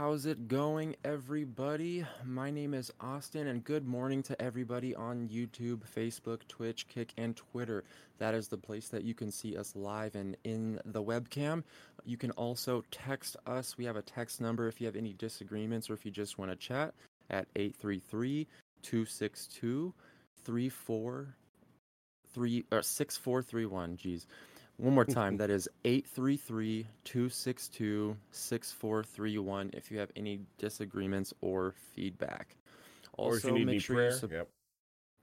How's it going, everybody? My name is Austin, and good morning to everybody on YouTube, Facebook, Twitch, Kick, and Twitter. That is the place that you can see us live and in the webcam. You can also text us. We have a text number if you have any disagreements or if you just want to chat at 833 262 6431. Jeez. Uh, one more time, that is 833 262 6431 if you have any disagreements or feedback. or if you need any make sure prayer. you sub- yep.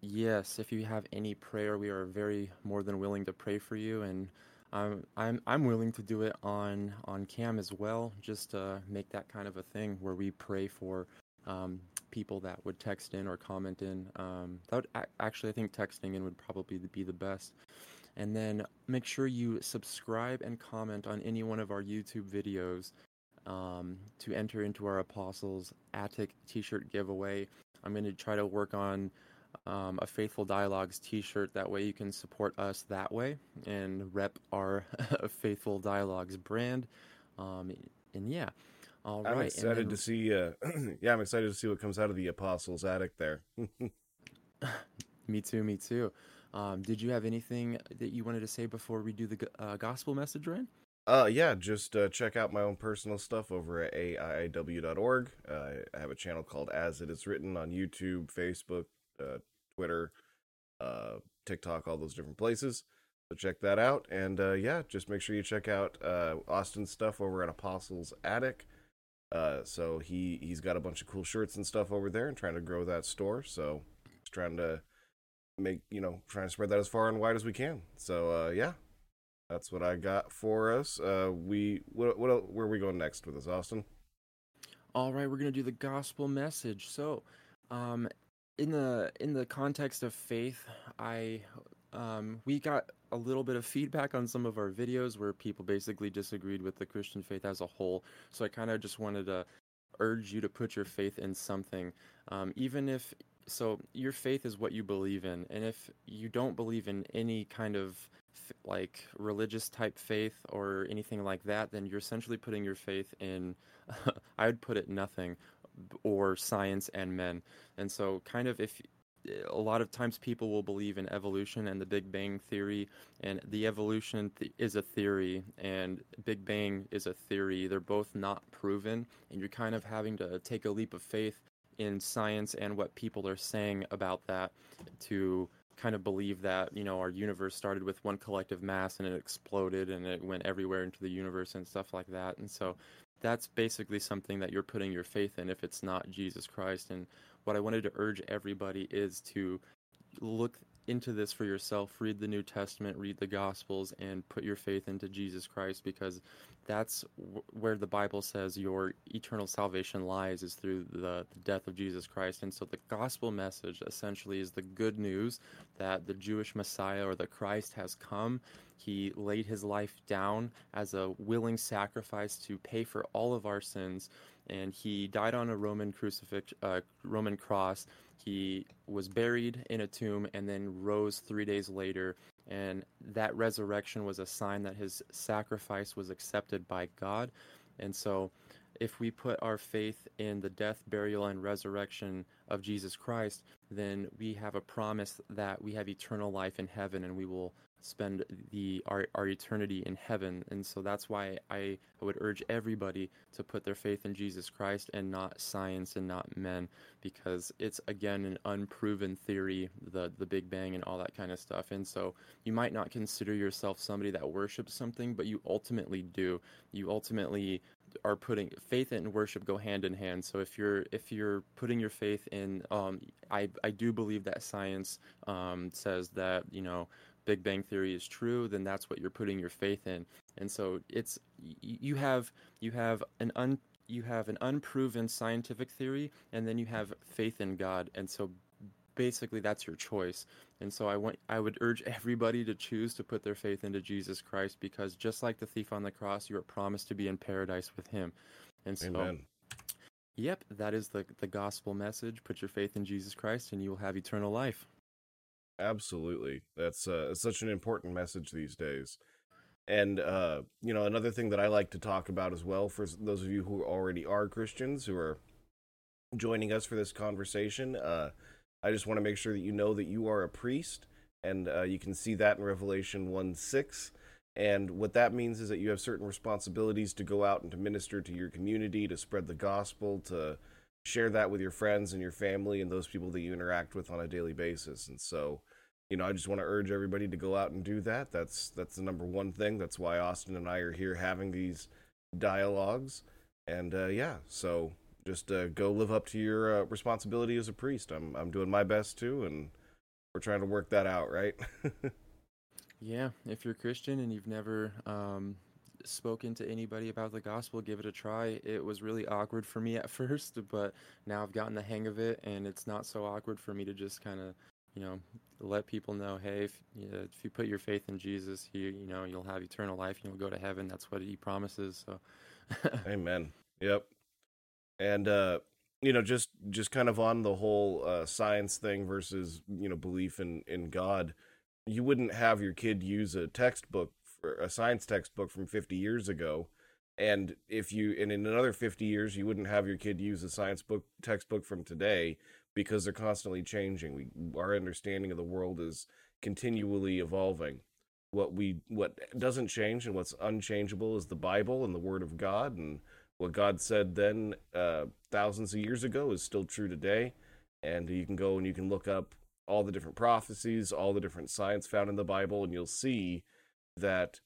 Yes, if you have any prayer, we are very more than willing to pray for you, and I'm I'm I'm willing to do it on on cam as well, just to make that kind of a thing where we pray for um, people that would text in or comment in. Um, that would, actually, I think texting in would probably be the best. And then make sure you subscribe and comment on any one of our YouTube videos um, to enter into our Apostles Attic T-shirt giveaway. I'm going to try to work on um, a Faithful Dialogues T-shirt. That way, you can support us that way and rep our Faithful Dialogues brand. Um, and yeah, all right. I'm and excited then- to see. Uh, yeah, I'm excited to see what comes out of the Apostles' attic there. Me too. Me too. Um, did you have anything that you wanted to say before we do the uh, gospel message, Ryan? Uh, yeah, just uh, check out my own personal stuff over at aiiw.org. Uh, I have a channel called As It Is Written on YouTube, Facebook, uh, Twitter, uh, TikTok, all those different places. So check that out. And uh, yeah, just make sure you check out uh, Austin's stuff over at Apostles Attic. Uh, so he he's got a bunch of cool shirts and stuff over there, and trying to grow that store. So just trying to make you know trying to spread that as far and wide as we can. So uh, yeah, that's what I got for us. Uh, we what what where are we going next with this, Austin? All right, we're gonna do the gospel message. So, um, in the in the context of faith, I um, we got a little bit of feedback on some of our videos where people basically disagreed with the Christian faith as a whole. So I kind of just wanted to urge you to put your faith in something, um, even if so. Your faith is what you believe in, and if you don't believe in any kind of like religious type faith or anything like that, then you're essentially putting your faith in I would put it nothing or science and men. And so, kind of, if a lot of times people will believe in evolution and the Big Bang theory, and the evolution th- is a theory, and Big Bang is a theory. They're both not proven, and you're kind of having to take a leap of faith in science and what people are saying about that to kind of believe that you know our universe started with one collective mass and it exploded and it went everywhere into the universe and stuff like that and so that's basically something that you're putting your faith in if it's not Jesus Christ. And what I wanted to urge everybody is to look into this for yourself, read the New Testament, read the Gospels, and put your faith into Jesus Christ because that's where the Bible says your eternal salvation lies is through the, the death of Jesus Christ. And so the gospel message essentially is the good news that the Jewish Messiah or the Christ has come. He laid his life down as a willing sacrifice to pay for all of our sins, and he died on a Roman crucifix, uh, Roman cross. He was buried in a tomb and then rose three days later. And that resurrection was a sign that his sacrifice was accepted by God. And so, if we put our faith in the death, burial, and resurrection of Jesus Christ, then we have a promise that we have eternal life in heaven and we will spend the our, our eternity in heaven. And so that's why I, I would urge everybody to put their faith in jesus christ and not science and not men because it's again an unproven theory the the big bang and all that kind of stuff. And so you might not consider yourself somebody that worships something but you ultimately do. You ultimately are putting faith and worship go hand in hand. So if you're if you're putting your faith in um i i do believe that science um says that you know big bang theory is true then that's what you're putting your faith in. And so it's you have you have an un you have an unproven scientific theory and then you have faith in god. And so basically that's your choice. And so i want i would urge everybody to choose to put their faith into jesus christ because just like the thief on the cross you are promised to be in paradise with him. And so Amen. yep that is the the gospel message. Put your faith in jesus christ and you will have eternal life Absolutely, that's uh, such an important message these days. And uh, you know, another thing that I like to talk about as well for those of you who already are Christians who are joining us for this conversation, uh, I just want to make sure that you know that you are a priest, and uh, you can see that in Revelation one six. And what that means is that you have certain responsibilities to go out and to minister to your community, to spread the gospel, to share that with your friends and your family and those people that you interact with on a daily basis. And so, you know, I just want to urge everybody to go out and do that. That's that's the number one thing. That's why Austin and I are here having these dialogues. And uh, yeah, so just uh, go live up to your uh, responsibility as a priest. I'm I'm doing my best too, and we're trying to work that out, right? Yeah, if you're Christian and you've never um, spoken to anybody about the gospel, give it a try. It was really awkward for me at first, but now I've gotten the hang of it, and it's not so awkward for me to just kind of, you know, let people know, hey, if, you know, if you put your faith in Jesus, you you know you'll have eternal life, and you'll go to heaven. That's what He promises. So, Amen. Yep. And uh, you know, just just kind of on the whole uh, science thing versus you know belief in in God you wouldn't have your kid use a textbook for a science textbook from 50 years ago and if you and in another 50 years you wouldn't have your kid use a science book textbook from today because they're constantly changing. We our understanding of the world is continually evolving. What we what doesn't change and what's unchangeable is the bible and the word of god and what god said then uh thousands of years ago is still true today. And you can go and you can look up all the different prophecies, all the different science found in the Bible, and you'll see that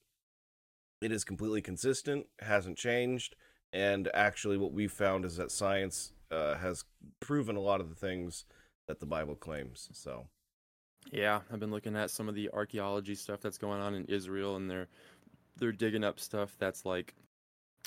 it is completely consistent, hasn't changed, and actually, what we've found is that science uh, has proven a lot of the things that the Bible claims. So, yeah, I've been looking at some of the archaeology stuff that's going on in Israel, and they're they're digging up stuff that's like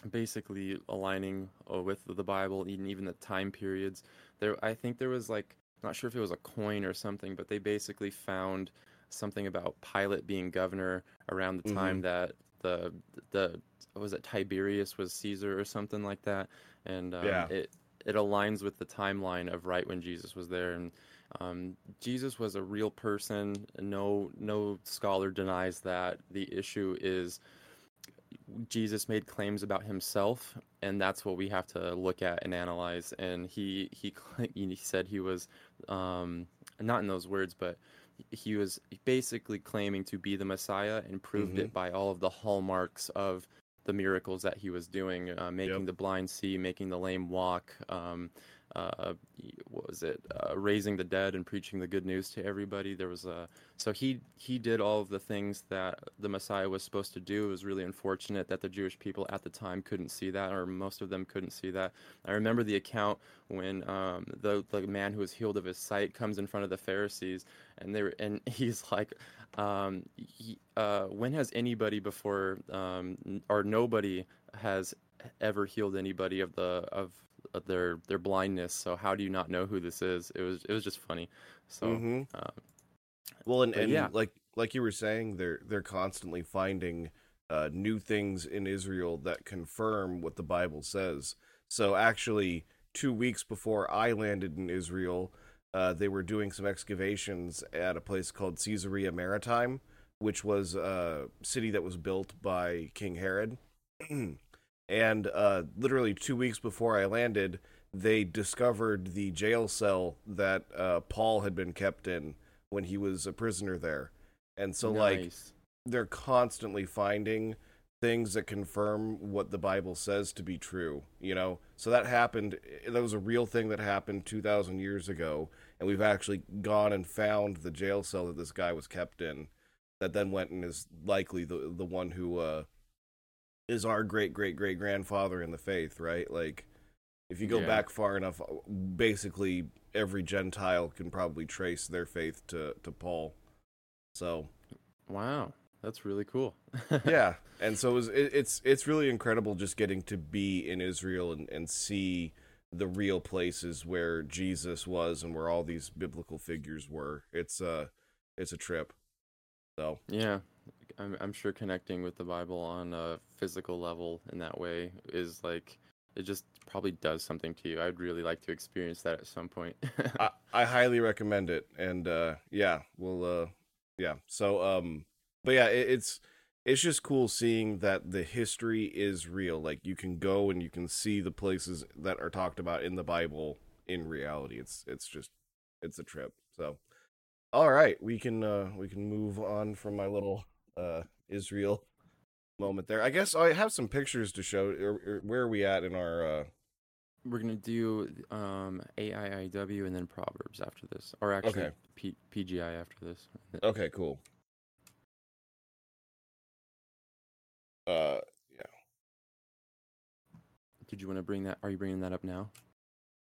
basically aligning uh, with the Bible, and even the time periods. There, I think there was like not sure if it was a coin or something, but they basically found something about Pilate being governor around the time mm-hmm. that the the was it Tiberius was Caesar or something like that, and um, yeah. it it aligns with the timeline of right when Jesus was there, and um, Jesus was a real person. No no scholar denies that. The issue is Jesus made claims about himself, and that's what we have to look at and analyze. And he he he said he was um, not in those words, but he was basically claiming to be the Messiah and proved mm-hmm. it by all of the hallmarks of the miracles that he was doing, uh, making yep. the blind see, making the lame walk, um, uh, what was it, uh, raising the dead and preaching the good news to everybody. There was a so he he did all of the things that the Messiah was supposed to do. It was really unfortunate that the Jewish people at the time couldn't see that, or most of them couldn't see that. I remember the account when um, the the man who was healed of his sight comes in front of the Pharisees, and they were, and he's like, um, he, uh, when has anybody before um, or nobody has ever healed anybody of the of their their blindness. So how do you not know who this is? It was it was just funny. So mm-hmm. uh, well, and, and yeah. like like you were saying, they're they're constantly finding uh, new things in Israel that confirm what the Bible says. So actually, two weeks before I landed in Israel, uh, they were doing some excavations at a place called Caesarea Maritime, which was a city that was built by King Herod. and uh, literally two weeks before I landed, they discovered the jail cell that uh, Paul had been kept in when he was a prisoner there, and so nice. like they're constantly finding things that confirm what the Bible says to be true. You know, so that happened. That was a real thing that happened two thousand years ago, and we've actually gone and found the jail cell that this guy was kept in. That then went and is likely the the one who uh, is our great great great grandfather in the faith, right? Like, if you go yeah. back far enough, uh, basically every Gentile can probably trace their faith to to Paul. So, wow, that's really cool. yeah, and so it was, it, it's it's really incredible just getting to be in Israel and and see the real places where Jesus was and where all these biblical figures were. It's a it's a trip. So yeah, I'm I'm sure connecting with the Bible on a physical level in that way is like it just probably does something to you. I'd really like to experience that at some point. I, I highly recommend it, and uh, yeah, we'll uh, yeah. So um, but yeah, it, it's it's just cool seeing that the history is real. Like you can go and you can see the places that are talked about in the Bible in reality. It's it's just it's a trip. So all right, we can uh we can move on from my little uh Israel moment there. I guess I have some pictures to show. Or, or where are we at in our uh We're gonna do um, AIIW and then Proverbs after this, or actually Okay. P- PGI after this. Okay, cool. Uh yeah. Did you want to bring that? Are you bringing that up now?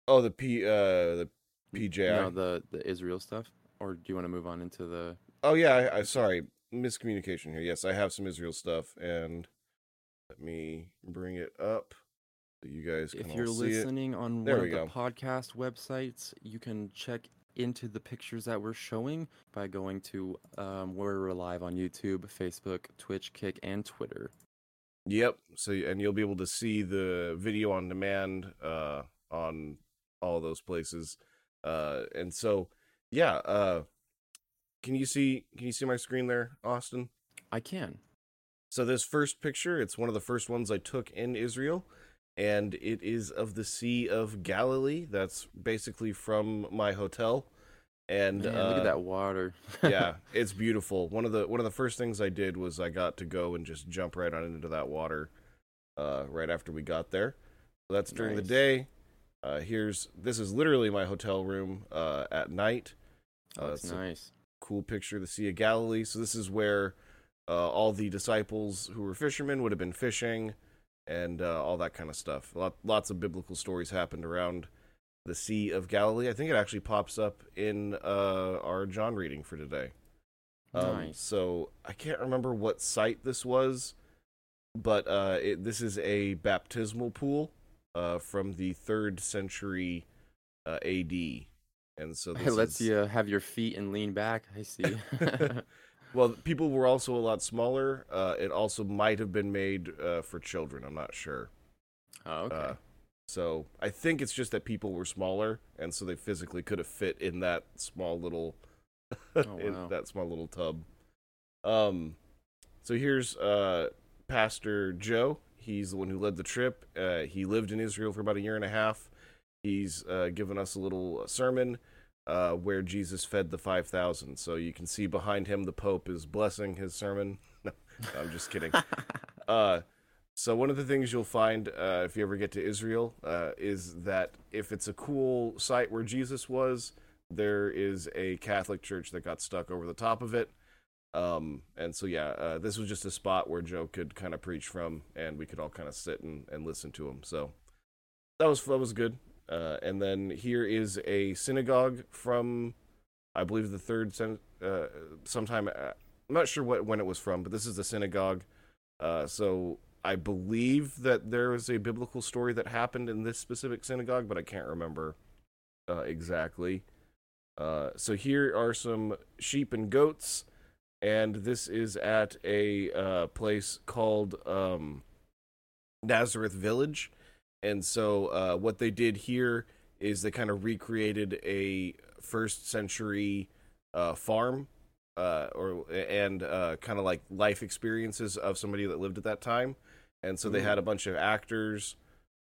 oh, the P uh the PJI. No, the the Israel stuff, or do you want to move on into the? Oh yeah, I, I sorry, miscommunication here. Yes, I have some Israel stuff, and let me bring it up so you guys can If you're see it. listening on There one of the go. podcast websites, you can check into the pictures that we're showing by going to um, where we're live on YouTube, Facebook, Twitch, Kick, and Twitter. Yep. So and you'll be able to see the video on demand uh, on all those places, uh, and so yeah. Uh, can you see? Can you see my screen there, Austin? I can. So this first picture, it's one of the first ones I took in Israel, and it is of the Sea of Galilee. That's basically from my hotel. And Man, uh, look at that water. yeah, it's beautiful. One of the one of the first things I did was I got to go and just jump right on into that water, uh, right after we got there. So that's during the day. Uh, here's this is literally my hotel room uh, at night. Oh, Uh, that's so- nice. Cool picture of the Sea of Galilee. So this is where uh, all the disciples who were fishermen would have been fishing, and uh, all that kind of stuff. Lot, lots of biblical stories happened around the Sea of Galilee. I think it actually pops up in uh, our John reading for today. Um, Nice. So I can't remember what site this was, but uh, it, this is a baptismal pool uh, from the third century uh, AD. And so this It lets is- you have your feet and lean back. I see. well, people were also a lot smaller. Uh, it also might have been made uh, for children. I'm not sure. oh, okay. Uh, so I think it's just that people were smaller, and so they physically could have fit in that small little, in wow. that small little tub. Um, so here's uh, Pastor Joe. He's the one who led the trip. Uh, he lived in Israel for about a year and a half. He's uh, given us a little sermon uh, where Jesus fed the 5,000. So you can see behind him the Pope is blessing his sermon. No, I'm just kidding. Uh, so one of the things you'll find uh, if you ever get to Israel uh, is that if it's a cool site where Jesus was, there is a Catholic church that got stuck over the top of it. Um, and so yeah, uh, this was just a spot where Joe could kind of preach from, and we could all kind of sit and, and listen to him. So that was that was good. Uh, and then here is a synagogue from, I believe the third uh, sometime. Uh, I'm not sure what when it was from, but this is the synagogue. Uh, so I believe that there was a biblical story that happened in this specific synagogue, but I can't remember uh, exactly. Uh, so here are some sheep and goats, and this is at a place called um, Nazareth Village. And so uh, what they did here is they kind of recreated a first century uh, farm uh, or and uh, kind of like life experiences of somebody that lived at that time. And so they had a bunch of actors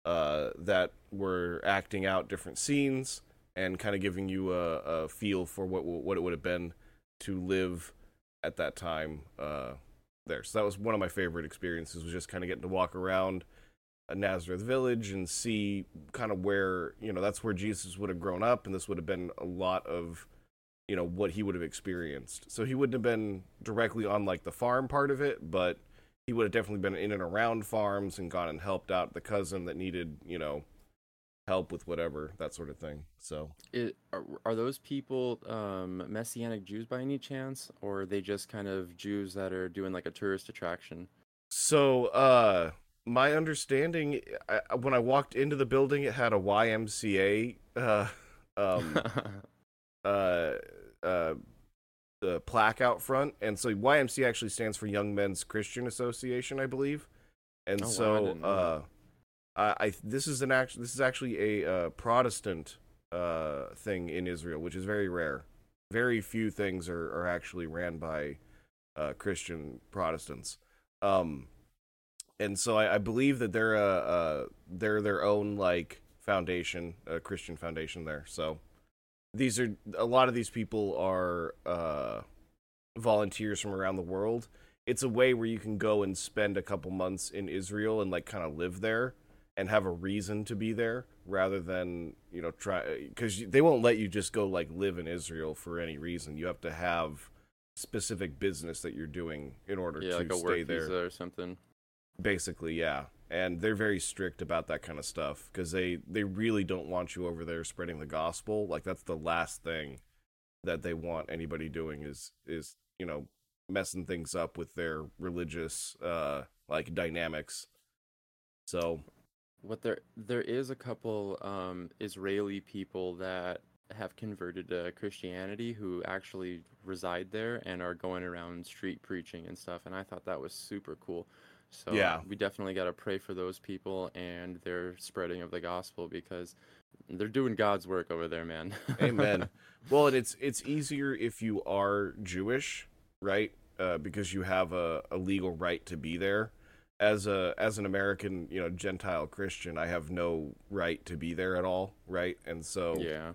uh, that were acting out different scenes and kind of giving you a, a feel for what what it would have been to live at that time uh, there. So that was one of my favorite experiences was just kind of getting to walk around Nazareth village and see kind of where you know that's where Jesus would have grown up, and this would have been a lot of you know what he would have experienced. So he wouldn't have been directly on like the farm part of it, but he would have definitely been in and around farms and gone and helped out the cousin that needed you know help with whatever that sort of thing. So It, are, are those people um, Messianic Jews by any chance, or are they just kind of Jews that are doing like a tourist attraction? So, uh, my understanding, I, when I walked into the building, it had a YMCA, uh, um, uh, uh, the plaque out front, and so YMCA actually stands for Young Men's Christian Association, I believe, and Oh, wow, I so, uh, I, I this is an act, this is actually a uh, Protestant uh thing in Israel, which is very rare. Very few things are, are actually ran by uh, Christian Protestants. Um, and so I, I believe that they're a, a they're their own like foundation, a Christian foundation there. So these are a lot of these people are uh, volunteers from around the world. It's a way where you can go and spend a couple months in Israel and like kind of live there and have a reason to be there rather than you know try because they won't let you just go like live in Israel for any reason. You have to have specific business that you're doing in order Yeah, to like a stay work there. visa or something. Basically, yeah. And they're very strict about that kind of stuff because they they really don't want you over there spreading the gospel. Like that's the last thing that they want anybody doing is is you know messing things up with their religious uh like dynamics. So What there there is a couple um, Israeli people that have converted to Christianity who actually reside there and are going around street preaching and stuff, and I thought that was super cool. So Yeah. we definitely got to pray for those people and their spreading of the gospel because they're doing God's work over there, man. Amen. well, and it's it's easier if you are Jewish, right? Uh, because you have a, a legal right to be there. As a as an American, you know, Gentile Christian, I have no right to be there at all, right? And so yeah.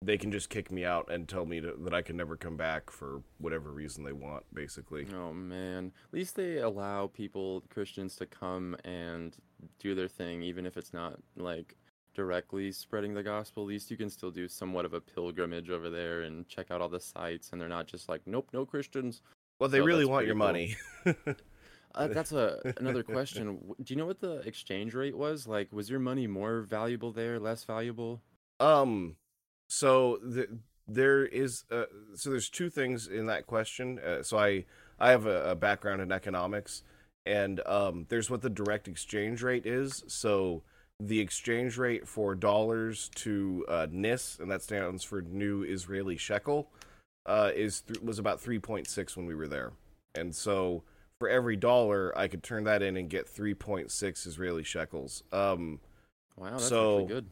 They can just kick me out and tell me to, that I can never come back for whatever reason they want, basically. Oh man. At least they allow people, Christians, to come and do their thing, even if it's not like directly spreading the gospel. At least you can still do somewhat of a pilgrimage over there and check out all the sites, and they're not just like, nope, no Christians. Well, they So really want your pretty money. Uh, that's a another question. Do you know what the exchange rate was? Like, was your money more valuable there, less valuable? Um, so the, there is uh, so there's two things in that question. Uh, so I I have a, a background in economics, and um, there's what the direct exchange rate is. So the exchange rate for dollars to uh, nis, and that stands for New Israeli Shekel, uh, is th- was about three point six when we were there, and so for every dollar I could turn that in and get three point six Israeli shekels. Um, Wow, that's So- actually good.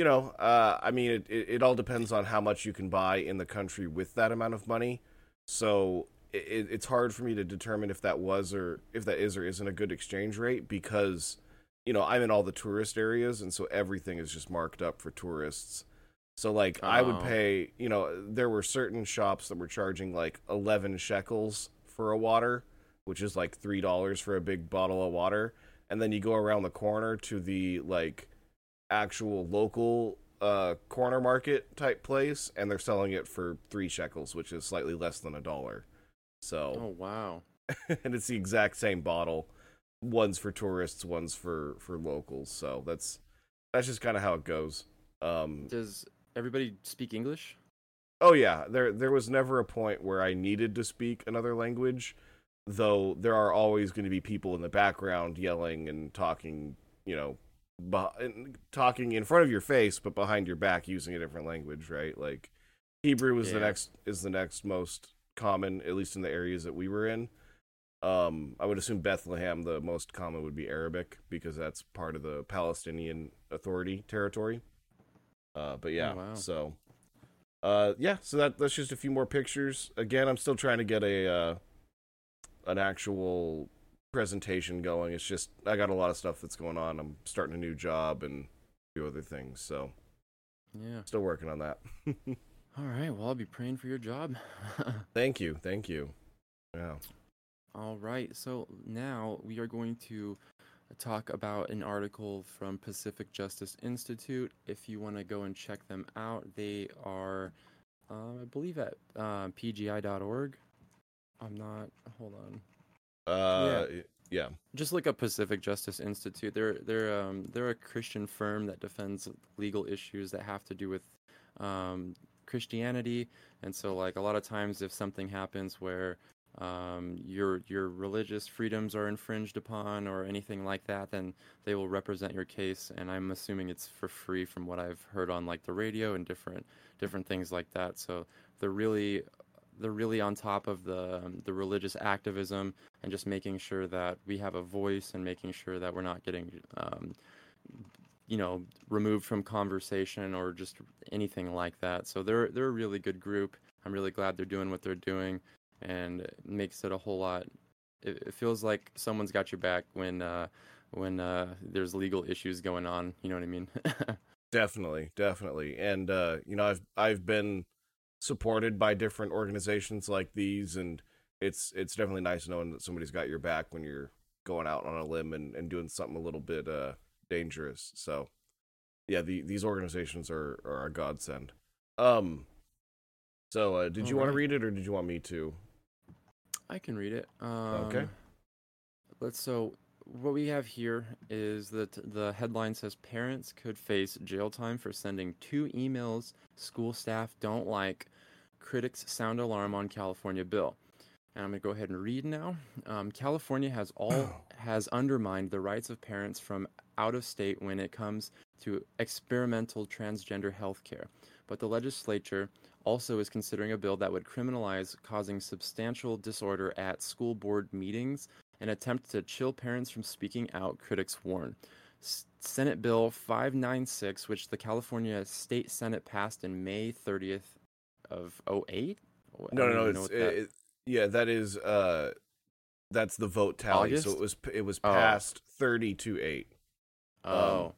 You know, uh, I mean, it, it, it all depends on how much you can buy in the country with that amount of money. So it, it's hard for me to determine if that was or if that is or isn't a good exchange rate because, you know, I'm in all the tourist areas, and so everything is just marked up for tourists. So like, I would Oh. pay. You know, there were certain shops that were charging like eleven shekels for a water, which is like three dollars for a big bottle of water, and then you go around the corner to the like actual local uh corner market type place and they're selling it for three shekels which is slightly less than a dollar. So Oh wow. and it's the exact same bottle. One's for tourists one's for for locals. So that's that's just kind of how it goes. Um Does everybody speak English? oh yeah. There there was never a point where i needed to speak another language though there are always going to be people in the background yelling and talking you know talking in front of your face but behind your back using a different language right? Like hebrew is the next is the next most common at least in the areas that we were in. Um i would assume bethlehem the most common would be arabic because that's part of the palestinian authority territory. Uh but yeah wow. so uh yeah so that that's just a few more pictures. Again i'm still trying to get a uh an actual presentation going it's just i got a lot of stuff that's going on i'm starting a new job and a few other things so Yeah. still working on that All right. Well, I'll be praying for your job. thank you thank you yeah All right. So now we are going to talk about an article from Pacific Justice Institute. If you want to go and check them out, they are, uh, I believe, at uh, pgi.org. I'm not. Hold on. Uh yeah, Just like a Pacific Justice Institute. They're they're um, they're a Christian firm that defends legal issues that have to do with um, Christianity. And so, like a lot of times, if something happens where um, your your religious freedoms are infringed upon or anything like that, then they will represent your case. And I'm assuming it's for free from what I've heard on like the radio and different different things like that. So they're really they're really on top of the um, the religious activism and just making sure that we have a voice and making sure that we're not getting um, you know removed from conversation or just anything like that so they're they're a really good group i'm really glad they're doing what they're doing and it makes it a whole lot it, it feels like someone's got your back when uh, when uh, there's legal issues going on. You know what I mean? definitely, definitely. And uh, you know, I've I've been supported by different organizations like these, and it's it's definitely nice knowing that somebody's got your back when you're going out on a limb and, and doing something a little bit uh, dangerous. So, yeah, the, these organizations are are a godsend. Um, so uh, did you want to read it or did you want me to? I can read it. Um, okay. Let's so what we have here is that the headline says parents could face jail time for sending two emails school staff don't like. Critics sound alarm on California bill. And I'm going to go ahead and read now. Um, California has all has undermined the rights of parents from out of state when it comes to experimental transgender health care. But the legislature also is considering a bill that would criminalize causing substantial disorder at school board meetings, an attempt to chill parents from speaking out, critics warn. S- Senate Bill 596, which the California State Senate passed in May 30th of 08? No, no, no. It's, it, yeah, that is uh that's the vote tally. August? So it was it was oh. passed oh. 30 to 8. Oh. Um,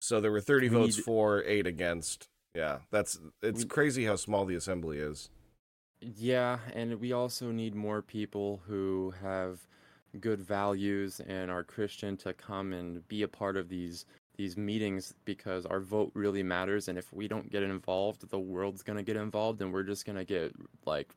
so there were 30 we votes need... for, 8 against. Yeah, that's it's we... crazy how small the assembly is. Yeah, and we also need more people who have good values and are Christian to come and be a part of these these meetings because our vote really matters. And if we don't get involved the world's going to get involved and we're just going to get like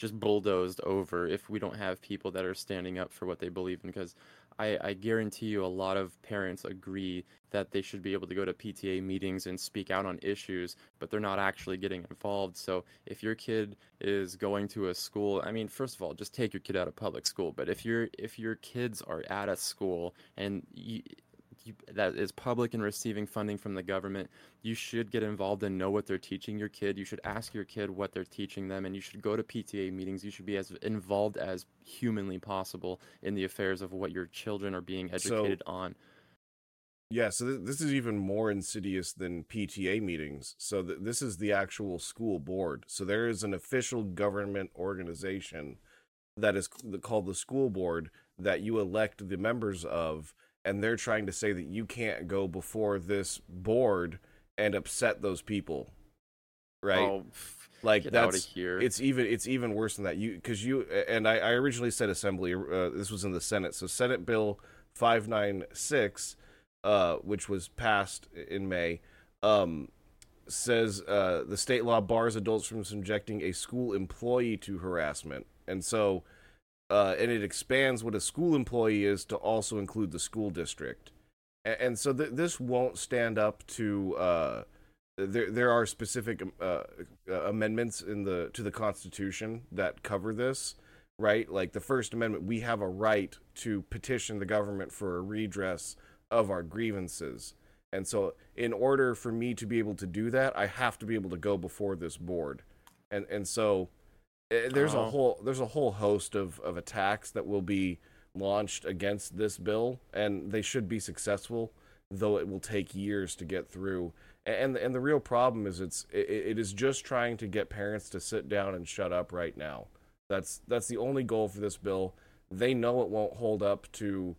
just bulldozed over if we don't have people that are standing up for what they believe in because I, I guarantee you a lot of parents agree that they should be able to go to PTA meetings and speak out on issues, but they're not actually getting involved. So if your kid is going to a school, I mean, first of all, just take your kid out of public school. But if your if your kids are at a school and you, you, that is public and receiving funding from the government, you should get involved and know what they're teaching your kid. You should ask your kid what they're teaching them, and you should go to PTA meetings. You should be as involved as humanly possible in the affairs of what your children are being educated so, on. Yeah, so th- this is even more insidious than PTA meetings. So th- this is the actual school board. So there is an official government organization that is called the school board that you elect the members of and they're trying to say that you can't go before this board and upset those people right? Oh, like that's here. it's even it's even worse than that. You because you and I, I originally said assembly uh, this was in the senate. So senate bill 596 uh, which was passed in may um, says uh, the state law bars adults from subjecting a school employee to harassment. And so uh, and it expands what a school employee is to also include the school district. And, and so th- this won't stand up to. Uh, there, there are specific um, uh, uh, amendments in the to the Constitution that cover this, right? Like the First Amendment, we have a right to petition the government for a redress of our grievances. And so, in order for me to be able to do that, I have to be able to go before this board. And and so there's uh-huh. a whole there's a whole host of of attacks that will be launched against this bill, and they should be successful, though it will take years to get through. And and the real problem is it's it, it is just trying to get parents to sit down and shut up right now. That's that's the only goal for this bill. They know it won't hold up to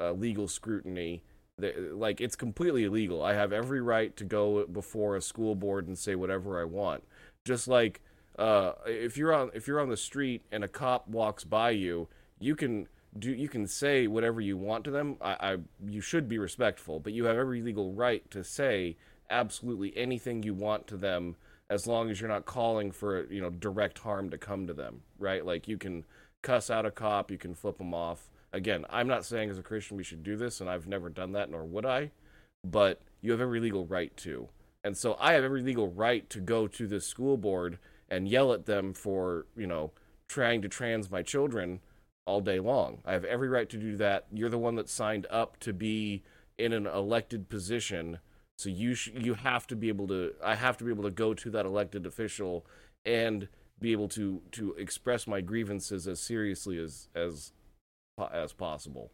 uh, legal scrutiny. They, like it's completely illegal. I have every right to go before a school board and say whatever I want. Just like uh, if you're on if you're on the street and a cop walks by you, you can do you can say whatever you want to them. I, I you should be respectful, but you have every legal right to say absolutely anything you want to them as long as you're not calling for you know direct harm to come to them, right? Like you can cuss out a cop, you can flip them off. Again, I'm not saying as a Christian we should do this, and I've never done that, nor would I. But you have every legal right to, and so I have every legal right to go to this school board and yell at them for, you know, trying to trans my children all day long. I have every right to do that. You're the one that signed up to be in an elected position. So you sh- you have to be able to I have to be able to go to that elected official and be able to to express my grievances as seriously as as as possible.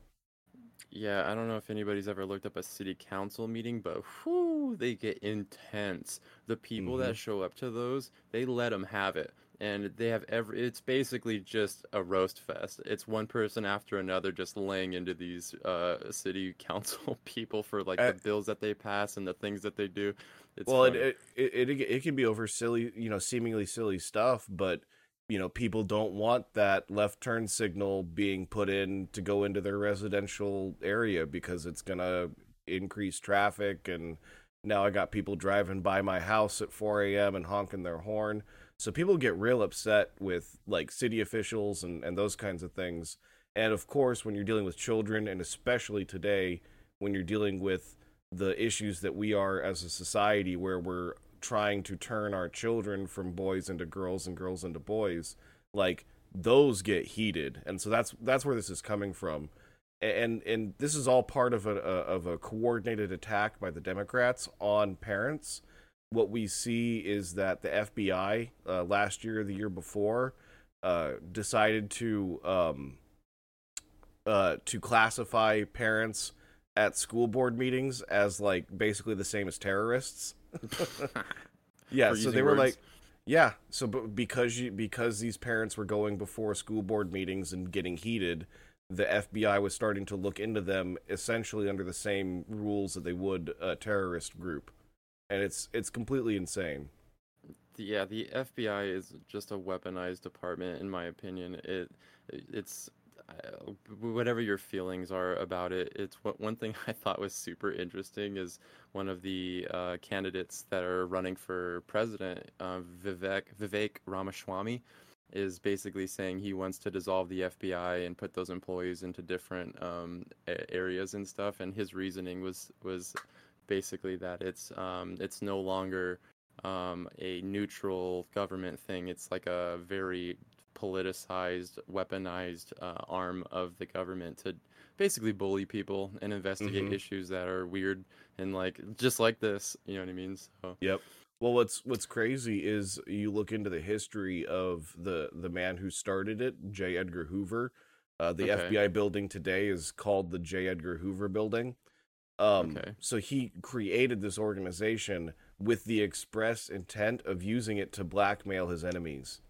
Yeah, I don't know if anybody's ever looked up a city council meeting, but whew, they get intense. The people mm-hmm. that show up to those, they let them have it. and they have every. It's basically just a roast fest. It's one person after another just laying into these uh, city council people for like the bills that they pass and the things that they do. It's well, it it it it can be over silly, you know, seemingly silly stuff, but you know, people don't want that left turn signal being put in to go into their residential area because it's gonna increase traffic, and now I got people driving by my house at 4 a.m. and honking their horn. So people get real upset with like city officials and and those kinds of things. And of course, when you're dealing with children, and especially today, when you're dealing with the issues that we are as a society where we're trying to turn our children from boys into girls and girls into boys like those get heated. And so that's that's where this is coming from. And and this is all part of a, a of a coordinated attack by the democrats on parents. What we see is that the fbi uh, last year the year before uh, decided to um, uh, to classify parents at school board meetings as like basically the same as terrorists. yeah, so they were words. like, yeah, so but because you because these parents were going before school board meetings and getting heated, the FBI was starting to look into them essentially under the same rules that they would a terrorist group, and it's it's completely insane. yeah, the FBI is just a weaponized department, in my opinion. It, it's whatever your feelings are about it. It's what one thing I thought was super interesting is one of the uh, candidates that are running for president, uh, Vivek Vivek Ramaswamy, is basically saying he wants to dissolve the FBI and put those employees into different um, areas and stuff. And his reasoning was was basically that it's um, it's no longer um, a neutral government thing. It's like a very politicized, weaponized uh, arm of the government to basically bully people and investigate Mhm. issues that are weird and like just like this. You know what I mean? So Yep. Well, what's what's crazy is you look into the history of the the man who started it, J. Edgar Hoover. Uh, the Okay. FBI building today is called the J. Edgar Hoover Building. Um, Okay. So he created this organization with the express intent of using it to blackmail his enemies.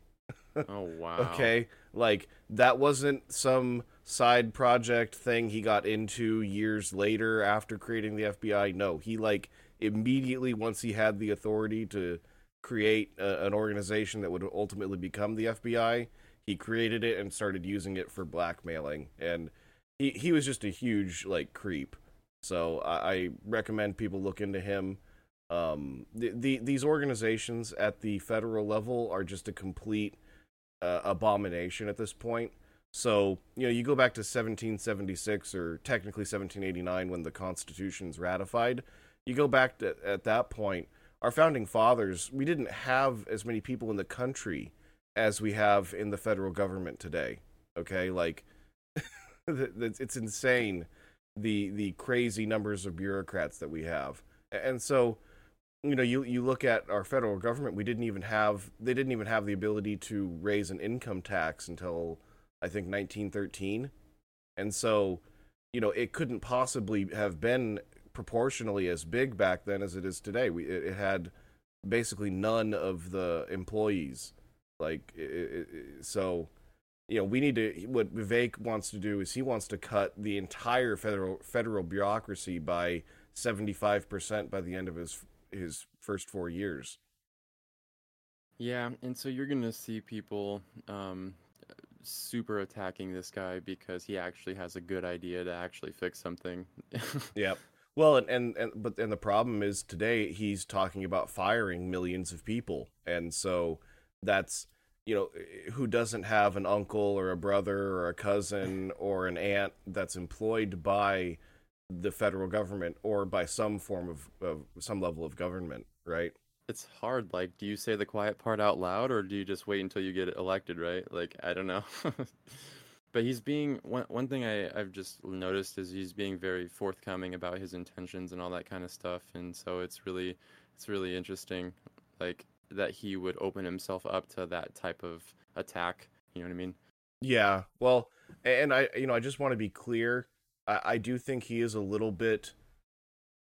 Oh wow. Okay, like that wasn't some side project thing he got into years later after creating the FBI. No, he like immediately once he had the authority to create a, an organization that would ultimately become the FBI, he created it and started using it for blackmailing. And he he was just a huge like creep. So I, I recommend people look into him. Um, the, the these organizations at the federal level are just a complete uh, abomination at this point. So, you know, you go back to 1776 or technically 1789 when the Constitution's ratified. You go back to, at that point, our founding fathers, we didn't have as many people in the country as we have in the federal government today. Okay? Like it's insane the the crazy numbers of bureaucrats that we have. And so, you know you you look at our federal government we didn't even have they didn't even have the ability to raise an income tax until i think 1913 and so you know it couldn't possibly have been proportionally as big back then as it is today. We it, it had basically none of the employees. Like it, it, so you know we need to what Vivek wants to do is he wants to cut the entire federal federal bureaucracy by 75% by the end of his his first 4 years Yeah, and so you're gonna see people um, super attacking this guy because he actually has a good idea to actually fix something. Yep. Well, and, and and but and the problem is today he's talking about firing millions of people, and so that's you know who doesn't have an uncle or a brother or a cousin or an aunt that's employed by the federal government or by some form of, of some level of government, right? It's hard. Like, do you say the quiet part out loud, or do you just wait until you get elected? Right? Like, I don't know. but he's being one. One thing I I've just noticed is he's being very forthcoming about his intentions and all that kind of stuff, and so it's really it's really interesting, like that he would open himself up to that type of attack. You know what I mean? Yeah. Well, and I, you know, I just want to be clear. I, I do think he is a little bit.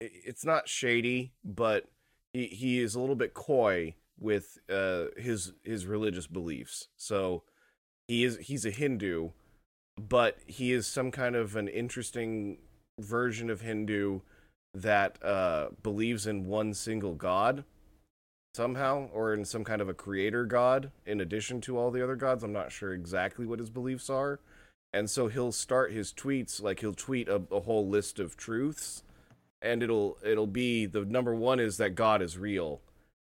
It's not shady, but he he is a little bit coy with uh, his his religious beliefs. So he is he's a Hindu, but he is some kind of an interesting version of Hindu that uh, believes in one single god somehow, or in some kind of a creator god in addition to all the other gods. I'm not sure exactly what his beliefs are. And so he'll start his tweets like he'll tweet a, a whole list of truths, and it'll it'll be the number one is that God is real,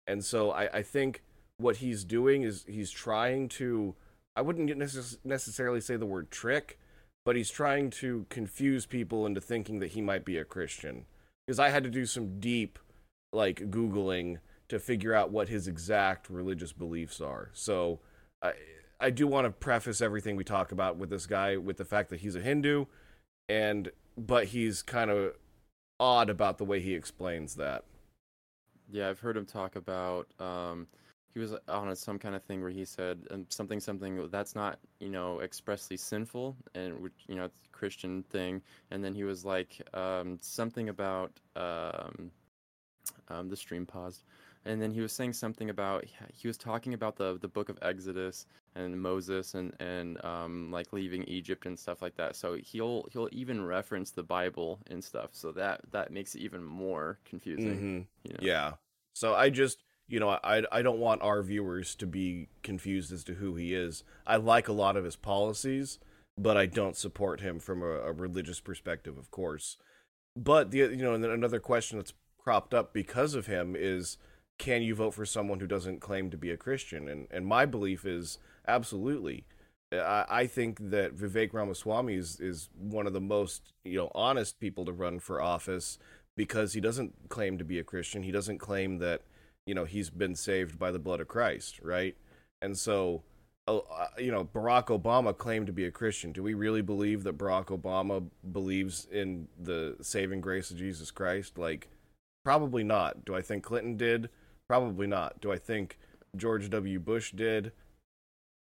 and so I, I think what he's doing is he's trying to I wouldn't necess- necessarily say the word trick, but he's trying to confuse people into thinking that he might be a Christian. Because I had to do some deep like googling to figure out what his exact religious beliefs are. So I I do want to preface everything we talk about with this guy with the fact that he's a Hindu and but he's kind of odd about the way he explains that. Yeah, I've heard him talk about. Um, he was on some kind of thing where he said um, something, something that's not, you know, expressly sinful, and you know, it's a Christian thing. And then he was like um, something about um, um, the stream paused, and then he was saying something about he was talking about the the book of Exodus and Moses and and um, like leaving Egypt and stuff like that. So he'll he'll even reference the Bible and stuff. So that that makes it even more confusing. Mm-hmm. You know? Yeah. So I just, you know, I I don't want our viewers to be confused as to who he is. I like a lot of his policies, but I don't support him from a, a religious perspective, of course. But the you know another question that's cropped up because of him is can you vote for someone who doesn't claim to be a Christian? And and my belief is absolutely. I, I think that Vivek Ramaswamy is, is one of the most you know honest people to run for office because he doesn't claim to be a Christian. He doesn't claim that you know he's been saved by the blood of Christ, right? And so, uh, you know, Barack Obama claimed to be a Christian. Do we really believe that Barack Obama believes in the saving grace of Jesus Christ? Like, probably not. Do I think Clinton did? Probably not. Do I think George W. Bush did?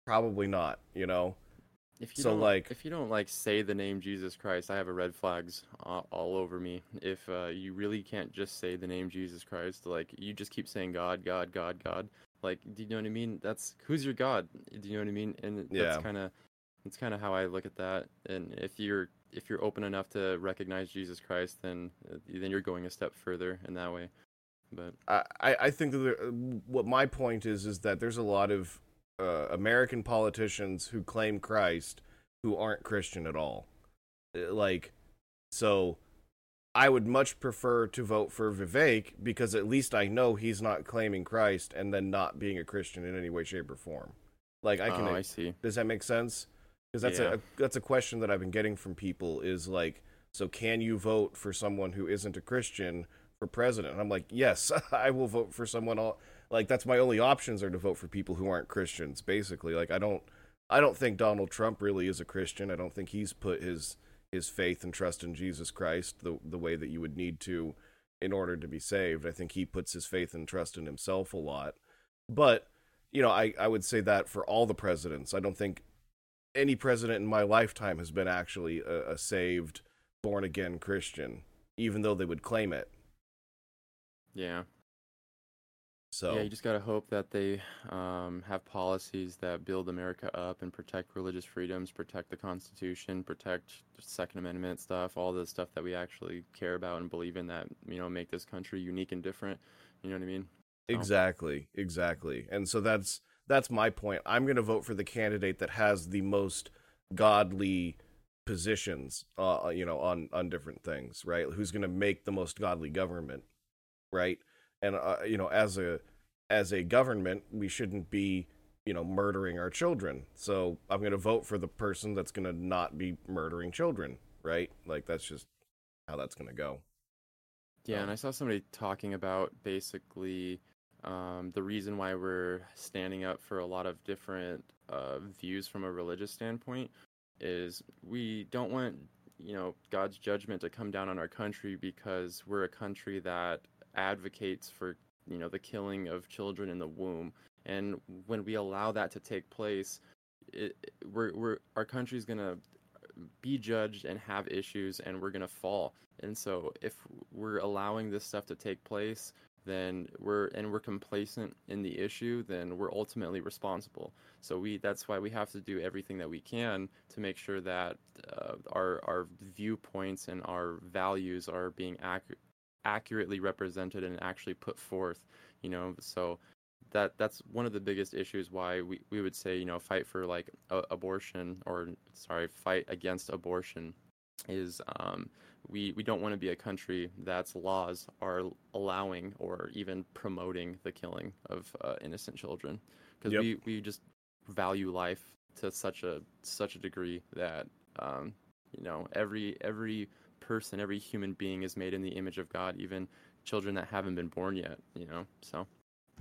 Probably not. You know. If you So, don't, like- if you don't like say the name Jesus Christ, I have a red flags all, all over me. If uh, you really can't just say the name Jesus Christ, like you just keep saying God, God, God, God. Like, do you know what I mean? That's who's your God? Do you know what I mean? And Yeah. that's kind of that's kind of how I look at that. And if you're if you're open enough to recognize Jesus Christ, then uh, then you're going a step further in that way. But I, I I think that there, what my point is is that there's a lot of uh, American politicians who claim Christ who aren't Christian at all. Uh, Like, so I would much prefer to vote for Vivek because at least I know he's not claiming Christ and then not being a Christian in any way, shape, or form. Like I can. oh, I see. Does that make sense? Because that's Yeah. a that's a question that I've been getting from people is like, so can you vote for someone who isn't a Christian for president? And I'm like, yes, I will vote for someone. All like that's my only options are to vote for people who aren't Christians. Basically, like I don't I don't think Donald Trump really is a Christian. I don't think he's put his his faith and trust in Jesus Christ the the way that you would need to in order to be saved. I think he puts his faith and trust in himself a lot. But you know, I, I would say that for all the presidents. I don't think any president in my lifetime has been actually a, a saved, born again Christian, even though they would claim it. Yeah. So Yeah, you just gotta hope that they um, have policies that build America up and protect religious freedoms, protect the Constitution, protect the Second Amendment stuff, all the stuff that we actually care about and believe in that you know make this country unique and different. You know what I mean? Exactly, exactly. And so that's that's my point. I'm going to vote for the candidate that has the most godly positions uh you know on on different things, right? Who's going to make the most godly government, right? And uh, you know, as a as a government, we shouldn't be, you know, murdering our children. So I'm going to vote for the person that's going to not be murdering children, right? Like that's just how that's going to go. Yeah, and I saw somebody talking about basically um, the reason why we're standing up for a lot of different uh, views from a religious standpoint is we don't want you know God's judgment to come down on our country because we're a country that advocates for you know the killing of children in the womb, and when we allow that to take place, it, we're, we're our country's gonna be judged and have issues and we're to fall. And so if we're allowing this stuff to take place then we're and we're complacent in the issue, then we're ultimately responsible. So we that's why we have to do everything that we can to make sure that uh, our our viewpoints and our values are being ac- accurately represented and actually put forth. You know, so that that's one of the biggest issues why we, we would say you know fight for like a, abortion or sorry fight against abortion is um, we we don't want to be a country that's laws are allowing or even promoting the killing of uh, innocent children because yep. we, we just value life to such a such a degree that um, you know every every person every human being is made in the image of God even children that haven't been born yet you know so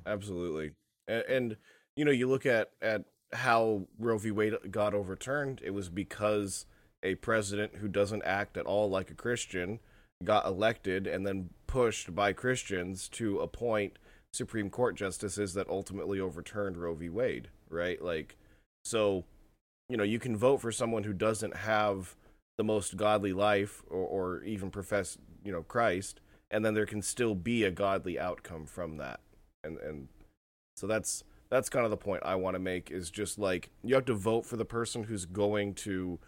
absolutely and, and you know you look at at how Roe v. Wade got overturned it was because a president who doesn't act at all like a Christian got elected and then pushed by Christians to appoint Supreme Court justices that ultimately overturned Roe v. Wade, right? Like, so, you know, you can vote for someone who doesn't have the most godly life or, or even profess, you know, Christ, and then there can still be a godly outcome from that. And, and so that's, that's kind of the point I want to make is just like, you have to vote for the person who's going to,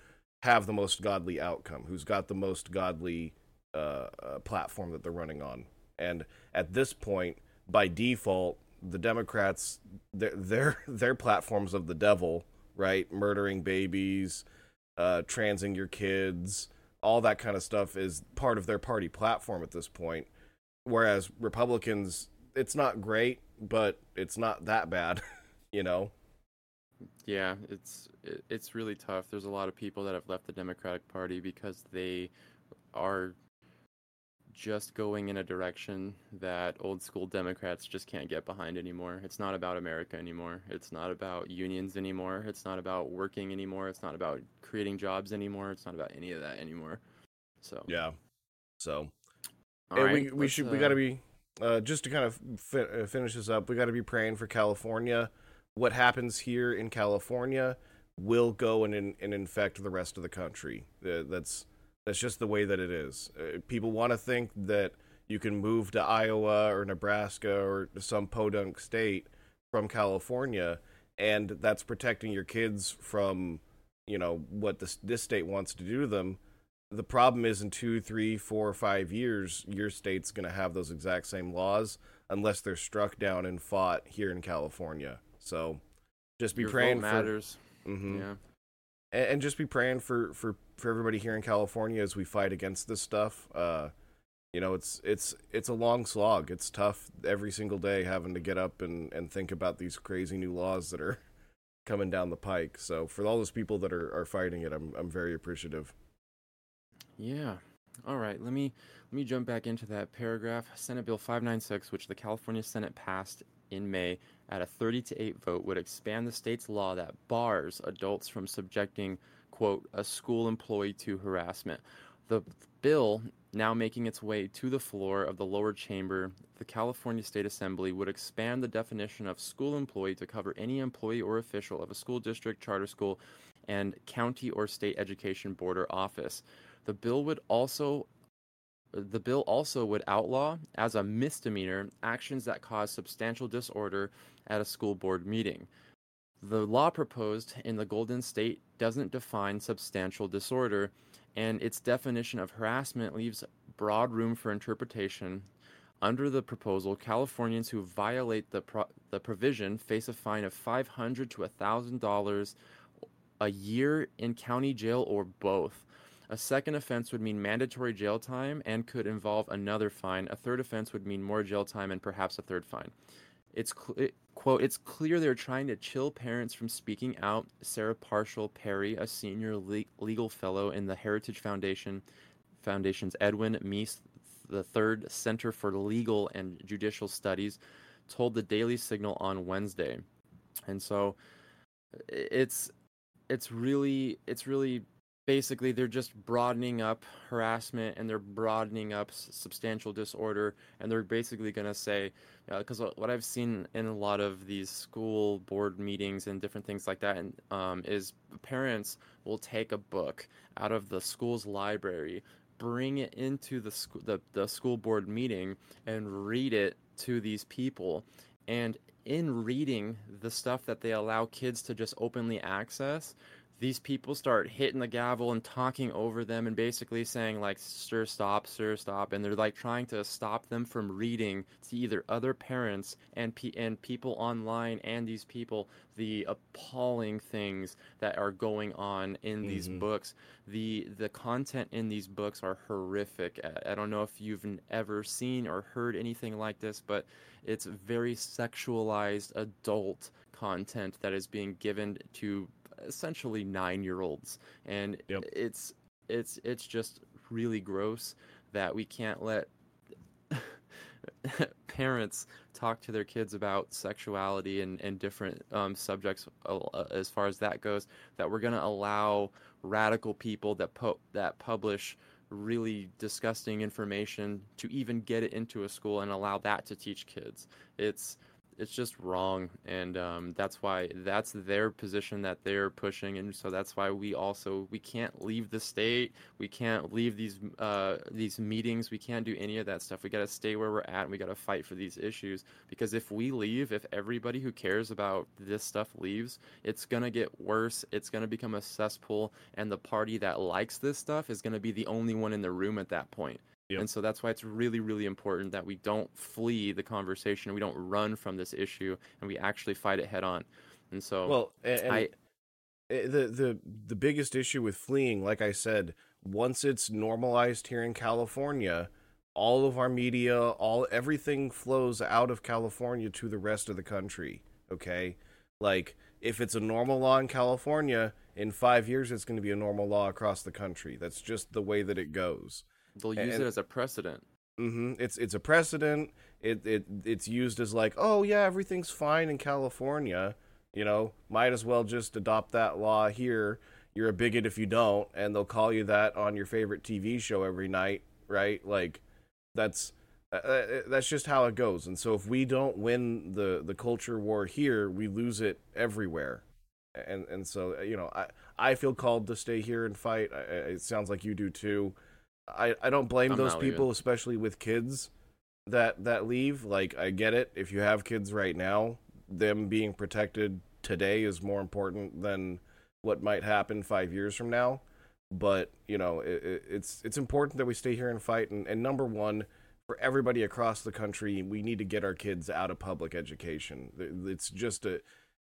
have the most godly outcome, who's got the most godly uh, uh, platform that they're running on. And at this point, by default, the Democrats their their, their platforms of the devil, right? Murdering babies, uh, transing your kids, all that kind of stuff is part of their party platform at this point. Whereas Republicans, it's not great, but it's not that bad, you know. Yeah, it's it's really tough. There's a lot of people that have left the Democratic Party because they are just going in a direction that old school Democrats just can't get behind anymore. It's not about America anymore. It's not about unions anymore. It's not about working anymore. It's not about creating jobs anymore. It's not about any of that anymore. So yeah, so and right, we we should uh, we got to be uh, just to kind of fi- uh, finish this up. We got to be praying for California what happens here in California will go and, and infect the rest of the country. Uh, that's that's just the way that it is. Uh, people want to think that you can move to Iowa or Nebraska or some podunk state from California, and that's protecting your kids from you know what this this state wants to do to them. The problem is in two, three, four, five years, your state's going to have those exact same laws unless they're struck down and fought here in California. So just be Your praying for, matters. Mm-hmm. Yeah. And, and, just be praying for, for, for everybody here in California as we fight against this stuff. Uh, you know, it's it's it's a long slog. It's tough every single day having to get up and, and think about these crazy new laws that are coming down the pike. So for all those people that are, are fighting it, I'm I'm very appreciative. Yeah. All right. Let me let me jump back into that paragraph. Senate Bill 596, which the California Senate passed in May at a 30 to 8 vote would expand the state's law that bars adults from subjecting, quote, a school employee to harassment. The bill, now making its way to the floor of the lower chamber, the California State Assembly, would expand the definition of school employee to cover any employee or official of a school district, charter school, and county or state education board or office. The bill would also the bill also would outlaw, as a misdemeanor, actions that cause substantial disorder at a school board meeting. The law proposed in the Golden State doesn't define substantial disorder, and its definition of harassment leaves broad room for interpretation. Under the proposal, Californians who violate the, pro- the provision face a fine of $500 to $1,000 a year in county jail or both. A second offense would mean mandatory jail time and could involve another fine. A third offense would mean more jail time and perhaps a third fine. It's cl- quote, it's clear they're trying to chill parents from speaking out. Sarah Parshall Perry, a senior le- legal fellow in the Heritage Foundation, Foundation's Edwin Meese the Third Center for Legal and Judicial Studies, told the Daily Signal on Wednesday. And so it's it's really it's really basically they're just broadening up harassment and they're broadening up substantial disorder and they're basically going to say because uh, what i've seen in a lot of these school board meetings and different things like that and, um, is parents will take a book out of the school's library bring it into the school the, the school board meeting and read it to these people. And in reading the stuff that they allow kids to just openly access these people start hitting the gavel and talking over them and basically saying like sir stop sir stop and they're like trying to stop them from reading to either other parents and pe- and people online and these people the appalling things that are going on in mm-hmm. these books the the content in these books are horrific I, I don't know if you've ever seen or heard anything like this but it's very sexualized adult content that is being given to essentially nine year olds, and yep. it's it's it's just really gross that we can't let parents talk to their kids about sexuality and, and different um, subjects uh, as far as that goes that we're going to allow radical people that po- that publish really disgusting information to even get it into a school and allow that to teach kids it's it's just wrong and um, that's why that's their position that they're pushing and so that's why we also we can't leave the state we can't leave these uh, these meetings we can't do any of that stuff. We got to stay where we're at and we got to fight for these issues because if we leave if everybody who cares about this stuff leaves it's to get worse it's to become a cesspool and the party that likes this stuff is to be the only one in the room at that point Yep. And so that's why it's really, really important that we don't flee the conversation, we don't run from this issue, and we actually fight it head on. And so, well, and, I, eh, the the the biggest issue with fleeing, like I said, once it's normalized here in California, all of our media, all everything flows out of California to the rest of the country. Okay, like if it's a normal law in California, in five years it's going to be a normal law across the country. That's just the way that it goes. They'll use and, it as a precedent. Mm-hmm. It's it's a precedent. It it it's used as like, oh yeah, everything's fine in California. You know, might as well just adopt that law here. You're a bigot if you don't, and they'll call you that on your favorite TV show every night, right? Like, that's uh, uh, that's just how it goes. And so if we don't win the the culture war here, we lose it everywhere. And and so you know, I I feel called to stay here and fight. it sounds like you do too. I, I don't blame I'm those people, leaving. especially with kids that that leave. Like I get it. If you have kids right now, them being protected today is more important than what might happen five years from now. But you know, it, it's it's important that we stay here and fight. And, and number one, for everybody across the country, we need to get our kids out of public education. It's just a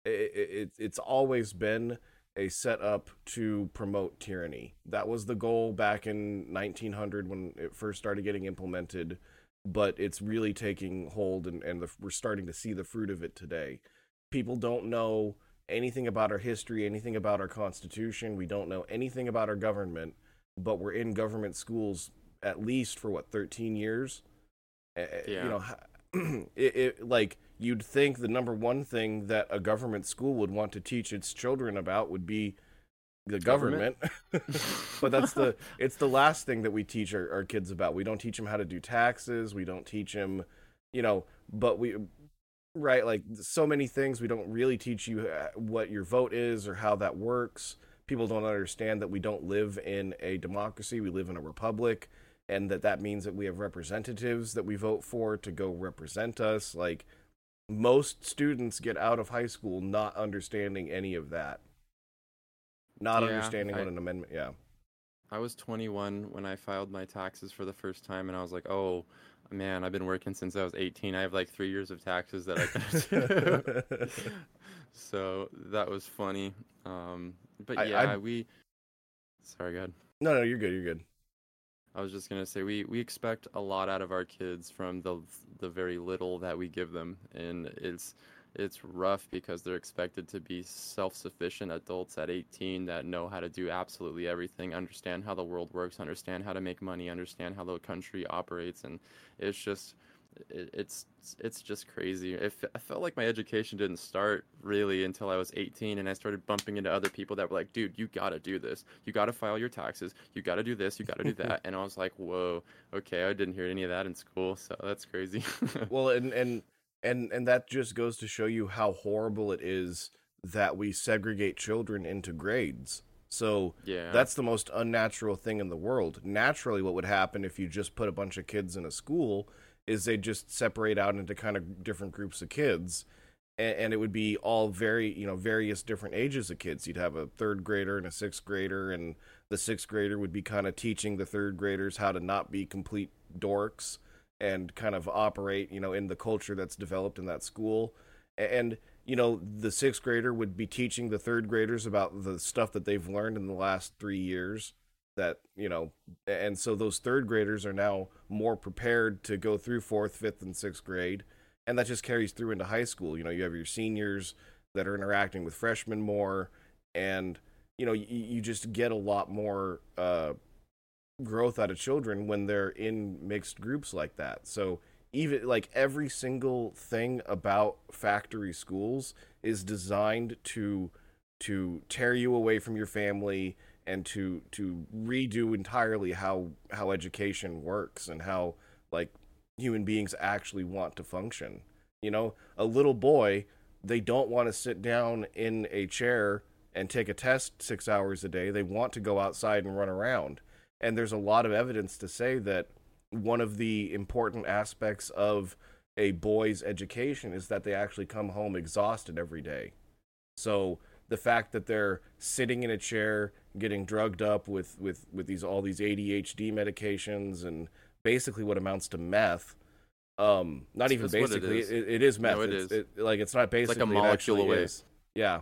it, it it's always been a setup to promote tyranny. That was the goal back in 1900 when it first started getting implemented, but it's really taking hold and, and the, we're starting to see the fruit of it today. People don't know anything about our history, anything about our constitution. We don't know anything about our government, but we're in government schools at least for what 13 years. Yeah. You know, it, it like you'd think the number one thing that a government school would want to teach its children about would be the government, government. but that's the it's the last thing that we teach our, our kids about. We don't teach them how to do taxes. We don't teach them you know but we right like so many things we don't really teach you uh, what your vote is or how that works. People don't understand that we don't live in a democracy. We live in a republic and that that means that we have representatives that we vote for to go represent us. Like most students get out of high school not understanding any of that. Not yeah, understanding I, what an amendment yeah. I was 21 when i filed my taxes for the first time and i was like oh man i've been working since i was 18 i have like three years of taxes that i can do. So that was funny. Um but yeah I, I, we sorry go ahead. No no you're good you're good I was just gonna say we we expect a lot out of our kids from the the very little that we give them, and it's it's rough because they're expected to be self-sufficient adults at 18 that know how to do absolutely everything, understand how the world works, understand how to make money, understand how the country operates, and it's just it, it's it's just crazy. It, I felt like my education didn't start really until I was 18, and I started bumping into other people that were like, "Dude, you gotta do this. You gotta file your taxes. You gotta do this. You gotta do that." and I was like, "Whoa, okay, I didn't hear any of that in school, so that's crazy." well, and and and and that just goes to show you how horrible it is that we segregate children into grades. So Yeah. that's the most unnatural thing in the world. Naturally, what would happen if you just put a bunch of kids in a school is they just separate out into kind of different groups of kids, and, and it would be all very you know various different ages of kids. You'd have a third grader and a sixth grader, and the sixth grader would be kind of teaching the third graders how to not be complete dorks and kind of operate you know in the culture that's developed in that school, and you know, the sixth grader would be teaching the third graders about the stuff that they've learned in the last three years. That, you know, and so those third graders are now more prepared to go through fourth, fifth, and sixth grade. And that just carries through into high school. You know, you have your seniors that are interacting with freshmen more. And, you know, you, you just get a lot more uh, growth out of children when they're in mixed groups like that. So, even like every single thing about factory schools is designed to to tear you away from your family and to to redo entirely how how education works and how like human beings actually want to function. You know a little boy they don't want to sit down in a chair and take a test 6 hours a day. They want to go outside and run around. And there's a lot of evidence to say that one of the important aspects of a boy's education is that they actually come home exhausted every day. So the fact that they're sitting in a chair getting drugged up with with with these all these ADHD medications and basically what amounts to meth um not even basically is. it, it is meth No, it it's, is. It, like it's not basically like basically a molecule away. is. yeah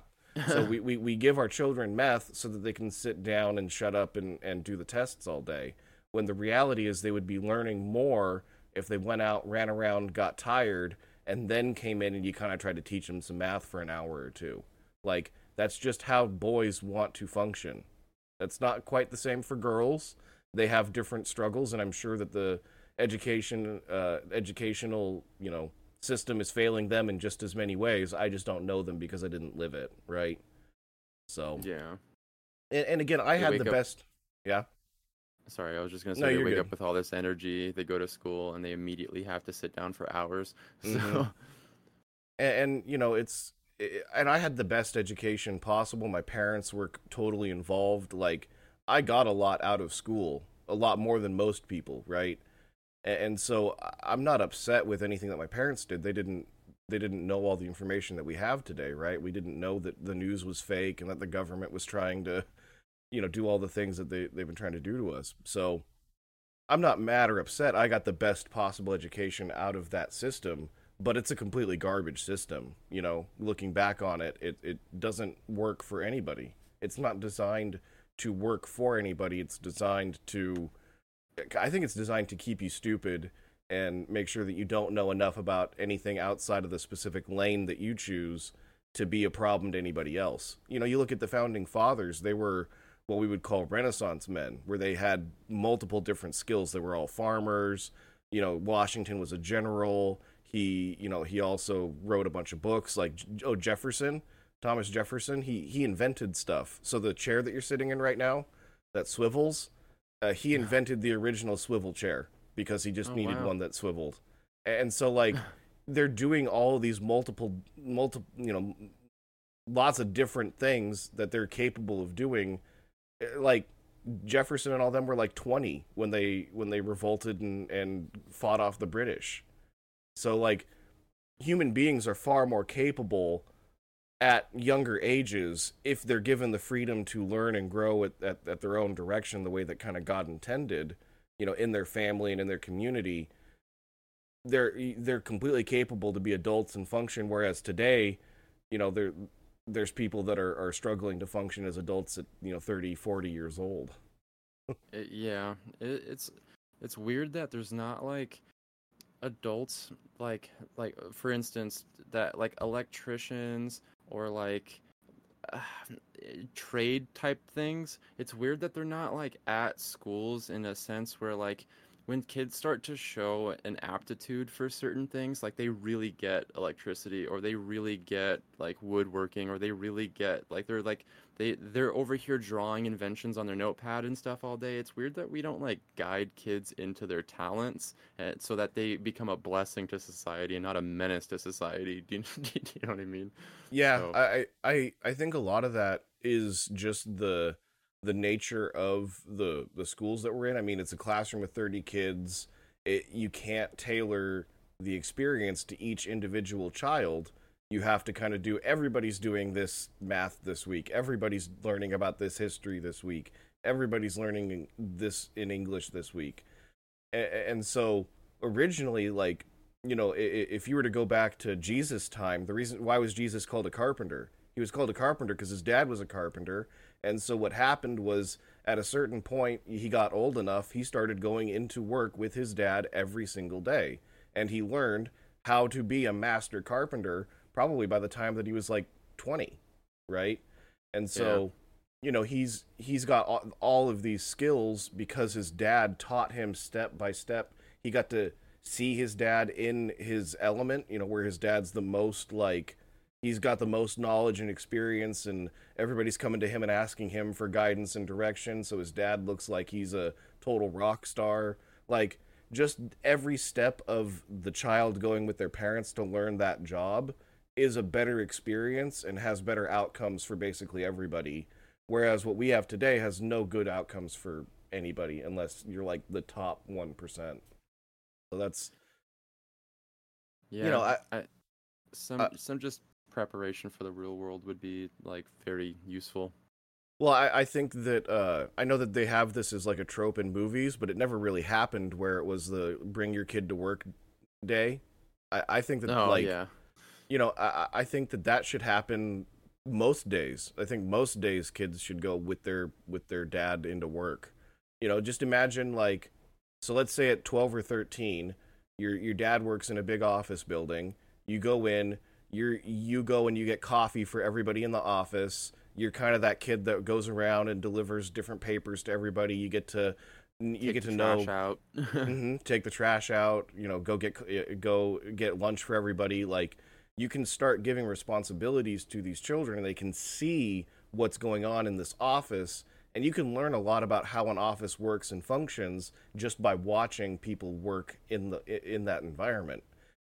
so we, we, we give our children meth so that they can sit down and shut up and, and do the tests all day. When the reality is they would be learning more if they went out, ran around, got tired, and then came in and you kind of tried to teach them some math for an hour or two. Like, that's just how boys want to function. That's not quite the same for girls. They have different struggles, and I'm sure that the education, uh, educational, you know, system is failing them in just as many ways. I just don't know them because I didn't live it, right? So, Yeah. and, and again, I They had the up- best. Yeah. Sorry, I was just gonna say No, they wake good. up with all this energy, they go to school, and they immediately have to sit down for hours. So Mhm. and, and you know it's and i had the best education possible. My parents were totally involved. Like i got a lot out of school a lot more than most people right? And, so i'm not upset with anything that my parents did. They didn't they didn't know all the information that we have today right? We didn't know that the news was fake and that the government was trying to you know do all the things that they, they've been trying to do to us. So i'm not mad or upset. I got the best possible education out of that system but it's a completely garbage system. You know, looking back on it, it, it doesn't work for anybody. It's not designed to work for anybody. It's designed to, I think it's designed to keep you stupid and make sure that you don't know enough about anything outside of the specific lane that you choose to be a problem to anybody else. You know, you look at the founding fathers, they were what we would call Renaissance men, where they had multiple different skills. They were all farmers. You know, Washington was a general he you know he also wrote a bunch of books like oh jefferson thomas jefferson he he invented stuff. So the chair that you're sitting in right now that swivels uh, he invented the original swivel chair because he just Oh, needed wow. one that swiveled. And so like they're doing all of these multiple multiple you know lots of different things that they're capable of doing. Uh, like jefferson and all them were like 20 when they when they revolted and and fought off the british so like human beings are far more capable at younger ages if they're given the freedom to learn and grow at, at, at their own direction the way that kind of God intended, you know, in their family and in their community. They're they're completely capable to be adults and function. Whereas today, you know, there there's people that are, are struggling to function as adults at you know 30, 40 years old. It- yeah, it, it's it's weird that there's not like adults like like for instance that like electricians or like uh, trade type things. It's weird that they're not like at schools in a sense where like when kids start to show an aptitude for certain things, like they really get electricity or they really get like woodworking or they really get like they're like they they're over here drawing inventions on their notepad and stuff all day. It's weird that we don't like guide kids into their talents and so that they become a blessing to society and not a menace to society. Do you, do you know what I mean? Yeah, So- I, I I I think a lot of that is just the the nature of the the schools that we're in. I mean, it's a classroom with 30 kids. It, you can't tailor the experience to each individual child. You have to kind of do everybody's doing this math this week. Everybody's learning about this history this week. Everybody's learning this in English this week. And, and so originally like you know, if you were to go back to Jesus' time, the reason why was Jesus called a carpenter? He was called a carpenter because his dad was a carpenter. And so what happened was at a certain point, he got old enough, he started going into work with his dad every single day. And he learned how to be a master carpenter probably by the time that he was like 20, right? And so, yeah. you know, he's he's got all, all of these skills because his dad taught him step by step. He got to see his dad in his element, you know, where his dad's the most like he's got the most knowledge and experience and everybody's coming to him and asking him for guidance and direction, so his dad looks like he's a total rock star. Like just every step of the child going with their parents to learn that job is a better experience and has better outcomes for basically everybody. Whereas what we have today has no good outcomes for anybody unless you're like the top 1%. So that's yeah. You know, I, I some uh, some just preparation for the real world would be like very useful. Well, I, I think that uh, I know that they have this as like a trope in movies, but it never really happened where it was the bring your kid to work day. I, I think that oh, like yeah. you know I, I think that that should happen most days. I think most days kids should go with their with their dad into work. You know, just imagine like so let's say at 12 or 13, your your dad works in a big office building. You go in, you you go and you get coffee for everybody in the office. You're kind of that kid that goes around and delivers different papers to everybody. You get to you take get to know out. mm-hmm, take the trash out, you know, go get go get lunch for everybody like you can start giving responsibilities to these children and they can see what's going on in this office and you can learn a lot about how an office works and functions just by watching people work in the in that environment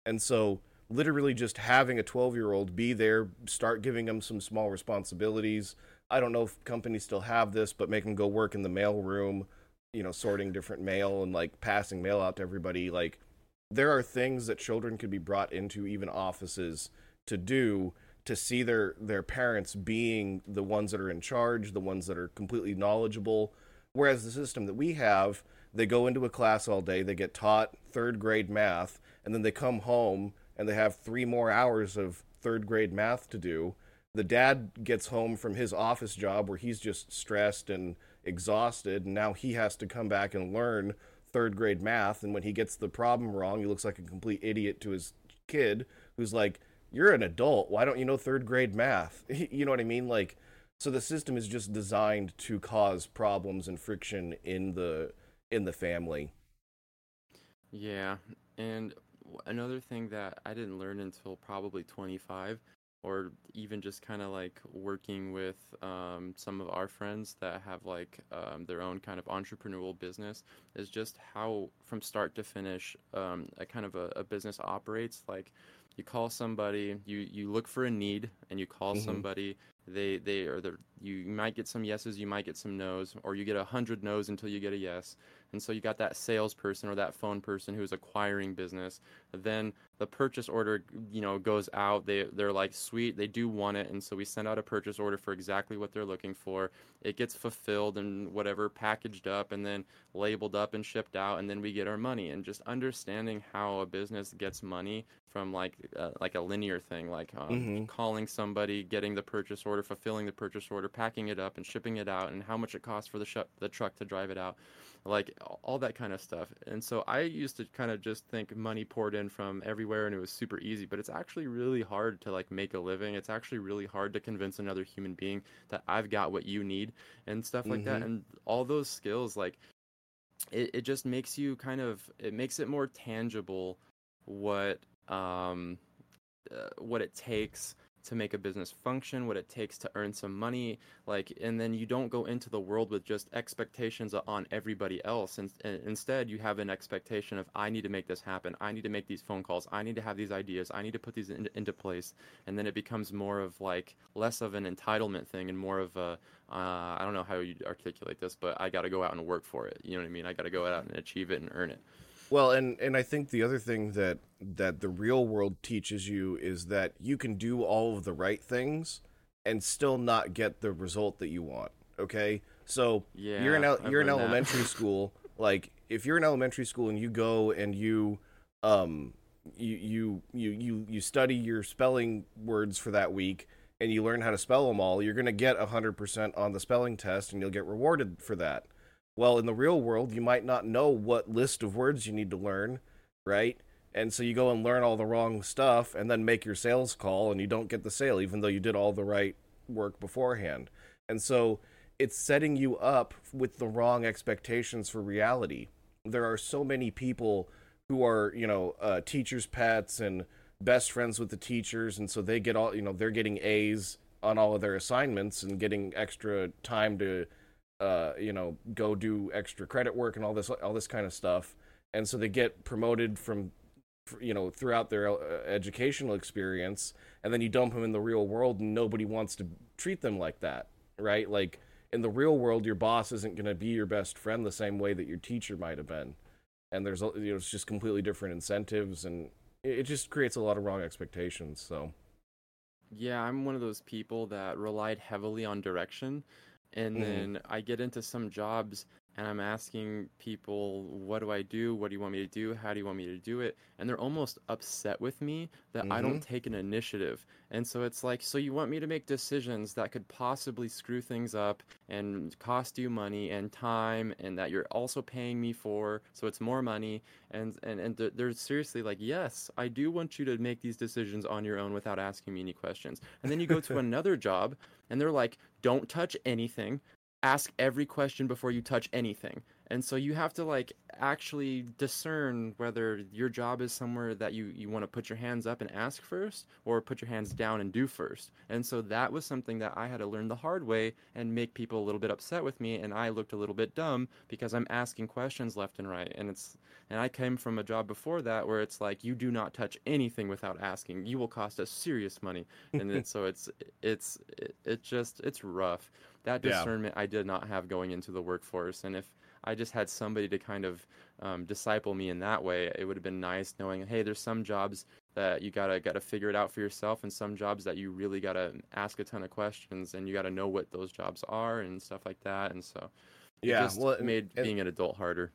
and so literally just having a 12 year old be there start giving them some small responsibilities i don't know if companies still have this but make them go work in the mail room you know sorting different mail and like passing mail out to everybody like there are things that children could be brought into even offices to do to see their their parents being the ones that are in charge, the ones that are completely knowledgeable. Whereas the system that we have, they go into a class all day, they get taught third grade math, and then they come home and they have three more hours of third grade math to do. The dad gets home from his office job where he's just stressed and exhausted, and now he has to come back and learn third grade math. And when he gets the problem wrong, he looks like a complete idiot to his kid who's like, you're an adult. Why don't you know third grade math? you know what I mean? Like, so the system is just designed to cause problems and friction in the in the family. Yeah, and another thing that I didn't learn until probably 25 or even just kind of like working with um, some of our friends that have like um, their own kind of entrepreneurial business is just how from start to finish um, a kind of a, a business operates like you call somebody you you look for a need and you call mm-hmm. somebody. They they are the you might get some yeses you might get some nos or you get a hundred nos until you get a yes. And so you got that salesperson or that phone person who's acquiring business. Then the purchase order you know goes out. They they're like sweet they do want it. And so we send out a purchase order for exactly what they're looking for. It gets fulfilled and whatever packaged up and then labeled up and shipped out. And then we get our money. And just understanding how a business gets money from like uh, like a linear thing like um, mm-hmm. calling somebody getting the purchase order fulfilling the purchase order packing it up and shipping it out and how much it costs for the sh- the truck to drive it out like all that kind of stuff. And so I used to kind of just think money poured in from everywhere and it was super easy, but it's actually really hard to like make a living. It's actually really hard to convince another human being that I've got what you need and stuff like mm-hmm. that. And all those skills, like it, it just makes you kind of, it makes it more tangible what, um, uh, what it takes to make a business function, what it takes to earn some money, like, and then you don't go into the world with just expectations on everybody else. And, and instead, you have an expectation of, I need to make this happen. I need to make these phone calls. I need to have these ideas. I need to put these in, into place. And then it becomes more of like less of an entitlement thing and more of a, uh, I don't know how you articulate this, but I got to go out and work for it. You know what I mean? I got to go out and achieve it and earn it. Well, and and I think the other thing that that the real world teaches you is that you can do all of the right things and still not get the result that you want. Okay, so yeah, you're in el- you're in elementary school. Like if you're in elementary school and you go and you um you you you you you study your spelling words for that week and you learn how to spell them all, you're going to get 100% on the spelling test and you'll get rewarded for that. Well, in the real world, you might not know what list of words you need to learn, right? And so you go and learn all the wrong stuff and then make your sales call and you don't get the sale, even though you did all the right work beforehand. And so it's setting you up with the wrong expectations for reality. There are so many people who are, you know, uh, teachers' pets and best friends with the teachers. And so they get all, you know, they're getting A's on all of their assignments and getting extra time to uh, you know, go do extra credit work and all this, all this kind of stuff. And so they get promoted from, you know, throughout their uh, educational experience, and then you dump them in the real world, and nobody wants to treat them like that, right? Like in the real world, your boss isn't going to be your best friend the same way that your teacher might have been, and there's, you know, it's just completely different incentives, and it just creates a lot of wrong expectations. So. Yeah, I'm one of those people that relied heavily on direction and mm-hmm. then I get into some jobs and I'm asking people, what do I do? What do you want me to do? How do you want me to do it? And they're almost upset with me that mm-hmm. I don't mm-hmm. take an initiative. And so it's like, so you want me to make decisions that could possibly screw things up and cost you money and time and that you're also paying me for. So it's more money. And, and, and they're seriously like, yes, I do want you to make these decisions on your own without asking me any questions. And then you go to another job and they're like, don't touch anything ask every question before you touch anything. And so you have to like actually discern whether your job is somewhere that you, you want to put your hands up and ask first or put your hands down and do first. And so that was something that I had to learn the hard way and make people a little bit upset with me and I looked a little bit dumb because I'm asking questions left and right. And it's and I came from a job before that where it's like you do not touch anything without asking. You will cost us serious money. And then, so it's it's it, it just it's rough that discernment yeah. I did not have going into the workforce. And if I just had somebody to kind of um, disciple me in that way, it would have been nice knowing, hey, there's some jobs that you gotta gotta figure it out for yourself, and some jobs that you really gotta ask a ton of questions, and you gotta know what those jobs are and stuff like that. And so, yeah, well, it made and, being an adult harder.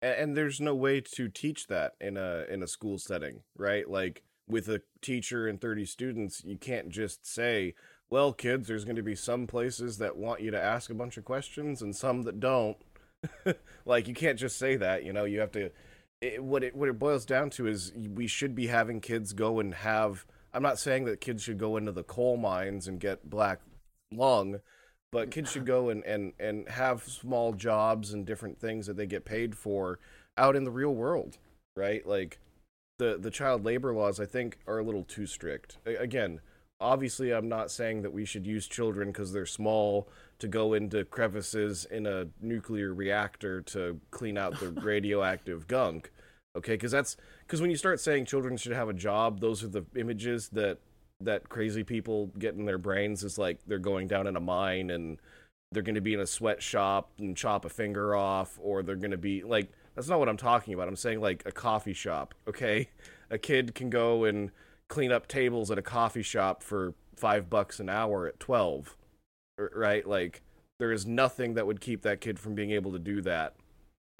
And there's no way to teach that in a in a school setting, right? Like with a teacher and 30 students, you can't just say, well, kids, there's going to be some places that want you to ask a bunch of questions and some that don't. like you can't just say that, you know. You have to. It, what it what it boils down to is we should be having kids go and have. I'm not saying that kids should go into the coal mines and get black lung, but mm. kids should go and and and have small jobs and different things that they get paid for out in the real world, right? Like the the child labor laws, I think, are a little too strict. Again obviously i'm not saying that we should use children because they're small to go into crevices in a nuclear reactor to clean out the radioactive gunk okay? Because that's because when you start saying children should have a job those are the images that that crazy people get in their brains. Is like they're going down in a mine and they're going to be in a sweatshop and chop a finger off or they're going to be like that's not what i'm talking about. I'm saying like a coffee shop okay? A kid can go and clean up tables at a coffee shop for five bucks an hour at 12 right? Like there is nothing that would keep that kid from being able to do that.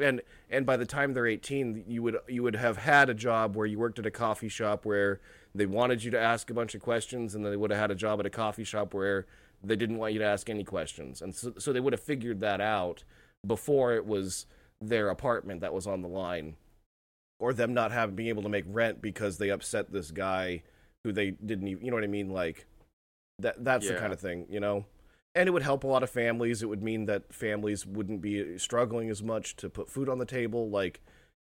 And and by the time they're 18 you would you would have had a job where you worked at a coffee shop where they wanted you to ask a bunch of questions and then they would have had a job at a coffee shop where they didn't want you to ask any questions. And so, so they would have figured that out before it was their apartment that was on the line or them not having being able to make rent because they upset this guy who they didn't even you know what I mean? Like that that's yeah. the kind of thing you know and it would help a lot of families. It would mean that families wouldn't be struggling as much to put food on the table. Like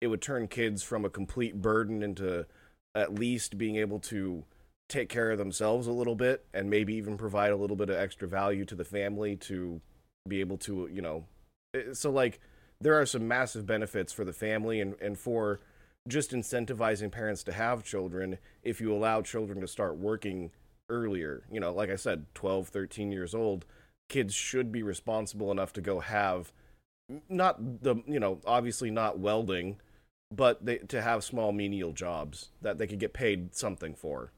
it would turn kids from a complete burden into at least being able to take care of themselves a little bit and maybe even provide a little bit of extra value to the family to be able to, you know, so like there are some massive benefits for the family and, and for just incentivizing parents to have children if you allow children to start working earlier. You know, like I said, 12, 13 years old, kids should be responsible enough to go have not the, you know, obviously not welding, but they, to have small menial jobs that they could get paid something for.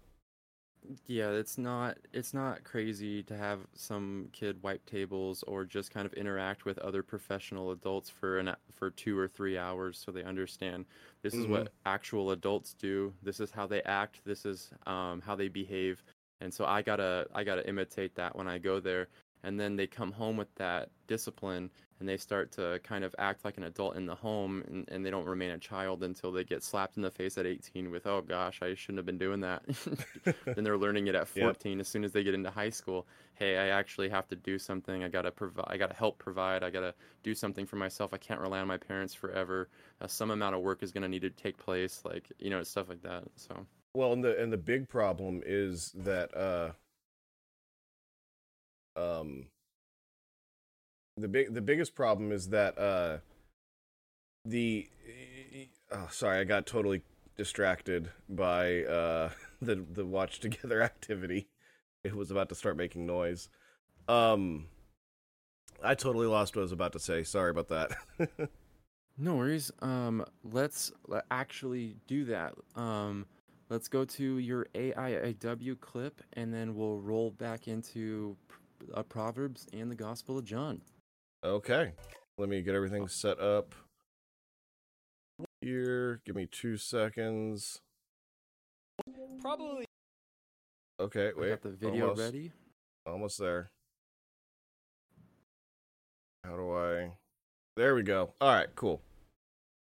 Yeah, it's not it's not crazy to have some kid wipe tables or just kind of interact with other professional adults for an for 2 or 3 hours so they understand this is Mm-hmm. what actual adults do. This is how they act. This is um, how they behave. And so I got to I got to imitate that when I go there. And then they come home with that discipline and they start to kind of act like an adult in the home and, and they don't remain a child until they get slapped in the face at 18 with oh gosh i shouldn't have been doing that. And they're learning it at Yep. 14 as soon as they get into high school. Hey i actually have to do something. I gotta provide i gotta help provide. I gotta do something for myself. I can't rely on my parents forever. Uh, some amount of work is gonna need to take place like you know stuff like that so Well, and the and the big problem is that uh um the big the biggest problem is that uh the oh sorry, I got totally distracted by uh the the watch together activity. It was about to start making noise. Um I totally lost what I was about to say. Sorry about that. No worries. Um, let's actually do that. Um, let's go to your AIAW clip, and then we'll roll back into uh, Proverbs and the Gospel of John. Okay. Let me get everything set up here. Give me two seconds. Probably Okay, We wait. got the video almost, ready. Almost there. How do I? There we go. All right, cool.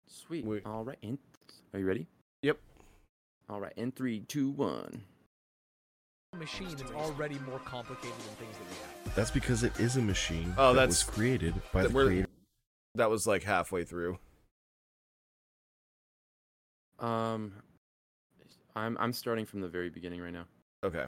Sweet. we- All right. In- Are you ready? Yep. All right. In three, two, one. a machine that's already more complicated than things that we have. That's because it is a machine Oh, that that's- was created by that the creator. That was like halfway through. Um, I'm I'm starting from the very beginning right now. Okay.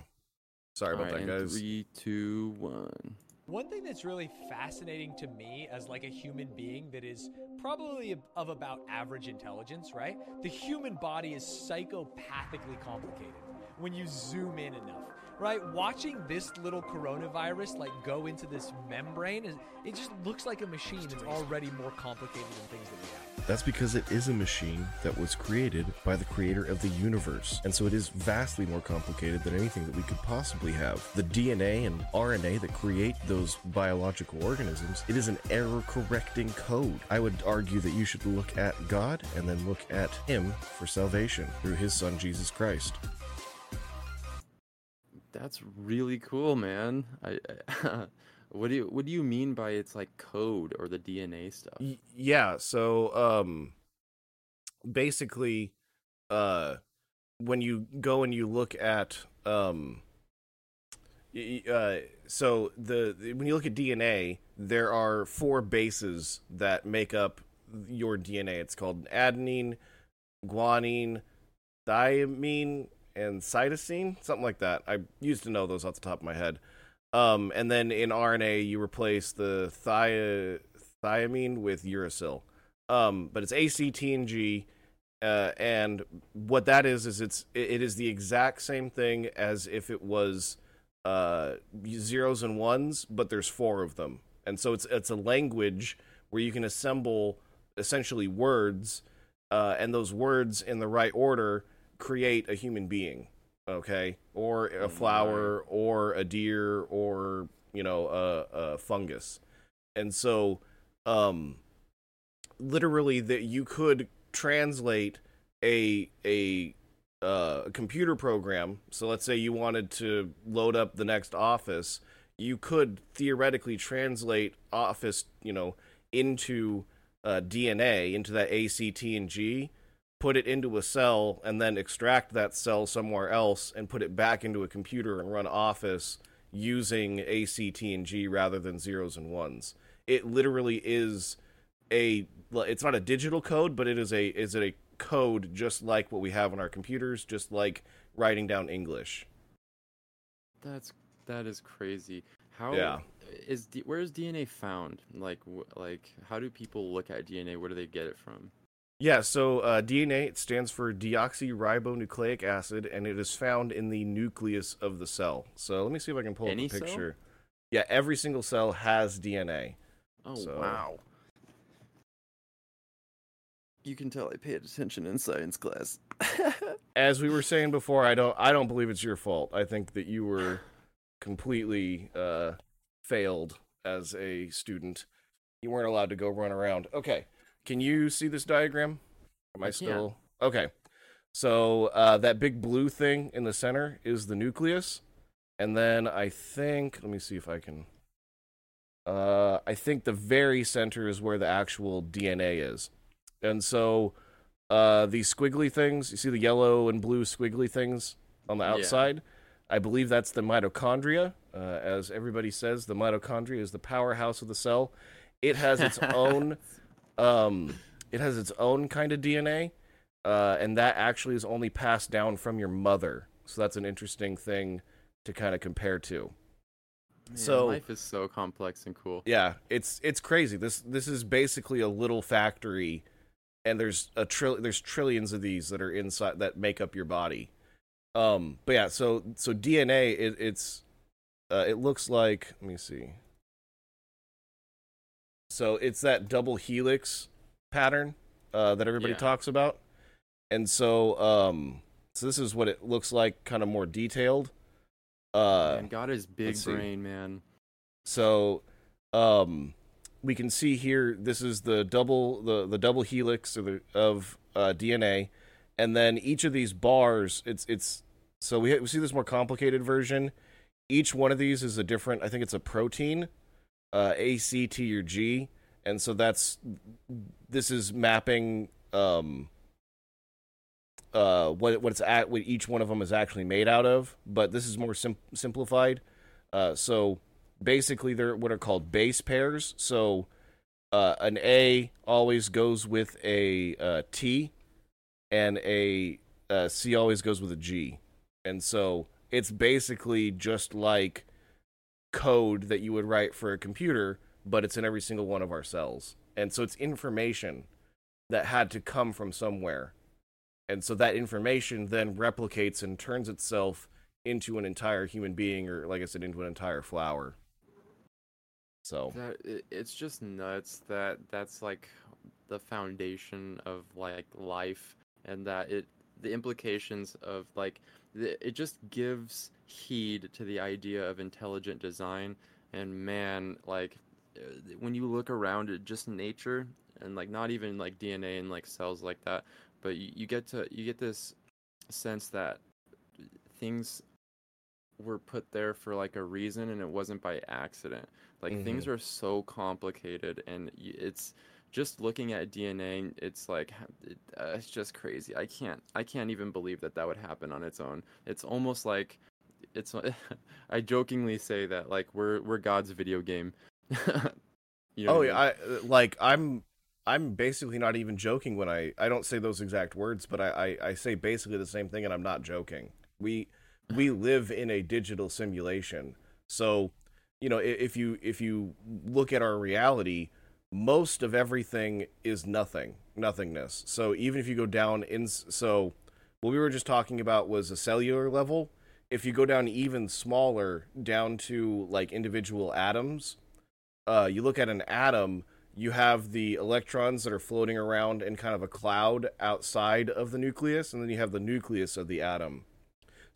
Sorry about All right, that, in guys. Three, two, one. One thing that's really fascinating to me as like a human being that is probably of about average intelligence, right? The human body is psychopathically complicated when you zoom in enough. Right? Watching this little coronavirus like go into this membrane is it just looks like a machine that's already more complicated than things that we have. That's because it is a machine that was created by the creator of the universe. And so it is vastly more complicated than anything that we could possibly have. The DNA and RNA that create those biological organisms, it is an error correcting code. I would argue that you should look at God and then look at Him for salvation through His Son, Jesus Christ. That's really cool, man. I, I what do you what do you mean by it's like code or the DNA stuff? Yeah so um basically uh when you go and you look at um uh so the- when you look at DNA there are four bases that make up your DNA it's called adenine guanine thymine and cytosine something like that I used to know those off the top of my head um, and then in RNA, you replace the thi- thymine with uracil. Um, but it's A, C, T, and G. Uh, and what that is is it's it, it is the exact same thing as if it was uh, zeros and ones, but there's four of them. And so it's it's a language where you can assemble essentially words, uh, and those words in the right order create a human being okay? Or a Oh, flower or a deer or you know a, a fungus. And so um literally that you could translate a a uh, a computer program. So let's say you wanted to load up the next office. You could theoretically translate office you know into uh, dna into that a c t and g put it into a cell and then extract that cell somewhere else and put it back into a computer and run office using A, C, T, and G rather than zeros and ones. It literally is a it's not a digital code, but it is a is it a code just like what we have on our computers, just like writing down English. That's that is crazy. How Yeah. is D, where is DNA found? Like like how do people look at DNA? Where do they get it from? Yeah, so uh, DNA it stands for deoxyribonucleic acid, and it is found in the nucleus of the cell. So let me see if I can pull Any up a cell? picture. Yeah, every single cell has DNA. Oh So- wow. You can tell I paid attention in science class. As we were saying before, I don't I don't believe it's your fault. I think that you were completely uh, failed as a student. You weren't allowed to go run around. Okay, can you see this diagram? Am I, still okay? So uh, that big blue thing in the center is the nucleus, and then I think let me see if I can. Uh, I think the very center is where the actual DNA is, and so uh, these squiggly things. You see the yellow and blue squiggly things on the Yeah. outside. I believe that's the mitochondria. Uh, as everybody says, the mitochondria is the powerhouse of the cell. It has its own, um, it has its own kind of DNA, uh, and that actually is only passed down from your mother. So that's an interesting thing to kind of compare to. Man, So- life is so complex and cool. Yeah, it's it's crazy. This this is basically a little factory, and there's a trill there's trillions of these that are inside that make up your body. Um, but yeah, so so DNA it, it's uh, it looks like let me see. So it's that double helix pattern uh, that everybody Yeah. talks about, and so um, so this is what it looks like, kind of more detailed. Uh, man, God is big let's see. brain, man. so, um, we can see here this is the double the the double helix of the of uh, DNA, and then each of these bars it's it's so we, we see this more complicated version. Each one of these is a different. I think it's a protein, uh, A, C, T, or G, and so that's this is mapping um uh what what it's at what each one of them is actually made out of but this is more sim- simplified uh so basically they're what are called base pairs. So uh, an A always goes with a uh, T, and a uh, C always goes with a G. And so it's basically just like code that you would write for a computer, but it's in every single one of our cells. And so it's information that had to come from somewhere. And so that information then replicates and turns itself into an entire human being, or like I said, into an entire flower. So That it, it's just nuts that that's like the foundation of like life and that it the implications of like it just gives heed to the idea of intelligent design. And man like uh, when you look around at just nature and like not even like DNA and like cells like that but you, you get to you get this sense that things were put there for like a reason and it wasn't by accident. Like things are so complicated and it's just looking at dna it's like it, uh, it's just crazy. I can't i can't even believe that that would happen on its own. It's almost like it's i jokingly say that like we're we're god's video game you know oh what yeah, I uh, like I'm I'm basically not even joking when I I don't say those exact words, but I I, I say basically the same thing, and I'm not joking. We we live in a digital simulation, so you know if you if you look at our reality, most of everything is nothing, nothingness. So even if you go down in so what we were just talking about was a cellular level. If you go down even smaller, down to like individual atoms, uh, you look at an atom, you have the electrons that are floating around in kind of a cloud outside of the nucleus, and then you have the nucleus of the atom.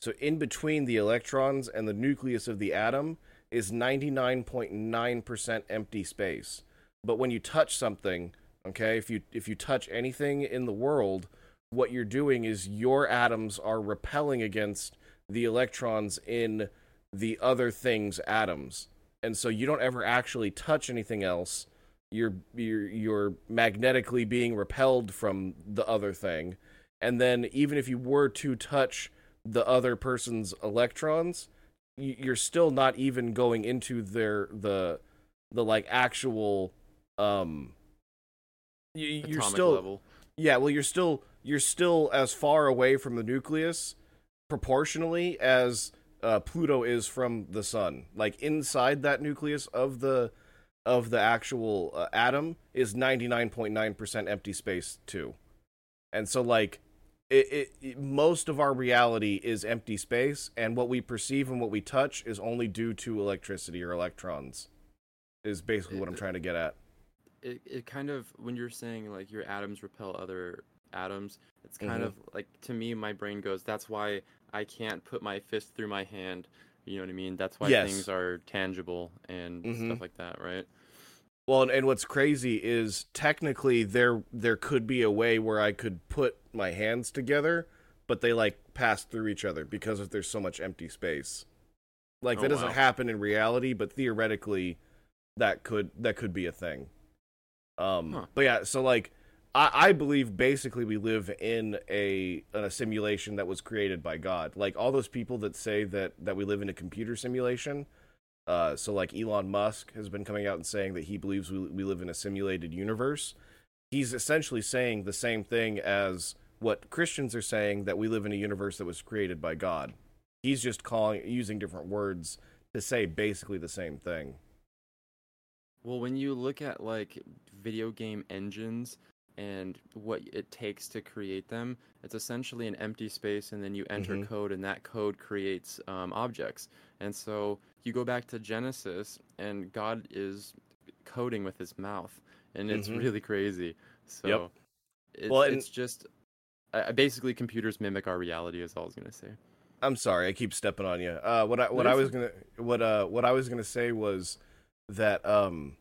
So in between the electrons and the nucleus of the atom is 99.9% empty space. But when you touch something, okay, if you if you touch anything in the world, what you're doing is your atoms are repelling against the electrons in the other thing's atoms. And so you don't ever actually touch anything else. You're you're you're magnetically being repelled from the other thing. And then even if you were to touch the other person's electrons you're still not even going into their the the like actual um you're atomic still level. Yeah, well, you're still you're still as far away from the nucleus proportionally as uh, Pluto is from the sun. Like inside that nucleus of the of the actual uh, atom is 99.9% empty space too. And so like it, it, it, most of our reality is empty space and what we perceive and what we touch is only due to electricity or electrons is basically what I'm trying to get at. It it kind of when you're saying like your atoms repel other atoms, it's kind Mhm. of like to me my brain goes that's why I can't put my fist through my hand. You know what I mean? That's why Yes. things are tangible and Mhm. stuff like that, right? Well, and, and what's crazy is technically there there could be a way where I could put my hands together, but they like pass through each other because of there's so much empty space. Like Oh, that doesn't wow. happen in reality, but theoretically that could that could be a thing. Um Huh. but yeah, so like I, I believe basically we live in a in a simulation that was created by God. Like all those people that say that that we live in a computer simulation, uh, so like Elon Musk has been coming out and saying that he believes we, we live in a simulated universe. He's essentially saying the same thing as what Christians are saying that we live in a universe that was created by God. He's just calling using different words to say basically the same thing. Well, when you look at like video game engines and what it takes to create them, it's essentially an empty space, and then you enter Mhm. code, and that code creates um, objects. And so you go back to Genesis, and God is coding with his mouth, and it's Mhm. really crazy. So it's, Well, and- it's just uh, basically computers mimic our reality. Is all I was gonna say. I'm sorry, I keep stepping on you. Uh, what I what I was gonna what uh what I was gonna say was that um,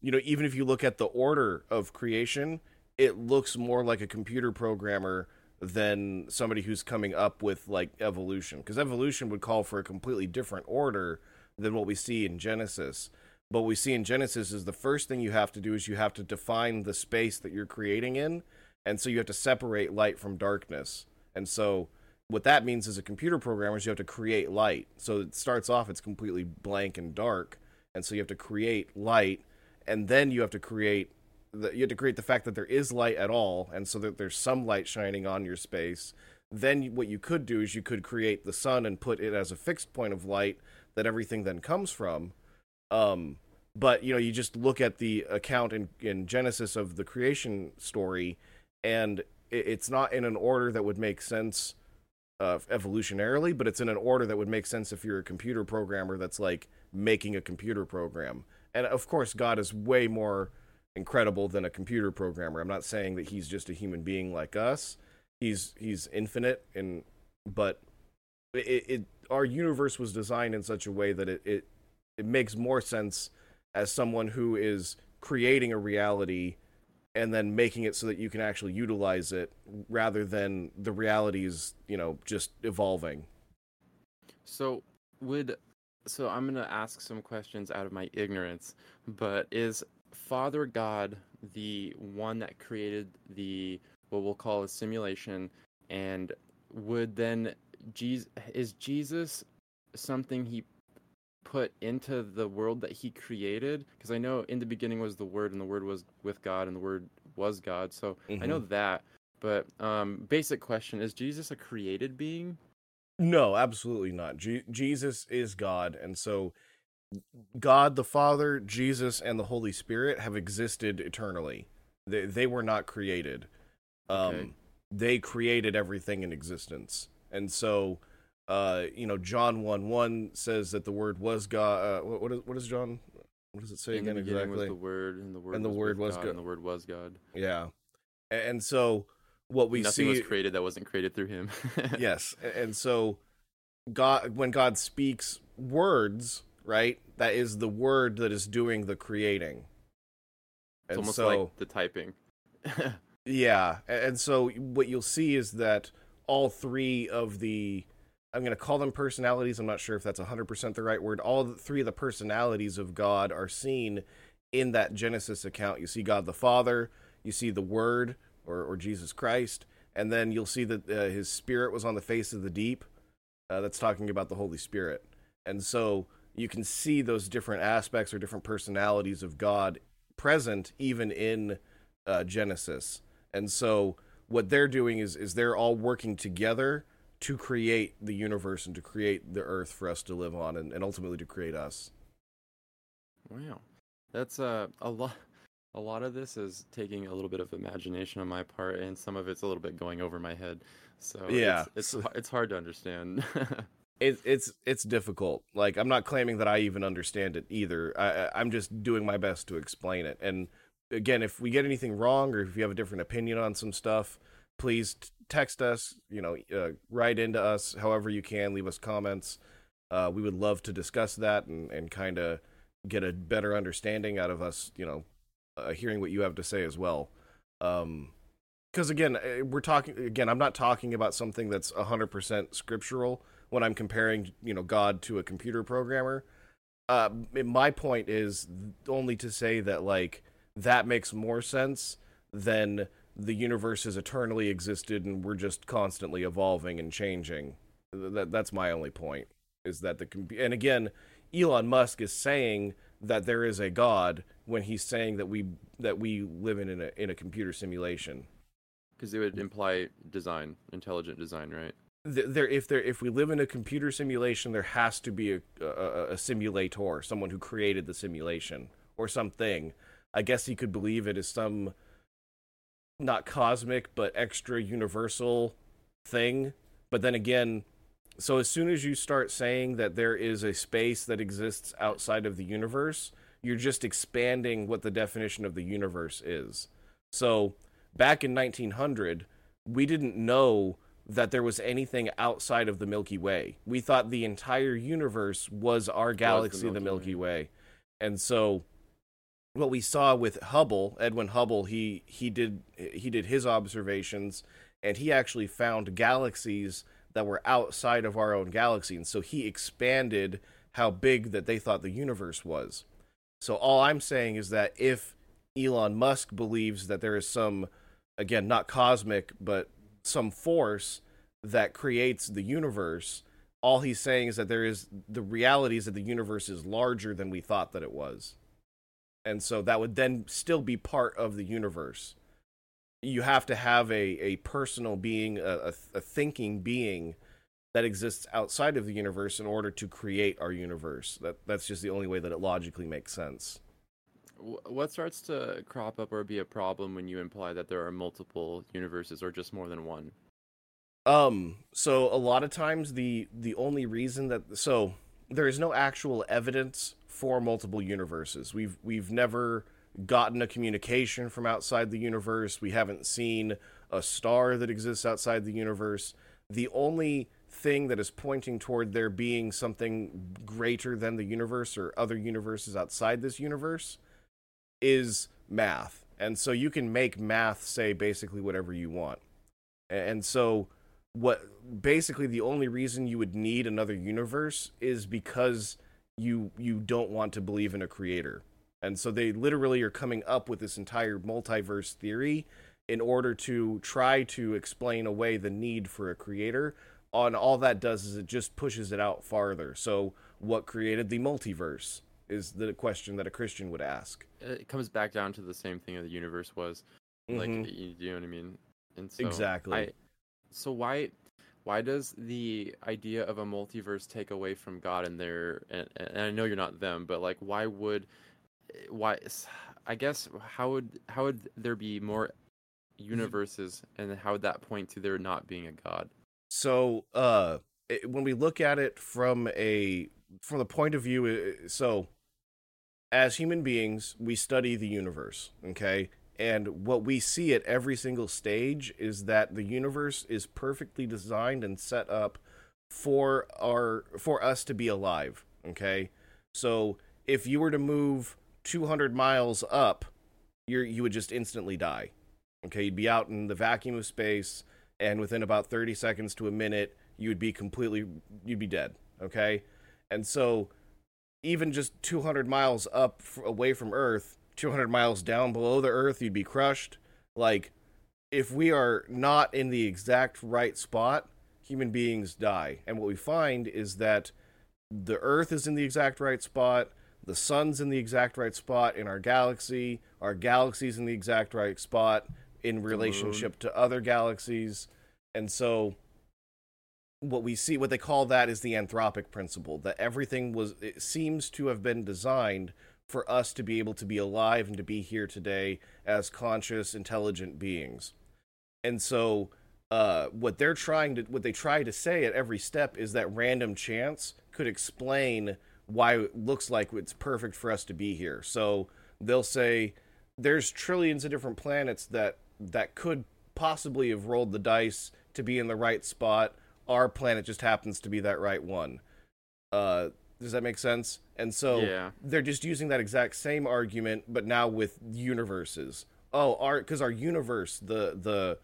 you know, even if you look at the order of creation, it looks more like a computer programmer than somebody who's coming up with like evolution, because evolution would call for a completely different order than what we see in Genesis. But what we see in Genesis is the first thing you have to do is you have to define the space that you're creating in, and so you have to separate light from darkness. And so what that means as a computer programmer is you have to create light. So it starts off it's completely blank and dark, and so you have to create light, and then you have to create you have to create the fact that there is light at all, and so that there's some light shining on your space. Then what you could do is you could create the sun and put it as a fixed point of light that everything then comes from. Um, but you know, you just look at the account in, in Genesis of the creation story, and it, it's not in an order that would make sense uh, evolutionarily, but it's in an order that would make sense if you're a computer programmer that's like making a computer program. And of course, God is way more incredible than a computer programmer. I'm not saying that he's just a human being like us. He's he's infinite, and but it, it our universe was designed in such a way that it, it it makes more sense as someone who is creating a reality and then making it so that you can actually utilize it rather than the realities you know just evolving So would so I'm gonna ask some questions out of my ignorance, but is Father God the one that created the what we'll call a simulation, and would then Jesus is Jesus something he put into the world that he created? Because I know in the beginning was the Word, and the Word was with God, and the Word was God. So I know that. But um, basic question: Is Jesus a created being? No, absolutely not. Je- Jesus is God, and so God the Father, Jesus, and the Holy Spirit have existed eternally. They they were not created. Um, Okay. they created everything in existence, and so uh, you know, John one one says that the Word was God. Uh, what what is what is John? What does it say in again exactly? the Word, and the Word And the was Word was God, God. and the Word was God. Yeah, and so what we Nothing see was created that wasn't created through Him. yes and so god when god speaks words right? That is the word that is doing the creating. It's and almost so like the typing. yeah and so what you'll see is that all three of the i'm going to call them personalities i'm not sure if that's 100% the right word all three of the personalities of god are seen in that genesis account. You see god the father you see the word or, or jesus christ and then you'll see that uh, his spirit was on the face of the deep uh, that's talking about the holy spirit. And so you can see those different aspects or different personalities of god present even in uh, genesis and so what they're doing is is they're all working together to create the universe and to create the earth for us to live on and, and ultimately to create us. Wow, that's uh, a lot. A lot of this is taking a little bit of imagination on my part, and some of it's a little bit going over my head. So Yeah. it's it's, it's hard to understand. it, it's it's difficult. Like I'm not claiming that I even understand it either. I, I'm just doing my best to explain it. And again, if we get anything wrong or if you have a different opinion on some stuff, please text us. You know, uh, write into us however you can. Leave us comments. Uh, we would love to discuss that and and kind of get a better understanding out of us. You know, uh, hearing what you have to say as well. Um, because again, eh, we're talking again. I'm not talking about something that's 100% scriptural when I'm comparing, you know, God to a computer programmer. Uh, my point is only to say that like that makes more sense than the universe has eternally existed and we're just constantly evolving and changing. That that's my only point. Is that the and again, Elon Musk is saying that there is a God when he's saying that we that we live in a in a computer simulation. Because it would imply design, intelligent design, right? Th- there if there if we live in a computer simulation there has to be a, a a simulator someone who created the simulation or something. I guess he could believe it is some not cosmic but extra universal thing. But then again so as soon as you start saying that there is a space that exists outside of the universe you're just expanding what the definition of the universe is. So back in 1900 we didn't know that there was anything outside of the Milky Way. We thought the entire universe was our galaxy, the Milky, Milky Way. And so what we saw with Hubble, Edwin Hubble, he he did he did his observations and he actually found galaxies that were outside of our own galaxy and so he expanded how big that they thought the universe was. So all I'm saying is that if Elon Musk believes that there is some again not cosmic but some force that creates the universe. All he's saying is that there is the reality is that the universe is larger than we thought that it was. And so that would then still be part of the universe. You have to have a, a personal being a, a, thinking being that exists outside of the universe in order to create our universe. That that's just the only way that it logically makes sense What starts to crop up or be a problem when you imply that there are multiple universes or just more than one? Um, so a lot of times the the only reason that so there is no actual evidence for multiple universes. We've we've never gotten a communication from outside the universe. We haven't seen a star that exists outside the universe. The only thing that is pointing toward there being something greater than the universe or other universes outside this universe is math. And so you can make math say basically whatever you want. And so what basically the only reason you would need another universe is because you you don't want to believe in a creator. And so they literally are coming up with this entire multiverse theory in order to try to explain away the need for a creator. On all that does is it just pushes it out farther. So what created the multiverse is the question that a Christian would ask. It comes back down to the same thing that the universe was. Like, Mhm. y- you know what I mean? And so Exactly. I, so why, why does the idea of a multiverse take away from God and their? And, and I know you're not them, but like, why would, why? I guess how would how would there be more universes, and how would that point to there not being a God? so uh when we look at it from a from the point of view uh, so as human beings we study the universe okay? And what we see at every single stage is that the universe is perfectly designed and set up for our for us to be alive okay? So if you were to move 200 miles up you're you would just instantly die okay? You'd be out in the vacuum of space and within about 30 seconds to a minute you would be completely you'd be dead okay? And so even just 200 miles up f- away from earth 200 miles down below the earth you'd be crushed. Like if we are not in the exact right spot human beings die. And what we find is that the earth is in the exact right spot the sun's in the exact right spot in our galaxy our galaxy's in the exact right spot in relationship to other galaxies. And so what we see what they call that is the anthropic principle that everything was it seems to have been designed for us to be able to be alive and to be here today as conscious intelligent beings. And so uh, what they're trying to what they try to say at every step is that random chance could explain why it looks like it's perfect for us to be here. So they'll say there's trillions of different planets that that could possibly have rolled the dice to be in the right spot our planet just happens to be that right one. Uh, does that make sense? And so Yeah. they're just using that exact same argument, but now with universes. Oh, our because our universe, the the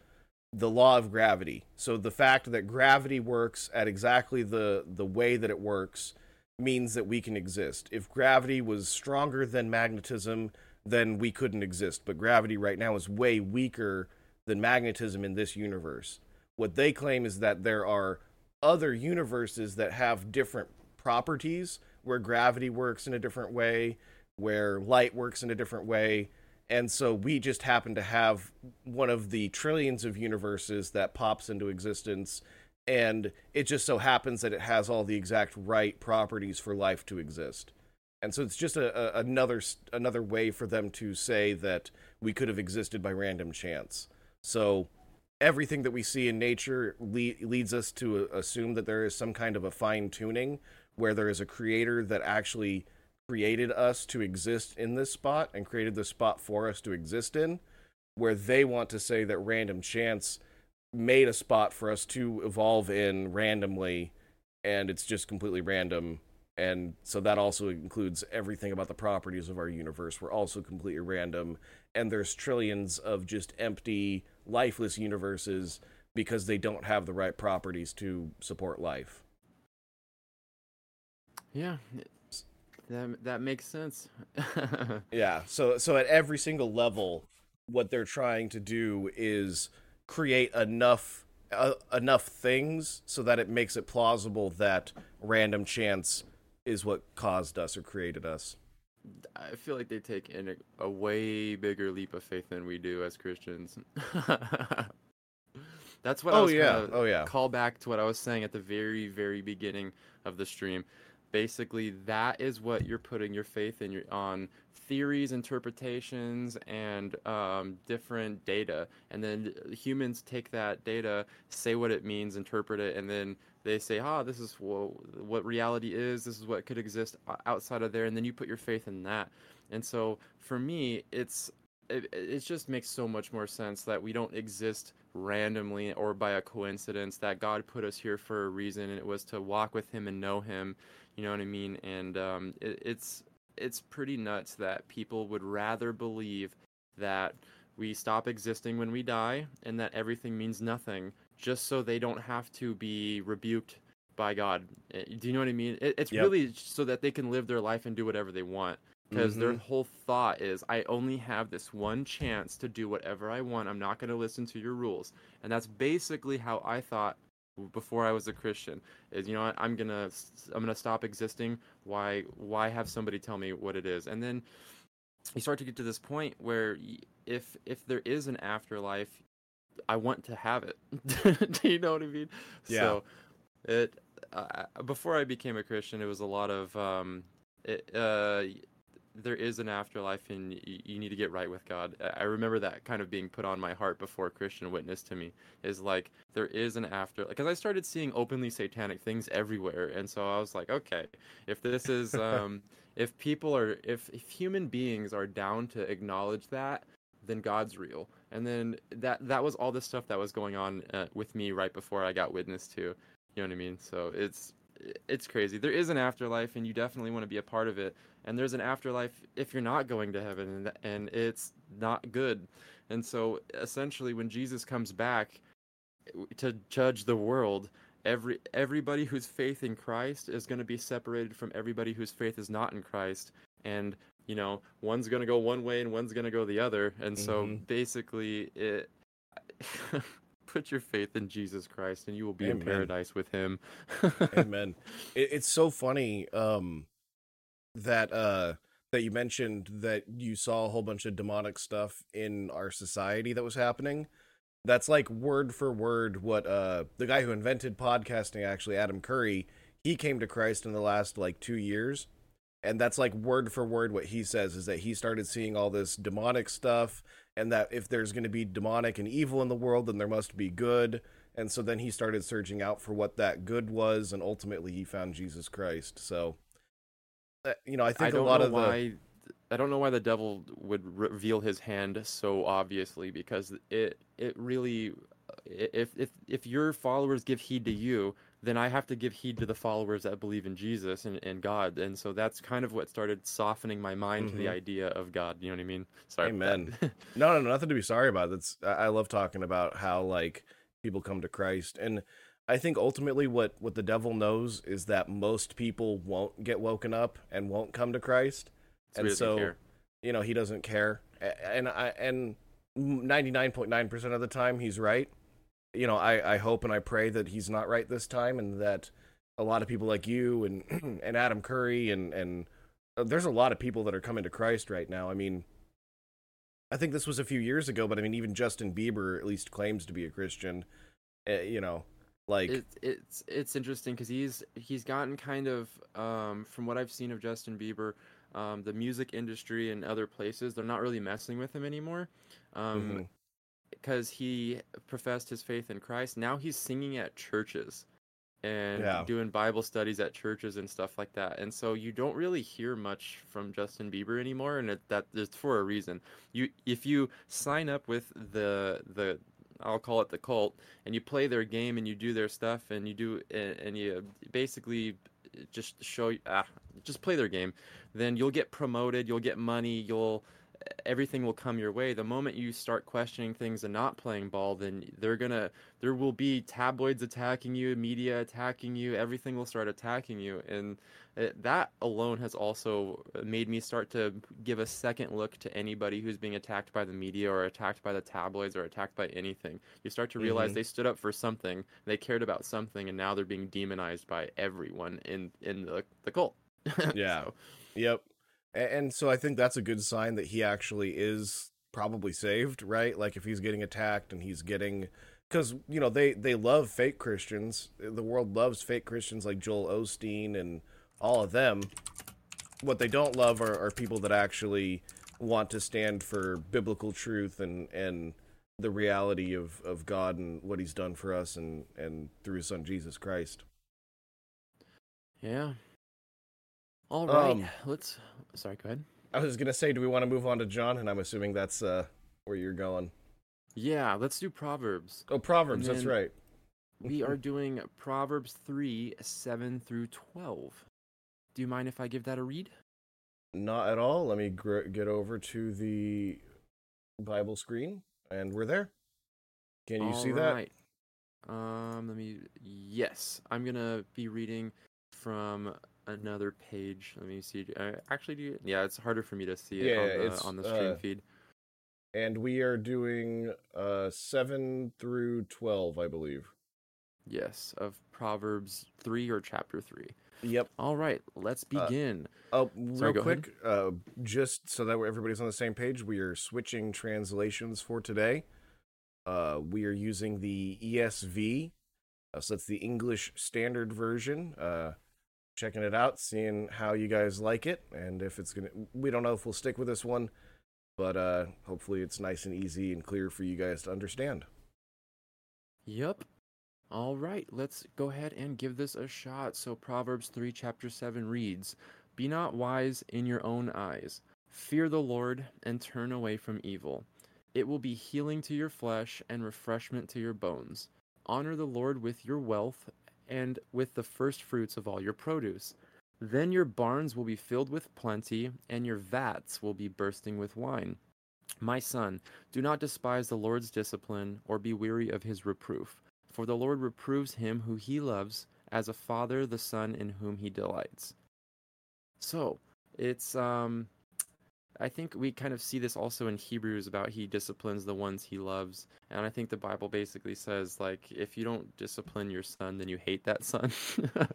the law of gravity. So the fact that gravity works at exactly the the way that it works means that we can exist. If gravity was stronger than magnetism, then we couldn't exist. But gravity right now is way weaker than magnetism in this universe. What they claim is that there are other universes that have different properties where gravity works in a different way, where light works in a different way. And so we just happen to have one of the trillions of universes that pops into existence. And it just so happens that it has all the exact right properties for life to exist. And so it's just a, a, another another way for them to say that we could have existed by random chance. So everything that we see in nature le- leads us to uh, assume that there is some kind of a fine tuning where there is a creator that actually created us to exist in this spot and created this spot for us to exist in where they want to say that random chance made a spot for us to evolve in randomly and it's just completely random and so that also includes everything about the properties of our universe. Were also completely random. And there's trillions of just empty lifeless universes because they don't have the right properties to support life. Yeah, that that makes sense. yeah. So so at every single level what they're trying to do is create enough uh, enough things so that it makes it plausible that random chance is what caused us or created us I feel like they take in a, a way bigger leap of faith than we do as Christians. That's what I oh was yeah oh yeah call back to what I was saying at the very, very beginning of the stream. Basically, that is what you're putting your faith in your, on theories, interpretations, and um, different data. And then humans take that data, say what it means, interpret it, and then they say, "Ah, this is wha- what reality is. This is what could exist outside of there." And then you put your faith in that. And so, for me, it's it, it just makes so much more sense that we don't exist randomly or by a coincidence that god put us here for a reason and it was to walk with him and know him you know what i mean and um, it, it's it's pretty nuts that people would rather believe that we stop existing when we die and that everything means nothing just so they don't have to be rebuked by god Eh, do you know what i mean it, it's Yep. really so that they can live their life and do whatever they want because their Mhm. whole thought is I only have this one chance to do whatever I want. I'm not going to listen to your rules. And that's basically how I thought before I was a Christian. Is you know what? I'm to I'm to stop existing. Why why have somebody tell me what it is? And then you start to get to this point where if if there is an afterlife, I want to have it. do you know what I mean? Yeah. So it uh, before I became a Christian, it was a lot of um, it, uh, there is an afterlife and you need to get right with God. I- remember that kind of being put on my heart before Christian witnessed to me is like there is an after because I started seeing openly satanic things everywhere and so I was like okay if this is um if people are if, if human beings are down to acknowledge that then God's real. And then that that was all the stuff that was going on uh, with me right before I got witness to you know what I mean? So it's it's crazy. There is an afterlife and you definitely want to be a part of it and there's an afterlife if you're not going to heaven and, and it's not good. And so essentially when jesus comes back to judge the world every everybody whose faith in christ is going to be separated from everybody whose faith is not in christ. And you know one's going to go one way and one's going to go the other. And so Mhm. basically it put your faith in jesus christ and you will be in paradise with him. Amen. It, it's so funny um that uh that you mentioned that you saw a whole bunch of demonic stuff in our society that was happening? That's like word for word what uh the guy who invented podcasting actually Adam Curry he came to Christ in the last like 2 years and that's like word for word what he says is that he started seeing all this demonic stuff and that if there's going to be demonic and evil in the world then there must be good and so then he started searching out for what that good was and ultimately he found Jesus Christ so you know I think I a don't lot know of the why. I don't know why the devil would reveal his hand so obviously because it it really if if if your followers give heed to you then I have to give heed to the followers that believe in Jesus and, and God and so that's kind of what started softening my mind to the Mhm. idea of God you know what I mean sorry Amen. No, no, nothing to be sorry about. That's I love talking about how like people come to Christ, and I think ultimately what what the devil knows is that most people won't get woken up and won't come to Christ, and so care. you know he doesn't care, and I and ninety nine point nine percent of the time he's right. You know, I I hope and I pray that he's not right this time, and that a lot of people like you and and Adam Curry and and uh, there's a lot of people that are coming to Christ right now. I mean. I think this was a few years ago, but I mean, even Justin Bieber at least claims to be a Christian. Uh, you know, like it, it's it's interesting because he's he's gotten kind of um, from what I've seen of Justin Bieber, um, the music industry and other places they're not really messing with him anymore, um, mhm. because he professed his faith in Christ. Now he's singing at churches and Yeah. doing Bible studies at churches and stuff like that. And so you don't really hear much from Justin Bieber anymore, and it, that is for a reason. You if you sign up with the the I'll call it the cult, and you play their game and you do their stuff and you do and, you basically just show ah, just play their game, then you'll get promoted, you'll get money, you'll everything will come your way. The moment you start questioning things and not playing ball, then they're gonna there will be tabloids attacking you, media attacking you, everything will start attacking you, and it, that alone has also made me start to give a second look to anybody who's being attacked by the media or attacked by the tabloids or attacked by anything. You start to realize Mhm. they stood up for something, they cared about something, and now they're being demonized by everyone in in the the cult. Yeah. So, Yep. And so I think that's a good sign that he actually is probably saved, right? Like if he's getting attacked and he's getting cuz you know they they love fake Christians. Uh, the world loves fake Christians like Joel Osteen and all of them. What they don't love are, are people that actually want to stand for biblical truth and and the reality of of God and what he's done for us and and through his son Jesus Christ. yeah. All right, Um, let's. Sorry, go ahead. I was going to say do we want to move on to John and I'm assuming that's uh where you're going. Yeah, let's do Proverbs. Oh, Proverbs. That's right. We are doing Proverbs 3 7 through 12. Do you mind if I give that a read? Not at all. Let me gr- get over to the Bible screen, and we're there. Can you see that? Um, let me. Yes, I'm gonna be reading from another page. Let me see. Uh, actually, do you, yeah, it's harder for me to see it Yeah, on, the, it's, on the stream uh, feed. And we are doing uh seven through twelve, I believe. Yes, of Proverbs 3 or chapter 3. Yep. All right, let's Uh, begin. Oh, Sorry, real quick, uh, just so that everybody's on the same page, we are switching translations for today. Uh, we are using the ESV, uh, so that's the English Standard Version. Checking it out, seeing how you guys like it, and if it's gonna. We don't know if we'll stick with this one, but uh, hopefully it's nice and easy and clear for you guys to understand. Yep. All right, let's go ahead and give this a shot. So, Proverbs 3, chapter 7 reads Be not wise in your own eyes. Fear the Lord and turn away from evil. It will be healing to your flesh and refreshment to your bones. Honor the Lord with your wealth and with the first fruits of all your produce. Then your barns will be filled with plenty, and your vats will be bursting with wine. My son, do not despise the Lord's discipline or be weary of his reproof. For the Lord reproves him who he loves, as a father the son in whom he delights. So, it's um I think we kind of see this also in Hebrews about he disciplines the ones he loves. And I think the Bible basically says like if you don't discipline your son, then you hate that son.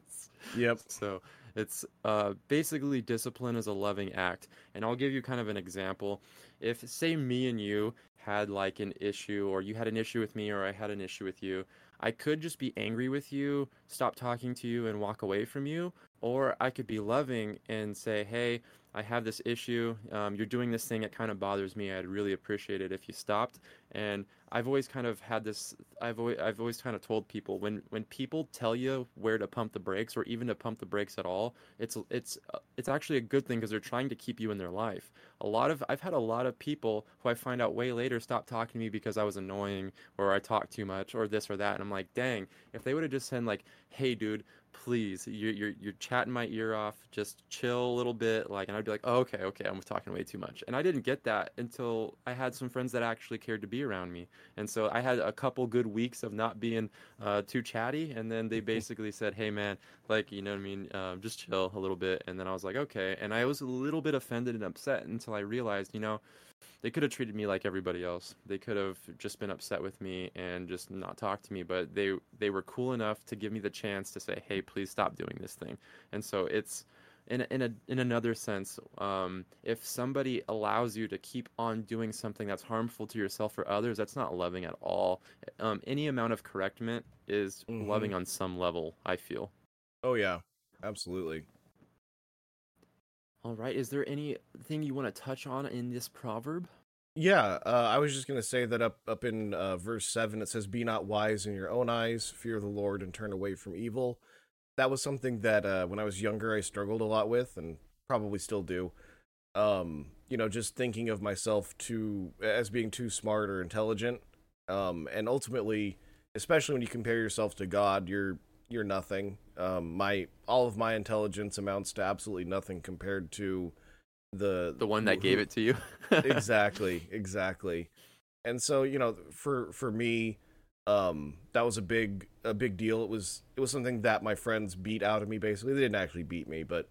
Yep. So it's uh, basically discipline is a loving act. And I'll give you kind of an example. If, say, me and you had like an issue, or you had an issue with me, or I had an issue with you, I could just be angry with you, stop talking to you, and walk away from you. Or I could be loving and say, hey, I have this issue. Um, you're doing this thing. It kind of bothers me. I'd really appreciate it if you stopped. And I've always kind of had this. I've always, I've always kind of told people when when people tell you where to pump the brakes or even to pump the brakes at all, it's it's uh, it's actually a good thing because they're trying to keep you in their life. A lot of I've had a lot of people who I find out way later stop talking to me because I was annoying or I talked too much or this or that, and I'm like, dang, if they would have just said like, hey, dude, please you're, you're you're chatting my ear off just chill a little bit like and i'd be like oh, okay okay i'm talking way too much. And i didn't get that until i had some friends that actually cared to be around me. And so i had a couple good weeks of not being uh, too chatty and then they basically said hey man like you know what i mean uh, just chill a little bit. And then i was like okay. And i was a little bit offended and upset until i realized you know they could have treated me like everybody else. They could have just been upset with me and just not talked to me, but they they were cool enough to give me the chance to say, "Hey, please stop doing this thing." And so it's in in a in another sense, um, if somebody allows you to keep on doing something that's harmful to yourself or others, that's not loving at all. Um, any amount of correctment is Mhm. loving on some level. I feel. Oh yeah, absolutely. All right. Is there anything you want to touch on in this proverb? Yeah, uh, I was just gonna say that up up in uh, verse seven it says, "Be not wise in your own eyes; fear the Lord and turn away from evil." That was something that uh, when I was younger I struggled a lot with, and probably still do. Um, you know, just thinking of myself too as being too smart or intelligent, um, and ultimately, especially when you compare yourself to God, you're you're nothing. Um, my all of my intelligence amounts to absolutely nothing compared to the The one that gave it to you. exactly exactly. And so you know for for me um that was a big a big deal. It was it was something that my friends beat out of me basically. They didn't actually beat me but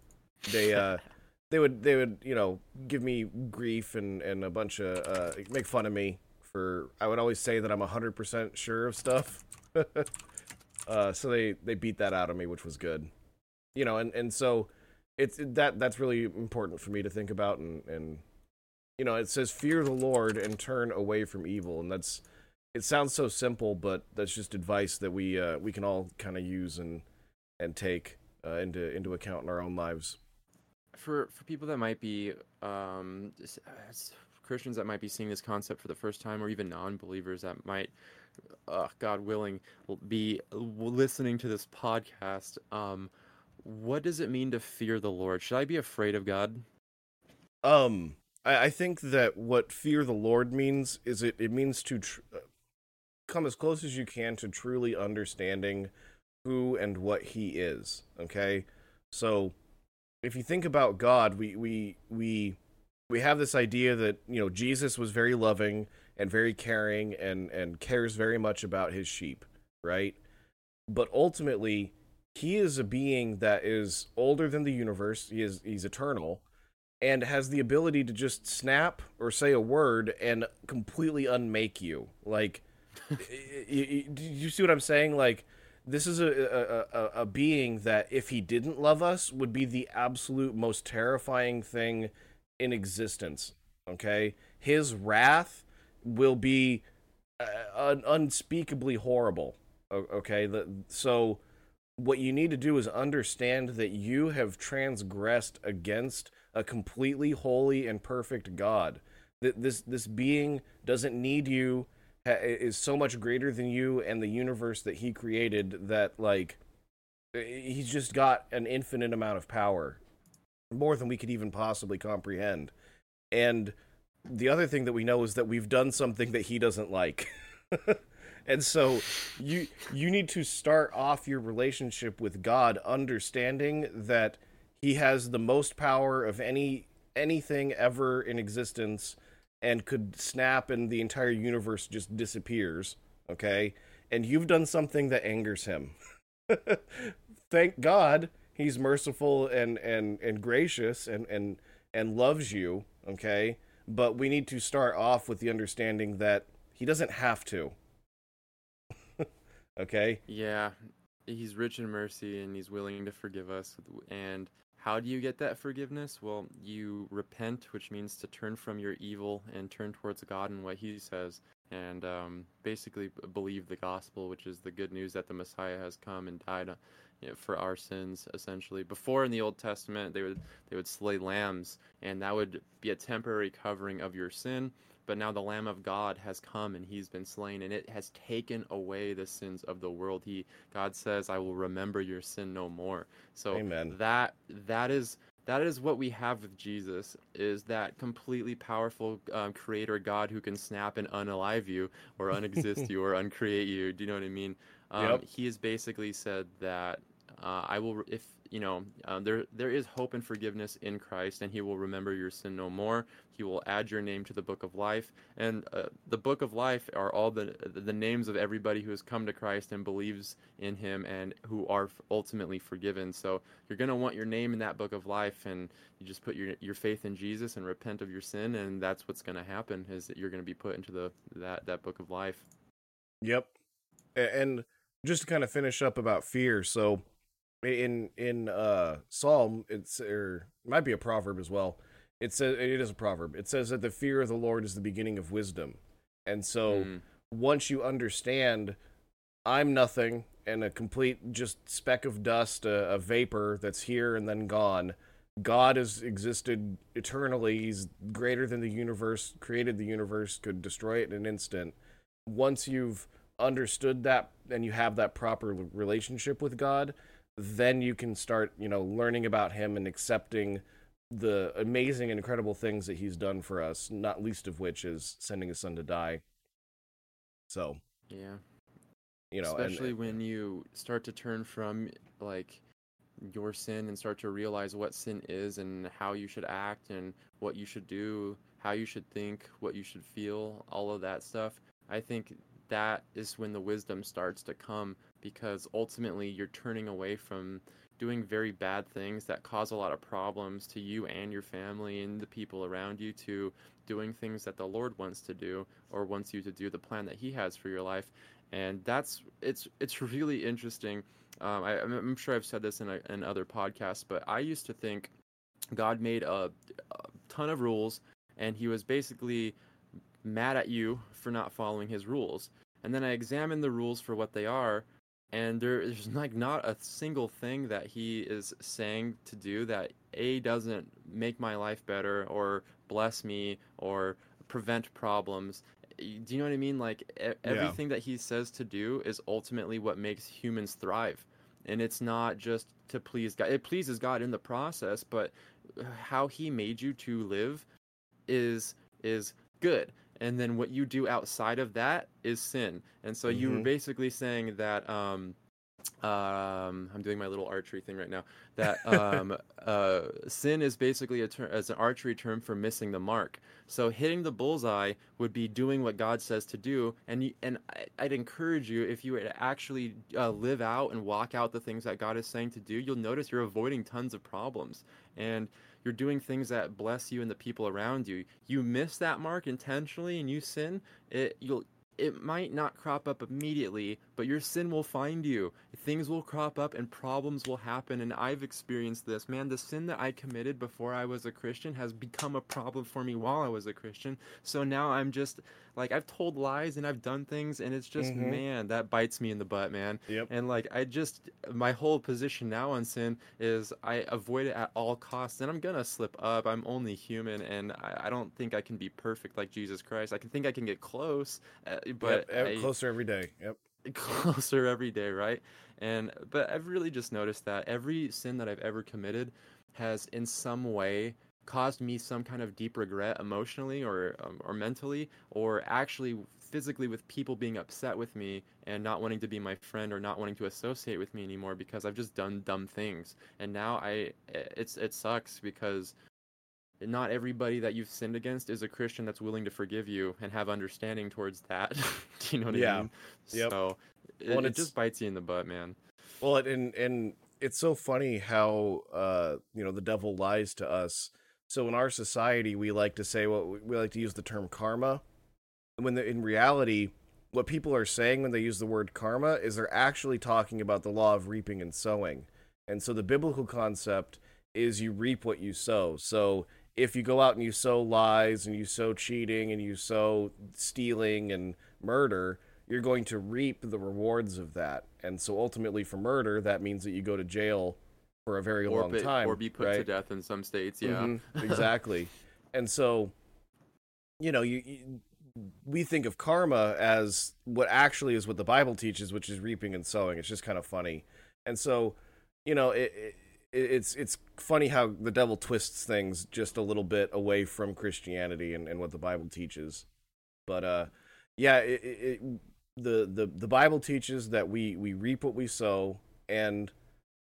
they uh they would they would you know give me grief and and a bunch of uh make fun of me for i would always say that i'm 100% sure of stuff uh so they they beat that out of me which was good. You know and and so it's that that's really important for me to think about and and you know it says fear the lord and turn away from evil. And that's it sounds so simple but that's just advice that we uh we can all kind of use and and take uh, into into account in our own lives. For for people that might be um Christians that might be seeing this concept for the first time, or even non-believers that might, uh, God willing, be listening to this podcast. Um, what does it mean to fear the Lord? Should I be afraid of God? um i i think that what fear the lord means is it it means to tr- uh, come as close as you can to truly understanding who and what he is okay so if you think about god we we we we have this idea that you know jesus was very loving and very caring and and cares very much about his sheep right? But ultimately he is a being that is older than the universe. He is he's eternal and has the ability to just snap or say a word and completely unmake you. Like y- y- y- do you see what i'm saying? Like this is a, a, a being that if he didn't love us would be the absolute most terrifying thing in existence okay? His wrath will be uh, un- unspeakably horrible okay? The, so what you need to do is understand that you have transgressed against a completely holy and perfect god. That this this being doesn't need you is so much greater than you and the universe that he created that like he's just got an infinite amount of power more than we could even possibly comprehend. And the other thing that we know is that we've done something that he doesn't like. And so you you need to start off your relationship with god understanding that he has the most power of any anything ever in existence and could snap and the entire universe just disappears okay? And you've done something that angers him. Thank god he's merciful and and and gracious and and and loves you okay? But we need to start off with the understanding that he doesn't have to. okay? Yeah, he's rich in mercy and he's willing to forgive us. And how do you get that forgiveness? Well, you repent, which means to turn from your evil and turn towards God and what He says, and um, basically believe the gospel, which is the good news that the Messiah has come and died you know, for our sins. Essentially, before in the Old Testament, they would they would slay lambs, and that would be a temporary covering of your sin. But now the Lamb of God has come and he's been slain and it has taken away the sins of the world. He God says, I will remember your sin no more. So Amen. that that is that is what we have with Jesus is that completely powerful um, creator God who can snap and unalive you or unexist you or uncreate you. Do you know what I mean? Um, Yep. He has basically said that uh, I will if you know uh, there there is hope and forgiveness in Christ and He will remember your sin no more. He will add your name to the book of life and uh, the book of life are all the the names of everybody who has come to Christ and believes in Him and who are ultimately forgiven. So you're gonna want your name in that book of life and you just put your your faith in Jesus and repent of your sin and that's what's gonna happen is that you're gonna be put into the that that book of life. Yep. And just to kind of finish up about fear, so in in uh Psalm, it's or it might be a proverb as well. It says it is a proverb. It says that the fear of the Lord is the beginning of wisdom. And so Mm. once you understand I'm nothing and a complete just speck of dust, a, a vapor that's here and then gone. God has existed eternally. He's greater than the universe, created the universe, could destroy it in an instant. Once you've understood that and you have that proper relationship with God, then you can start, you know, learning about him and accepting the amazing and incredible things that he's done for us, not least of which is sending his son to die. So, Yeah. you know, and- especially uh, when you start to turn from like your sin and start to realize what sin is and how you should act and what you should do, how you should think, what you should feel, all of that stuff. I think that is when the wisdom starts to come because ultimately you're turning away from doing very bad things that cause a lot of problems to you and your family and the people around you to doing things that the Lord wants to do or wants you to do the plan that he has for your life and that's it's it's really interesting. Um, I, I'm I'm sure I've said this in, a, in other podcasts, but I used to think God made a, a ton of rules, and He was basically mad at you for not following His rules. And then I examine the rules for what they are, and there is like not a single thing that He is saying to do that a doesn't make my life better or bless me or prevent problems do you know what I mean? Like e- everything that he says to do is ultimately what makes humans thrive, and it's not just to please God. It pleases God in the process, but uh, how He made you to live is is good, and then what you do outside of that is sin. And so you were Mhm. basically saying that. Um, um, I'm doing my little archery thing right now. That um, uh, sin is basically a ter- as an archery term for missing the mark. So hitting the bullseye would be doing what God says to do, and you, and I, I'd encourage you if you were to actually uh, live out and walk out the things that God is saying to do, you'll notice you're avoiding tons of problems, and you're doing things that bless you and the people around you. You miss that mark intentionally, and you sin. It you'll it might not crop up immediately, but your sin will find you. Things will crop up and problems will happen. And I've experienced this. Man, the sin that I committed before I was a Christian has become a problem for me while I was a Christian. So now I'm just like, I've told lies and I've done things, and it's just, Mhm. man, that bites me in the butt, man. Yep. And like, I just, my whole position now on sin is I avoid it at all costs. And I'm going to slip up. I'm only human, and I, I don't think I can be perfect like Jesus Christ. I can think I can get close, uh, but Yep, ev- I- closer every day. Yep. closer every day, right? And but I've really just noticed that every sin that I've ever committed has in some way caused me some kind of deep regret emotionally or um, or mentally or actually physically with people being upset with me and not wanting to be my friend or not wanting to associate with me anymore because I've just done dumb things. And now I it's it sucks because not everybody that you've sinned against is a Christian that's willing to forgive you and have understanding towards that. Do you know what Yeah. I mean? Yep. So it, Well, and it just bites you in the butt, man. Well, and and it's so funny how uh you know the devil lies to us So in our society, we like to say what well, we like to use the term karma, when the, in reality, what people are saying when they use the word karma is they're actually talking about the law of reaping and sowing. And so the biblical concept is you reap what you sow. So if you go out and you sow lies and you sow cheating and you sow stealing and murder, you're going to reap the rewards of that. And so ultimately for murder, that means that you go to jail for a very or long be, time or be put right? to death in some states. Yeah, Mhm, exactly. and so, you know, you, you we think of karma as what actually is what the Bible teaches, which is reaping and sowing. It's just kind of funny, and so, you know, it, it it's it's funny how the devil twists things just a little bit away from Christianity and, and what the Bible teaches. But uh, yeah, it, it, the the the Bible teaches that we we reap what we sow, and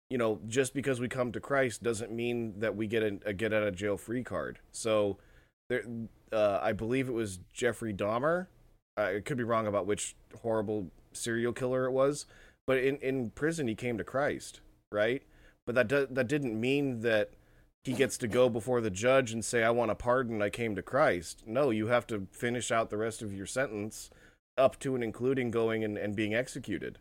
you know, just because we come to Christ doesn't mean that we get a, a get out of jail free card. So, there, uh, I believe it was Jeffrey Dahmer. I could be wrong about which horrible serial killer it was, but in, in prison he came to Christ, right? But that do, that didn't mean that he gets to go before the judge and say, "I want a pardon. I came to Christ." No, you have to finish out the rest of your sentence, up to and including going and, and being executed,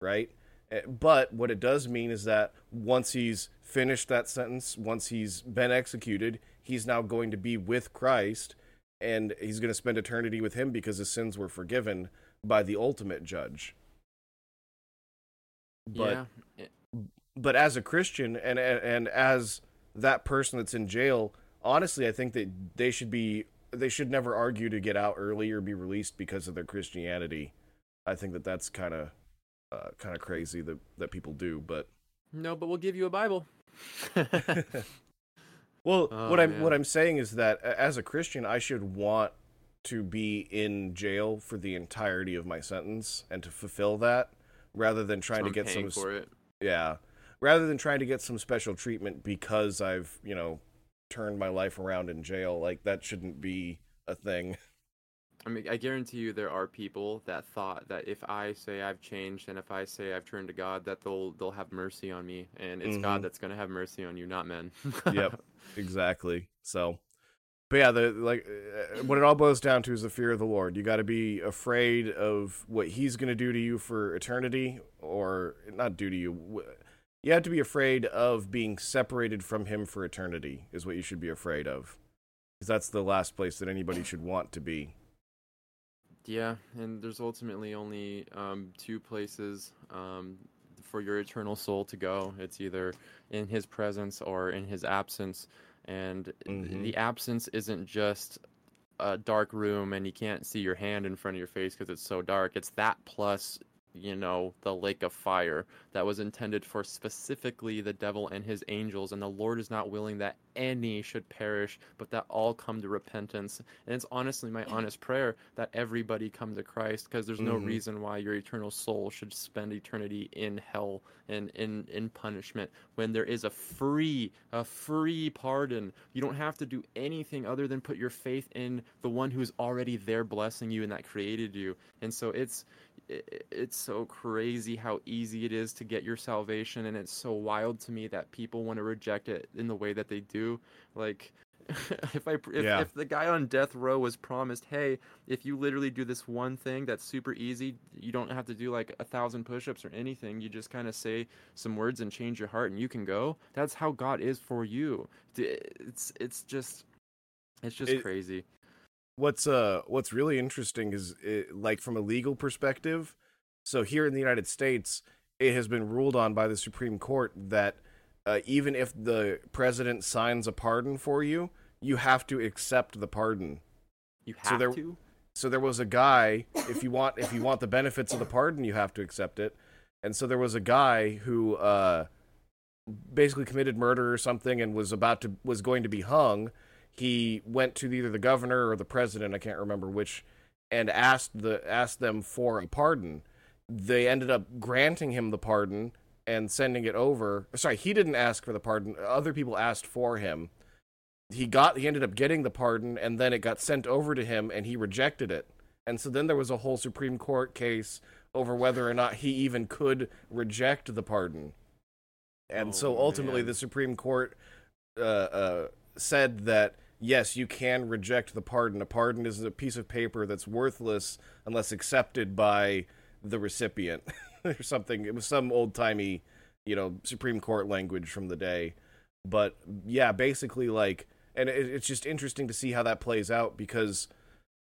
right? Eh, But what it does mean is that once he's finished that sentence, once he's been executed, he's now going to be with Christ and he's going to spend eternity with him because his sins were forgiven by the ultimate judge. But yeah. But as a Christian and, and and as that person that's in jail, honestly, I think that they should be they should never argue to get out early or be released because of their Christianity. I think that that's kind of uh, kind of crazy that that people do, but No, but we'll give you a Bible. well, Oh, what I'm man. what I'm saying is that as a Christian, I should want to be in jail for the entirety of my sentence and to fulfill that rather than trying So to get some for it. Yeah. Rather than trying to get some special treatment because I've, you know, turned my life around in jail, like that shouldn't be a thing. I mean, I guarantee you there are people that thought that if I say I've changed and if I say I've turned to God, that they'll they'll have mercy on me, and it's Mhm. God that's gonna have mercy on you, not men. Yep. exactly. So, but yeah, the like uh, what it all boils down to is the fear of the Lord. You got to be afraid of what he's going to do to you for eternity or not do to you. You have to be afraid of being separated from him for eternity is what you should be afraid of. Cuz that's the last place that anybody should want to be. Yeah, and there's ultimately only um, two places um, for your eternal soul to go. It's either in His presence or in His absence. And Mhm. the absence isn't just a dark room and you can't see your hand in front of your face because it's so dark. It's that plus, you know, the lake of fire that was intended for specifically the devil and his angels. And the Lord is not willing that any should perish, but that all come to repentance. And it's honestly my honest prayer that everybody come to Christ because there's no Mhm. reason why your eternal soul should spend eternity in hell and in, in punishment when there is a free, a free pardon. You don't have to do anything other than put your faith in the one who's already there blessing you and that created you. And so it's it, it's so crazy how easy it is to get your salvation and it's so wild to me that people want to reject it in the way that they do. Like if i if, Yeah. if the guy on death row was promised hey if you literally do this one thing that's super easy you don't have to do like a thousand push-ups or anything you just kind of say some words and change your heart and you can go that's how god is for you. It's it's just it's just It- crazy what's uh what's really interesting is it, like from a legal perspective so here in the united states it has been ruled on by the supreme court that uh, even if the president signs a pardon for you you have to accept the pardon. You So have there- to? so there was a guy if you want if you want the benefits of the pardon you have to accept it. And so there was a guy who uh basically committed murder or something and was about to was going to be hung he went to either the governor or the president i can't remember which and asked the asked them for a pardon. They ended up granting him the pardon and sending it over. Sorry he didn't ask for the pardon. Other people asked for him. He got he ended up getting the pardon and then it got sent over to him and he rejected it. And so then there was a whole supreme court case over whether or not he even could reject the pardon. And Oh, so ultimately man. the supreme court uh, uh, said that yes, you can reject the pardon. A pardon is a piece of paper that's worthless unless accepted by the recipient or something. It was some old timey, you know, Supreme Court language from the day. But yeah, basically, like, and it, it's just interesting to see how that plays out because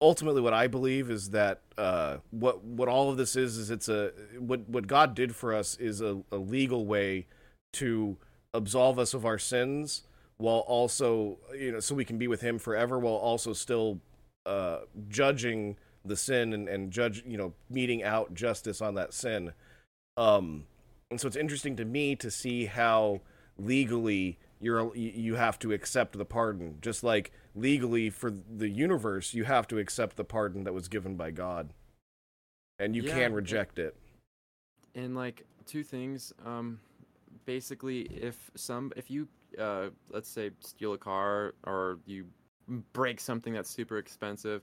ultimately what I believe is that uh, what what all of this is is it's a what what God did for us is a, a legal way to absolve us of our sins while also you know so we can be with him forever while also still uh, judging the sin and, and judge you know meting out justice on that sin. Um and so it's interesting to me to see how legally you're you have to accept the pardon. Just like legally for the universe you have to accept the pardon that was given by god. And you Yeah, can reject it. And like two things um basically if some if you uh let's say steal a car or you break something that's super expensive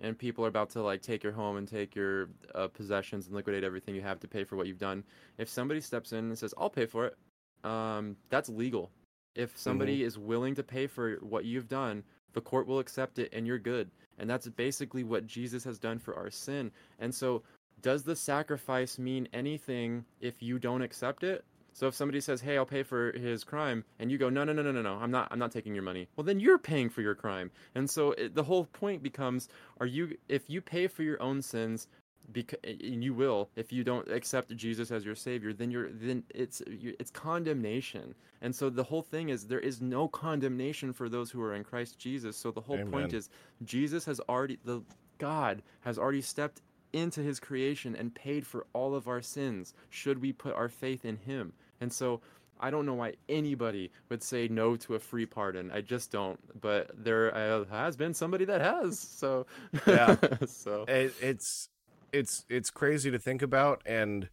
and people are about to like take your home and take your uh, possessions and liquidate everything you have to pay for what you've done. If somebody steps in and says i'll pay for it um that's legal. If somebody is willing to pay for what you've done the court will accept it and you're good. And that's basically what jesus has done for our sin. And so does the sacrifice mean anything if you don't accept it? So if somebody says, "Hey, I'll pay for his crime," and you go, "No, no, no, no, no, no, I'm not. I'm not taking your money." Well, then you're paying for your crime. And so it, the whole point becomes: Are you? If you pay for your own sins, because and you will, if you don't accept Jesus as your savior, then you're then it's it's condemnation. And so the whole thing is there is no condemnation for those who are in Christ Jesus. So the whole point is Jesus has already the God has already stepped into his creation and paid for all of our sins should we put our faith in him. And so I don't know why anybody would say no to a free pardon. I just don't. But there uh, has been somebody that has. So Yeah. so it, it's it's it's crazy to think about and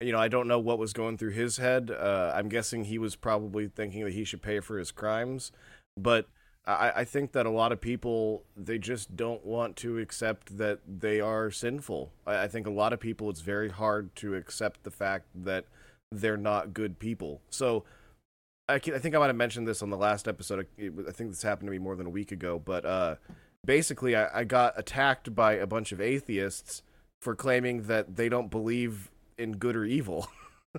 you know i don't know what was going through his head uh, i'm guessing he was probably thinking that he should pay for his crimes but I, I think that a lot of people they just don't want to accept that they are sinful I, I think a lot of people it's very hard to accept the fact that they're not good people so I, can, I think I might have mentioned this on the last episode. It I think this happened to me more than a week ago. But uh, basically, I, I got attacked by a bunch of atheists for claiming that they don't believe in good or evil.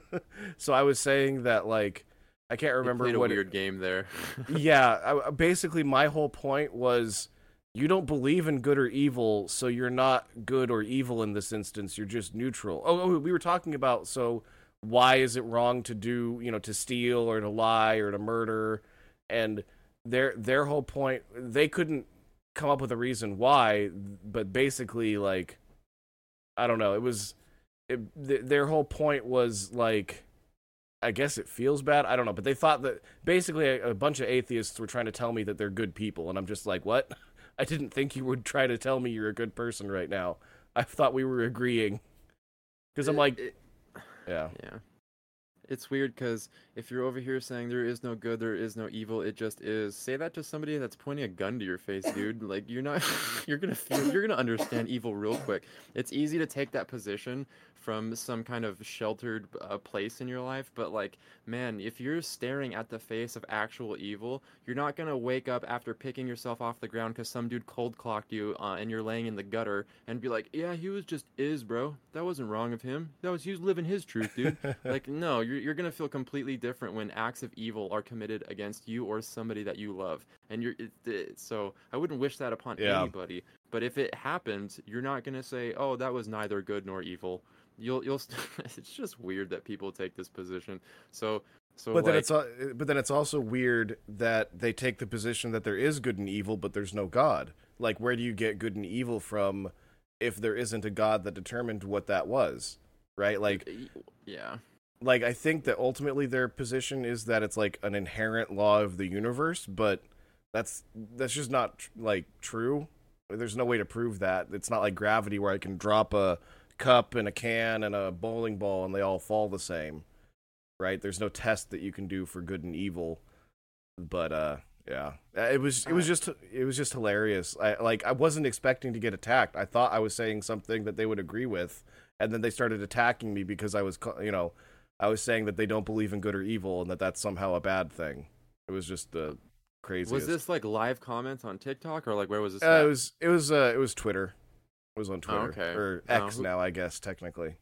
so I was saying that, like, I can't You remember a what. weird game there. yeah, I, basically, my whole point was you don't believe in good or evil, so you're not good or evil in this instance. You're just neutral. Oh, oh we were talking about so why is it wrong to do you know to steal or to lie or to murder? And their their whole point they couldn't come up with a reason why but basically like i don't know it was it, th- their whole point was like i guess it feels bad i don't know but they thought that basically a, a bunch of atheists were trying to tell me that they're good people and i'm just like what? I didn't think you would try to tell me you're a good person right now. I thought we were agreeing. Because i'm uh, It- like yeah Yeah. It's weird because if you're over here saying there is no good, there is no evil, it just is. Say that to somebody that's pointing a gun to your face, dude. Like you're not, you're gonna feel, you're gonna understand evil real quick. It's easy to take that position from some kind of sheltered uh, place in your life, but like, man, if you're staring at the face of actual evil, you're not gonna wake up after picking yourself off the ground because some dude cold clocked you uh, and you're laying in the gutter and be like, yeah, he was just is, bro. That wasn't wrong of him. That was he was living his truth, dude. like, no, you're you're gonna feel completely different when acts of evil are committed against you or somebody that you love, and you're it, it, so I wouldn't wish that upon Yeah. anybody. But if it happens, you're not gonna say, oh, that was neither good nor evil. You'll you'll. st- it's just weird that people take this position. So so but then it's eh, but then it's also weird that they take the position that there is good and evil, but there's no God. Like, where do you get good and evil from if there isn't a God that determined what that was? Right? Like, yeah. Like I think that ultimately their position is that it's like an inherent law of the universe, but that's that's just not tr- like true. There's no way to prove that. It's not like gravity where I can drop a cup and a can and a bowling ball and they all fall the same. Right? There's no test that you can do for good and evil. But uh yeah. Uh, It was it was just it was just hilarious. I like I wasn't expecting to get attacked. I thought I was saying something that they would agree with and then they started attacking me because I was you know, I was saying that they don't believe in good or evil and that that's somehow a bad thing. It was just the crazy. Was this like live comments on TikTok or like where was this? Uh, it was it was uh, it was Twitter. It was on Twitter okay. or Uh, X who- now, I guess technically.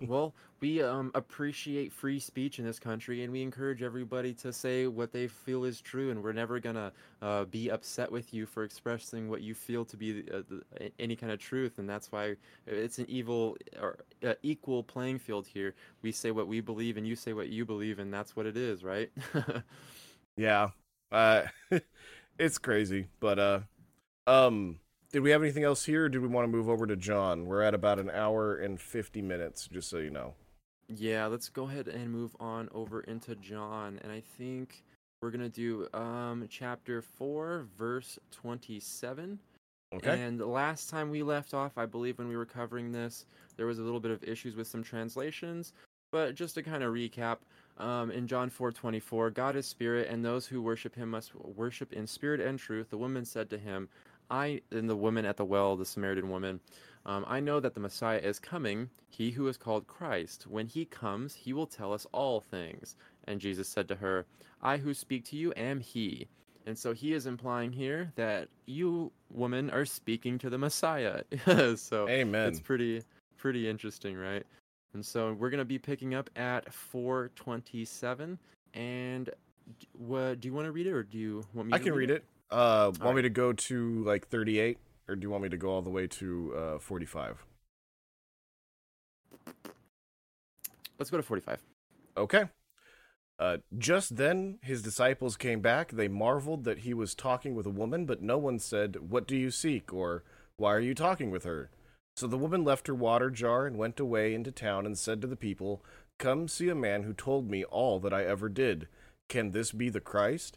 Well, we um, appreciate free speech in this country, and we encourage everybody to say what they feel is true, and we're never gonna uh, be upset with you for expressing what you feel to be uh, the, any kind of truth, and that's why it's an evil or uh, equal playing field here. We say what we believe, and you say what you believe, and that's what it is, right? Yeah. Uh it's crazy. But uh um did we have anything else here or did we want to move over to John? We're at about an hour and 50 minutes, just so you know. Yeah, let's go ahead and move on over into John, and I think we're gonna do um chapter four, verse twenty-seven. Okay. And the last time we left off, I believe when we were covering this, there was a little bit of issues with some translations. But just to kind of recap, um, in John 4:24, God is spirit, and those who worship Him must worship in spirit and truth. The woman said to him, "I," and the woman at the well, the Samaritan woman, um, "I know that the Messiah is coming, He who is called Christ. When He comes, He will tell us all things." And Jesus said to her, "I who speak to you am He." And so he is implying here that you, woman, are speaking to the Messiah. so Amen. it's pretty pretty interesting, right? And so we're gonna be picking up at 427. And what do you want to read it, or do you want me? To I to can read it. Uh want me to go to like 38 or do you want me to go all the way to uh 45? Let's go to 45. Okay. Uh, just then his disciples came back. They marveled that he was talking with a woman, but no one said, What do you seek? or Why are you talking with her? So the woman left her water jar and went away into town and said to the people, Come see a man who told me all that I ever did. Can this be the Christ?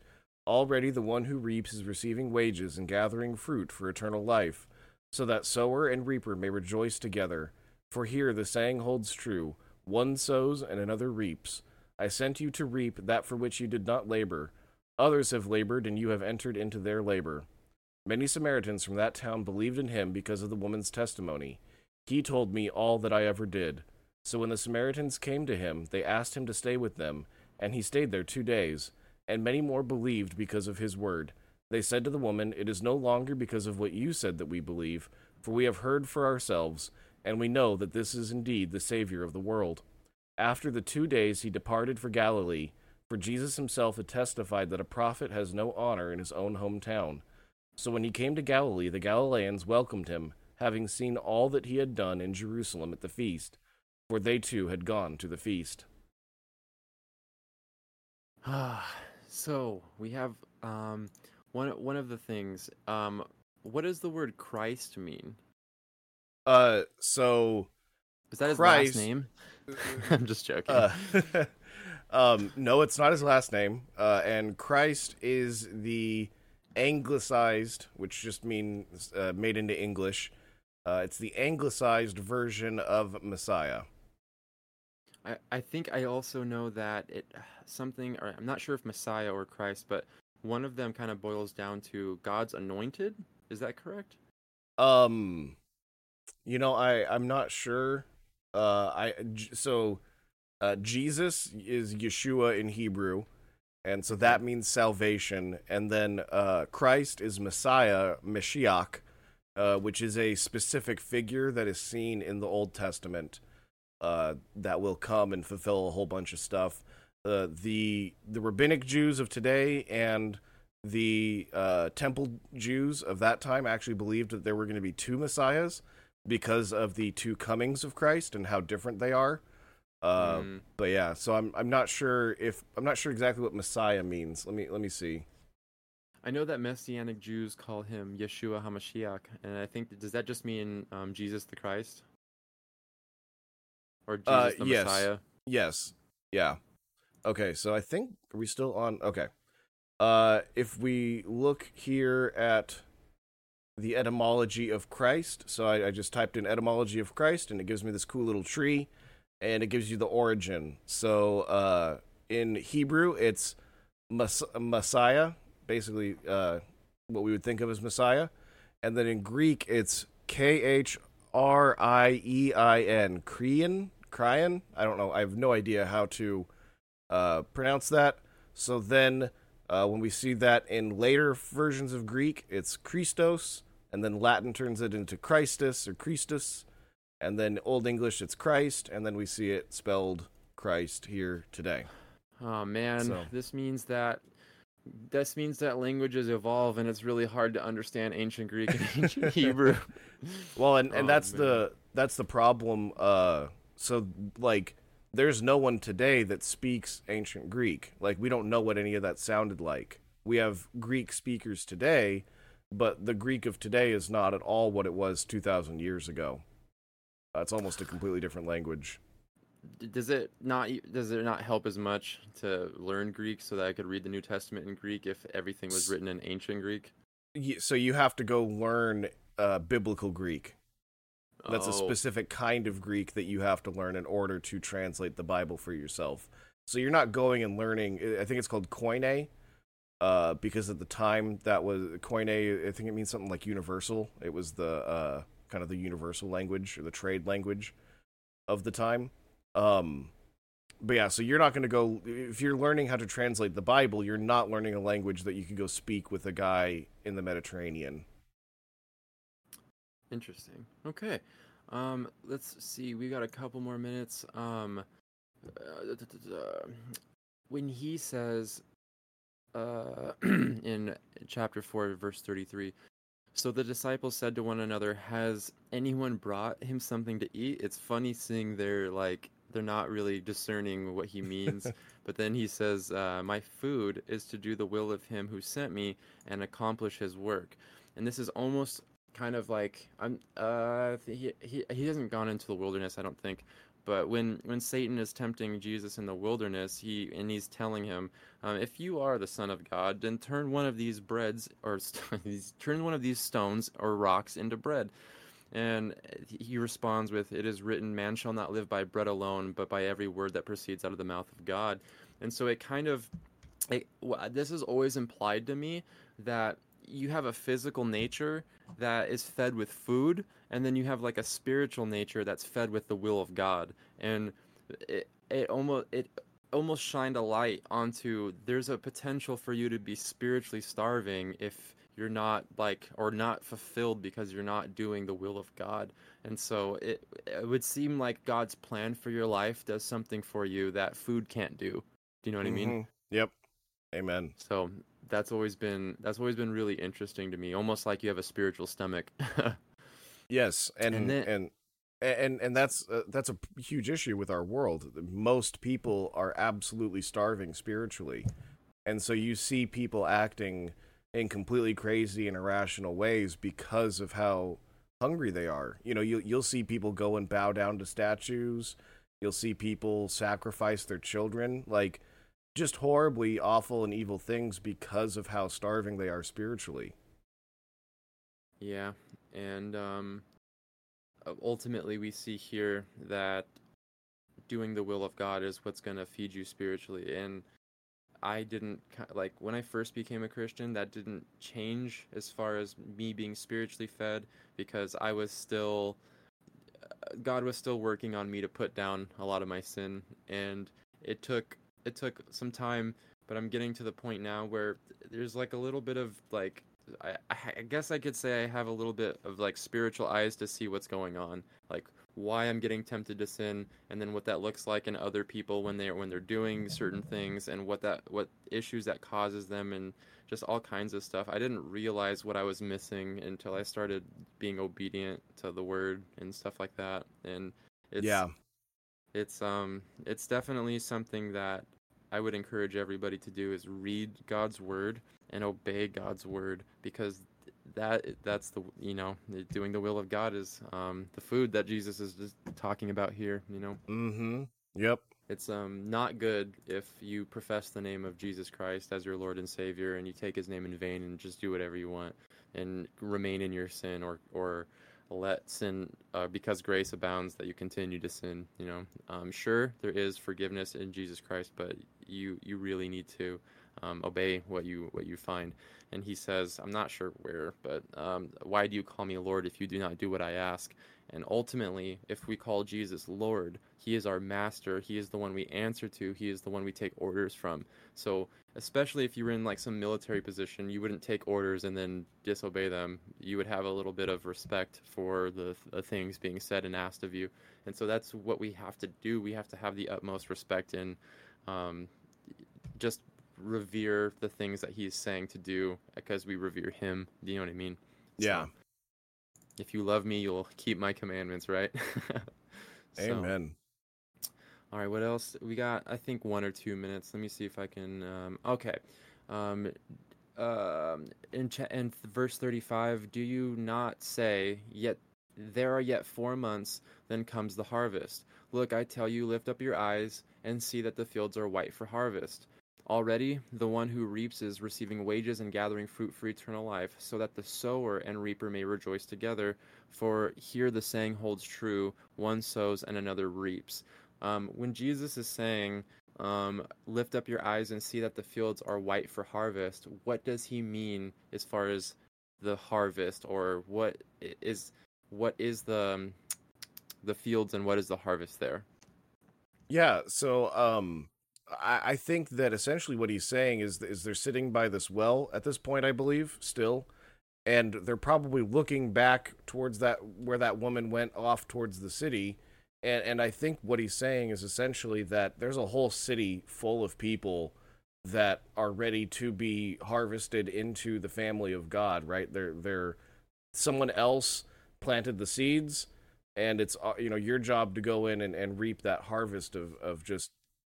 Already the one who reaps is receiving wages and gathering fruit for eternal life, so that sower and reaper may rejoice together. For here the saying holds true one sows and another reaps. I sent you to reap that for which you did not labor. Others have labored, and you have entered into their labor. Many Samaritans from that town believed in him because of the woman's testimony. He told me all that I ever did. So when the Samaritans came to him, they asked him to stay with them, and he stayed there two days. And many more believed because of his word. They said to the woman, It is no longer because of what you said that we believe, for we have heard for ourselves, and we know that this is indeed the Savior of the world. After the two days, he departed for Galilee, for Jesus himself had testified that a prophet has no honor in his own hometown. So when he came to Galilee, the Galileans welcomed him, having seen all that he had done in Jerusalem at the feast, for they too had gone to the feast. Ah, so we have um one one of the things. Um, what does the word Christ mean? Uh, so, Is that his Christ- last name? I'm just joking. uh, um, no, it's not his last name. Uh, and Christ is the anglicized, which just means uh, made into English. Uh, it's the anglicized version of Messiah. I, I think I also know that it something or I'm not sure if Messiah or Christ, but one of them kind of boils down to God's anointed. Is that correct? Um, you know, I I'm not sure. Uh, I so, uh, Jesus is Yeshua in Hebrew, and so that means salvation. And then uh, Christ is Messiah, Mashiach, uh, which is a specific figure that is seen in the Old Testament. Uh, that will come and fulfill a whole bunch of stuff. Uh, the the rabbinic Jews of today and the uh, temple Jews of that time actually believed that there were going to be two messiahs because of the two comings of Christ and how different they are. Uh, Mm, But yeah, so I'm I'm not sure if I'm not sure exactly what messiah means. Let me let me see. I know that Messianic Jews call him Yeshua Hamashiach, and I think does that just mean um, Jesus the Christ or Jesus Uh, the yes. Messiah? Yes. Yeah. Okay, so I think are we still on okay. Uh if we look here at the etymology of Christ. So I, I just typed in etymology of Christ, and it gives me this cool little tree, and it gives you the origin. So uh, in Hebrew, it's Mess- Messiah, basically uh, what we would think of as Messiah, and then in Greek, it's K H R I E I N, Krian, Krian. I don't know. I have no idea how to uh, pronounce that. So then, uh, when we see that in later versions of Greek, it's Christos, and then Latin turns it into Christus or Christus, and then Old English it's Christ, and then we see it spelled Christ here today. Oh man, So- this means that this means that languages evolve and it's really hard to understand ancient Greek and ancient Hebrew. Well, and, and Oh, that's man. the that's the problem. Uh, so like, there's no one today that speaks ancient Greek. Like, we don't know what any of that sounded like. We have Greek speakers today, but the Greek of today is not at all what it was 2,000 years ago. Uh, it's almost a completely different language. Does it not does it not help as much to learn Greek so that I could read the New Testament in Greek if everything was written in ancient Greek? So you have to go learn uh, biblical Greek. That's a Oh, specific kind of Greek that you have to learn in order to translate the Bible for yourself. So you're not going and learning. I think it's called Koine, uh, because at the time that was Koine. I think it means something like universal. It was the uh, kind of the universal language or the trade language of the time. Um, but yeah, so you're not going to go if you're learning how to translate the Bible. You're not learning a language that you can go speak with a guy in the Mediterranean. Interesting. Okay. Um, let's see. We got a couple more minutes. Um, uh, when he says, uh, in chapter four, verse thirty-three. So the disciples said to one another, "Has anyone brought him something to eat?" It's funny seeing they're like they're not really discerning what he means. but then he says, uh, "My food is to do the will of him who sent me and accomplish his work." And this is almost kind of like I'm uh he he he hasn't gone into the wilderness I don't think but when when Satan is tempting Jesus in the wilderness he and he's telling him um, if you are the son of God then turn one of these breads or st- these turn one of these stones or rocks into bread and he responds with it is written man shall not live by bread alone but by every word that proceeds out of the mouth of God and so it kind of it, this is always implied to me that you have a physical nature that is fed with food and then you have like a spiritual nature that's fed with the will of God. And it it almost it almost shined a light onto there's a potential for you to be spiritually starving if you're not like or not fulfilled because you're not doing the will of God and so it it would seem like God's plan for your life does something for you that food can't do do you know what I mean Mhm. Yep. Amen. so that's always been that's always been really interesting to me. Almost like you have a spiritual stomach. Yes, and And and then- and and, that's uh, that's a huge issue with our world. Most people are absolutely starving spiritually, and so you see people acting in completely crazy and irrational ways because of how hungry they are. You know, you you'll see people go and bow down to statues. You'll see people sacrifice their children, like just horribly awful and evil things because of how starving they are spiritually. yeah, and um, ultimately we see here that doing the will of God is what's going to feed you spiritually. And I didn't like when I first became a Christian, that didn't change as far as me being spiritually fed because I was still uh, God was still working on me to put down a lot of my sin. And it took it took some time but I'm getting to the point now where there's like a little bit of like I, I guess I could say I have a little bit of like spiritual eyes to see what's going on. Like why I'm getting tempted to sin and then what that looks like in other people when they're when they're doing certain things and what that what issues that causes them and just all kinds of stuff. I didn't realize what I was missing until I started being obedient to the word and stuff like that. And it's yeah, it's um it's definitely something that I would encourage everybody to do is read God's word and obey God's word because that that's the you know doing the will of God is um the food that Jesus is just talking about here you know mm-hmm. Yep. it's um not good if you profess the name of Jesus Christ as your Lord and Savior and you take his name in vain and just do whatever you want and remain in your sin or or let sin uh, because grace abounds that you continue to sin you know um, sure there is forgiveness in jesus christ but you you really need to um, obey what you what you find and he says i'm not sure where but um, why do you call me lord if you do not do what i ask and ultimately if we call jesus lord he is our master he is the one we answer to he is the one we take orders from so especially if you were in like some military position, you wouldn't take orders and then disobey them. You would have a little bit of respect for the, the things being said and asked of you. And so that's what we have to do. We have to have the utmost respect and um, just revere the things that he's saying to do because we revere him. Do you know what I mean? Yeah. If you love me, you'll keep my commandments, right? so, Amen. All right, what else? We got, I think, one or two minutes. Let me see if I can. Um, okay. Um, uh, in, ch- in verse 35, do you not say, Yet there are yet four months, then comes the harvest? Look, I tell you, lift up your eyes and see that the fields are white for harvest. Already, the one who reaps is receiving wages and gathering fruit for eternal life, so that the sower and reaper may rejoice together. For here the saying holds true one sows and another reaps. Um, when Jesus is saying, um, lift up your eyes and see that the fields are white for harvest, what does he mean as far as the harvest, or what is what is the um, the fields and what is the harvest there? Yeah, so um, I, I think that essentially what he's saying is is they're sitting by this well at this point, I believe, still, and they're probably looking back towards that where that woman went off towards the city and and I think what he's saying is essentially that there's a whole city full of people that are ready to be harvested into the family of God, right? They're they're someone else planted the seeds and it's uh, you know your job to go in and, and reap that harvest of of just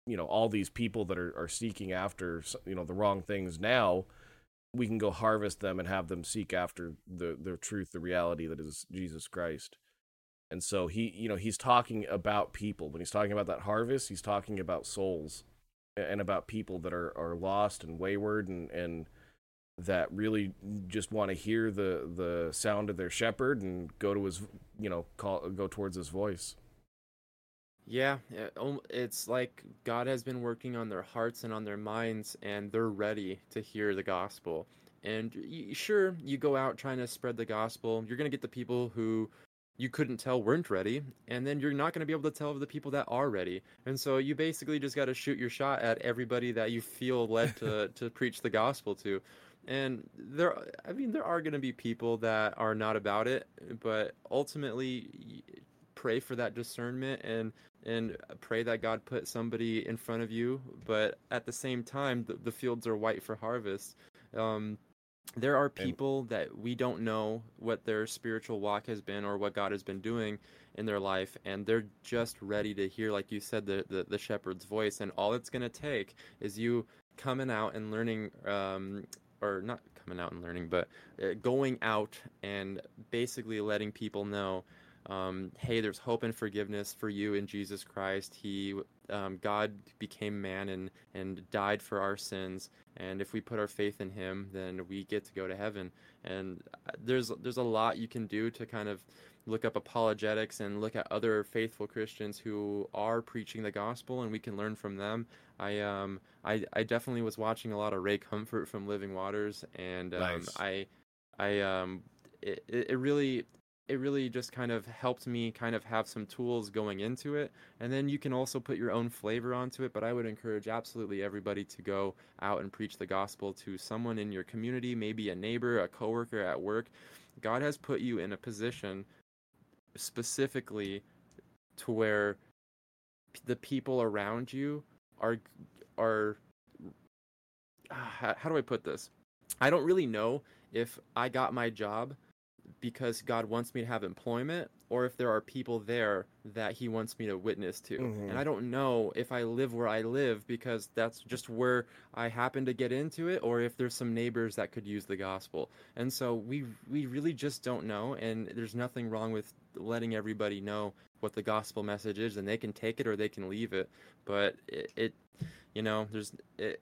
you know all these people that are, are seeking after you know the wrong things now we can go harvest them and have them seek after the the truth the reality that is jesus christ and so he, you know, he's talking about people. When he's talking about that harvest, he's talking about souls and about people that are, are lost and wayward and, and that really just want to hear the, the sound of their shepherd and go to his, you know, call, go towards his voice. Yeah, um, it's like God has been working on their hearts and on their minds, and they're ready to hear the gospel. And sure, you go out trying to spread the gospel, you're going to get the people who you couldn't tell weren't ready, and then you're not going to be able to tell the people that are ready. And so you basically just got to shoot your shot at everybody that you feel led to to preach the gospel to. And there, I mean, there are going to be people that are not about it, but ultimately, pray for that discernment and and pray that God put somebody in front of you. But at the same time, the, the fields are white for harvest. Um, there are people that we don't know what their spiritual walk has been or what God has been doing in their life, and they're just ready to hear, like you said, the the, the shepherd's voice. And all it's going to take is you coming out and learning, um, or not coming out and learning, but uh, going out and basically letting people know um, hey, there's hope and forgiveness for you in Jesus Christ. He, um, God became man and and died for our sins, and if we put our faith in Him, then we get to go to heaven. And uh, there's there's a lot you can do to kind of look up apologetics and look at other faithful Christians who are preaching the gospel, and we can learn from them. I um I, I definitely was watching a lot of Ray Comfort from Living Waters, and um, nice. I I um it, it really it really just kind of helped me kind of have some tools going into it. And then you can also put your own flavor onto it. But I would encourage absolutely everybody to go out and preach the gospel to someone in your community, maybe a neighbor, a coworker at work. God has put you in a position specifically to where the people around you are are ah, how, how do I put this? I don't really know if I got my job because God wants me to have employment or if there are people there that he wants me to witness to. Mm-hmm. And I don't know if I live where I live because that's just where I happen to get into it or if there's some neighbors that could use the gospel. And so we we really just don't know and there's nothing wrong with letting everybody know what the gospel message is and they can take it or they can leave it. But it, it you know, there's it,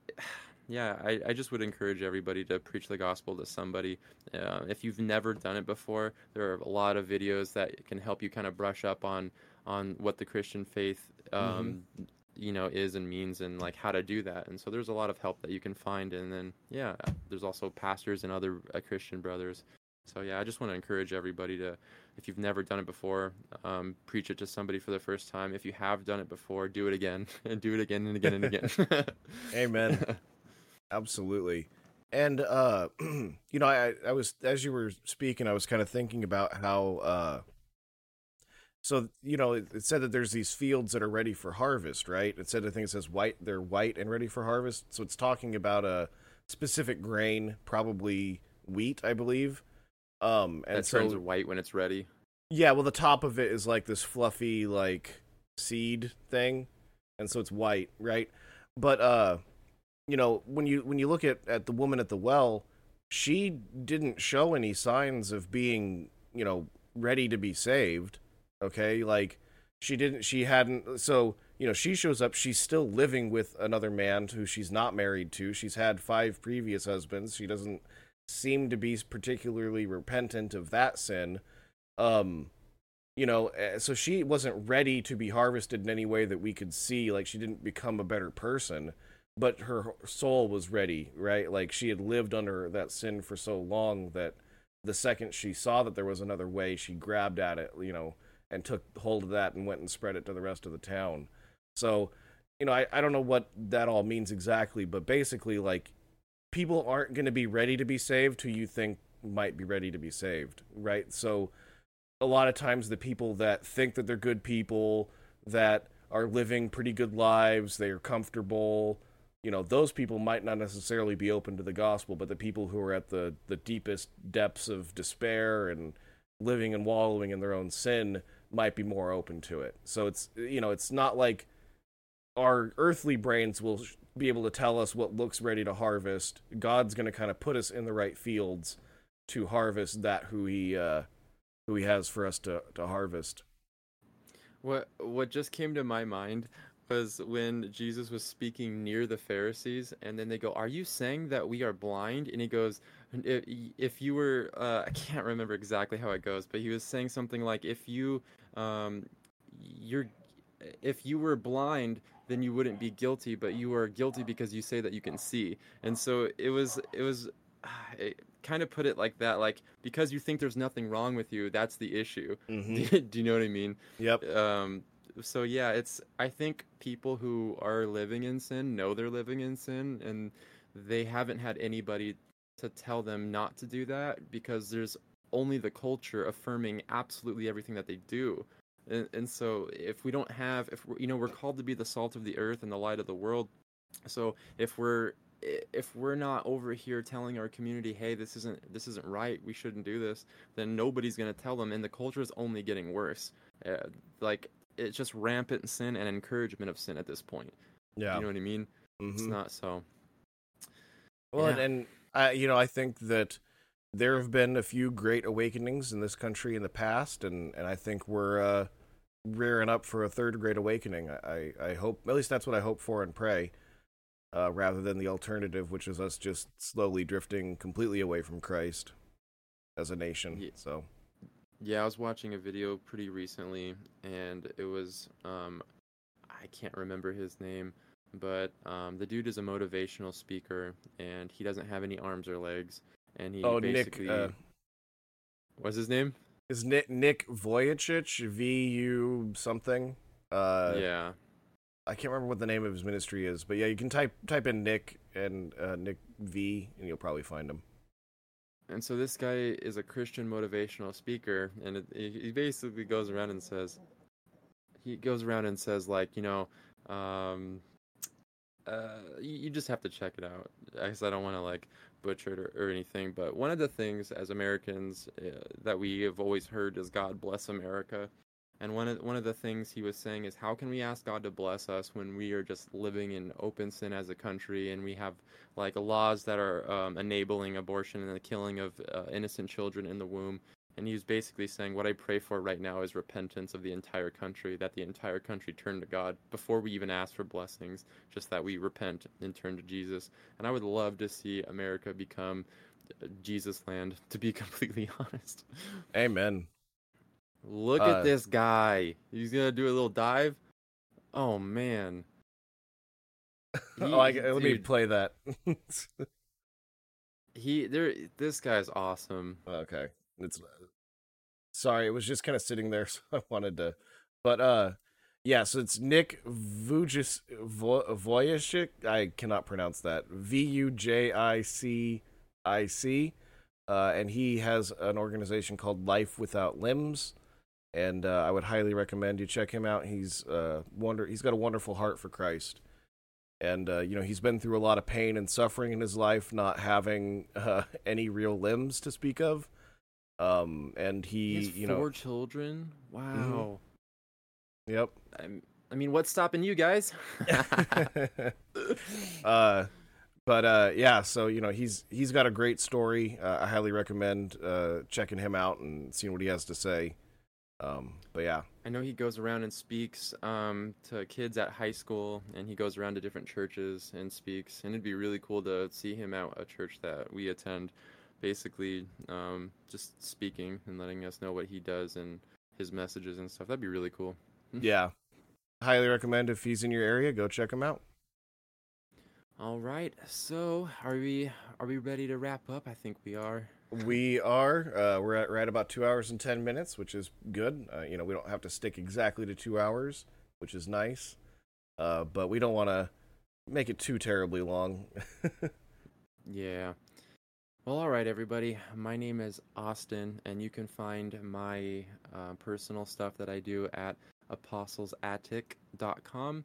yeah, I, I just would encourage everybody to preach the gospel to somebody. Uh, if you've never done it before, there are a lot of videos that can help you kind of brush up on on what the Christian faith, um, mm-hmm. you know, is and means, and like how to do that. And so there's a lot of help that you can find. And then yeah, there's also pastors and other uh, Christian brothers. So yeah, I just want to encourage everybody to, if you've never done it before, um, preach it to somebody for the first time. If you have done it before, do it again and do it again and again and again. Amen. Absolutely. And uh, you know, I I was as you were speaking, I was kind of thinking about how uh, so you know, it, it, said that there's these fields that are ready for harvest, right? It said I think it says white, they're white and ready for harvest. So it's talking about a specific grain, probably wheat, I believe. Um, and that so, turns white when it's ready. Yeah, well, the top of it is like this fluffy like seed thing, and so it's white, right? But uh, you know, when you when you look at at the woman at the well, she didn't show any signs of being, you know, ready to be saved. Okay, like she didn't, she hadn't. So you know, she shows up. She's still living with another man who she's not married to. She's had five previous husbands. She doesn't seem to be particularly repentant of that sin. Um, you know, eh, so she wasn't ready to be harvested in any way that we could see. Like she didn't become a better person, but her soul was ready, right? Like she had lived under that sin for so long that the second she saw that there was another way, she grabbed at it, you know, and took hold of that and went and spread it to the rest of the town. So, you know, I, I don't know what that all means exactly, but basically, like, people aren't going to be ready to be saved who you think might be ready to be saved, right? So a lot of times the people that think that they're good people, that are living pretty good lives, they are comfortable, you know, those people might not necessarily be open to the gospel, but the people who are at the the deepest depths of despair and living and wallowing in their own sin might be more open to it. So it's you know, it's not like our earthly brains will be able to tell us what looks ready to harvest. God's going to kind of put us in the right fields to harvest that who he uh, who he has for us to to harvest. What what just came to my mind was when Jesus was speaking near the Pharisees, and then they go, "Are you saying that we are blind?" And he goes, "If, if you were, uh, I can't remember exactly how it goes, but he was saying something like, if you, um, you're, if you were blind, then you wouldn't be guilty, but you are guilty because you say that you can see. And so it was it was it kind of put it like that like because you think there's nothing wrong with you, that's the issue. Mm-hmm. Do you know what I mean? Yep. Um so yeah, it's I think people who are living in sin know they're living in sin and they haven't had anybody to tell them not to do that because there's only the culture affirming absolutely everything that they do. And, and so if we don't have, if you know, we're called to be the salt of the earth and the light of the world. So if we're if we're not over here telling our community, hey, this isn't this isn't right, we shouldn't do this, then nobody's gonna tell them, and the culture is only getting worse. Uh, like it's just rampant sin and encouragement of sin at this point. Yeah, you know what I mean. Mm-hmm. It's not so. Well, yeah. and, and you know, I think that there have been a few great awakenings in this country in the past, and and I think we're uh, rearing up for a third great awakening. I I hope at least that's what I hope for and pray, uh, rather than the alternative, which is us just slowly drifting completely away from Christ as a nation. Yeah. So. Yeah, I was watching a video pretty recently, and it was um, I can't remember his name, but um, the dude is a motivational speaker, and he doesn't have any arms or legs and he oh, basically Nick, uh, what's his name? Is Nick Nick Vujicic V U something? Uh, yeah, I can't remember what the name of his ministry is, but yeah, you can type type in Nick and uh, Nick V, and you'll probably find him. And so this guy is a Christian motivational speaker, and it, he basically goes around and says, he goes around and says like, you know, um, uh, you, just have to check it out. I guess I don't want to like butchered or, or, anything, but one of the things as Americans uh, that we have always heard is God bless America. And one of one of the things he was saying is how can we ask God to bless us when we are just living in open sin as a country and we have like laws that are um, enabling abortion and the killing of uh, innocent children in the womb and he was basically saying, "What I pray for right now is repentance of the entire country, that the entire country turn to God before we even ask for blessings, just that we repent and turn to Jesus." And I would love to see America become uh, Jesus land, to be completely honest. Amen. Look Uh, at this guy. He's gonna do a little dive. Oh man. oh, I, He- let me play that. He there. This guy's awesome. okay, it's sorry, it was just kind of sitting there, so I wanted to, but uh, yeah. So it's Nick Vujicic. I cannot pronounce that. V U J I C I C. Uh, and he has an organization called Life Without Limbs, and uh, I would highly recommend you check him out. He's uh wonder. He's got a wonderful heart for Christ. and uh, you know he's been through a lot of pain and suffering in his life, not having uh, any real limbs to speak of. Um, and he, He has you four children. Wow. yep. I'm, I mean, what's stopping you guys? uh, but uh, yeah, so you know he's he's got a great story. Uh, I highly recommend uh, checking him out and seeing what he has to say. Um, but yeah, I know he goes around and speaks um, to kids at high school, and he goes around to different churches and speaks. And it'd be really cool to see him at a church that we attend, basically um, just speaking and letting us know what he does and his messages and stuff. That'd be really cool. yeah, highly recommend if he's in your area, go check him out. All right, so are we are we ready to wrap up? I think we are. We are. Uh, we're at right about two hours and ten minutes, which is good. Uh, you know, we don't have to stick exactly to two hours, which is nice. Uh, but we don't want to make it too terribly long. Yeah. Well, all right, everybody. My name is Austin, and you can find my uh, personal stuff that I do at apostlesattic.com.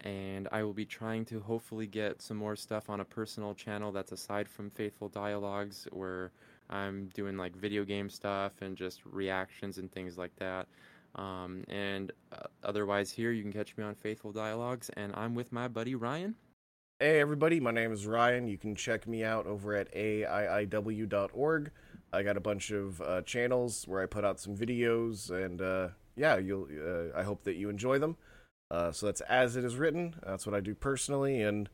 And I will be trying to hopefully get some more stuff on a personal channel that's aside from Faithful Dialogues, where I'm doing like video game stuff and just reactions and things like that. Um, and uh, otherwise, here you can catch me on Faithful Dialogues, and I'm with my buddy Ryan. Hey everybody, my name is Ryan. You can check me out over at aiiw.org. I got a bunch of uh, channels where I put out some videos, and uh, yeah, you'll. Uh, I hope that you enjoy them. Uh, so that's as it is written. That's what I do personally, and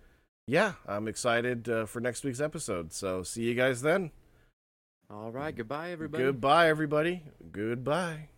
yeah, I'm excited uh, for next week's episode. So see you guys then. All right, goodbye, everybody. Goodbye, everybody. Goodbye.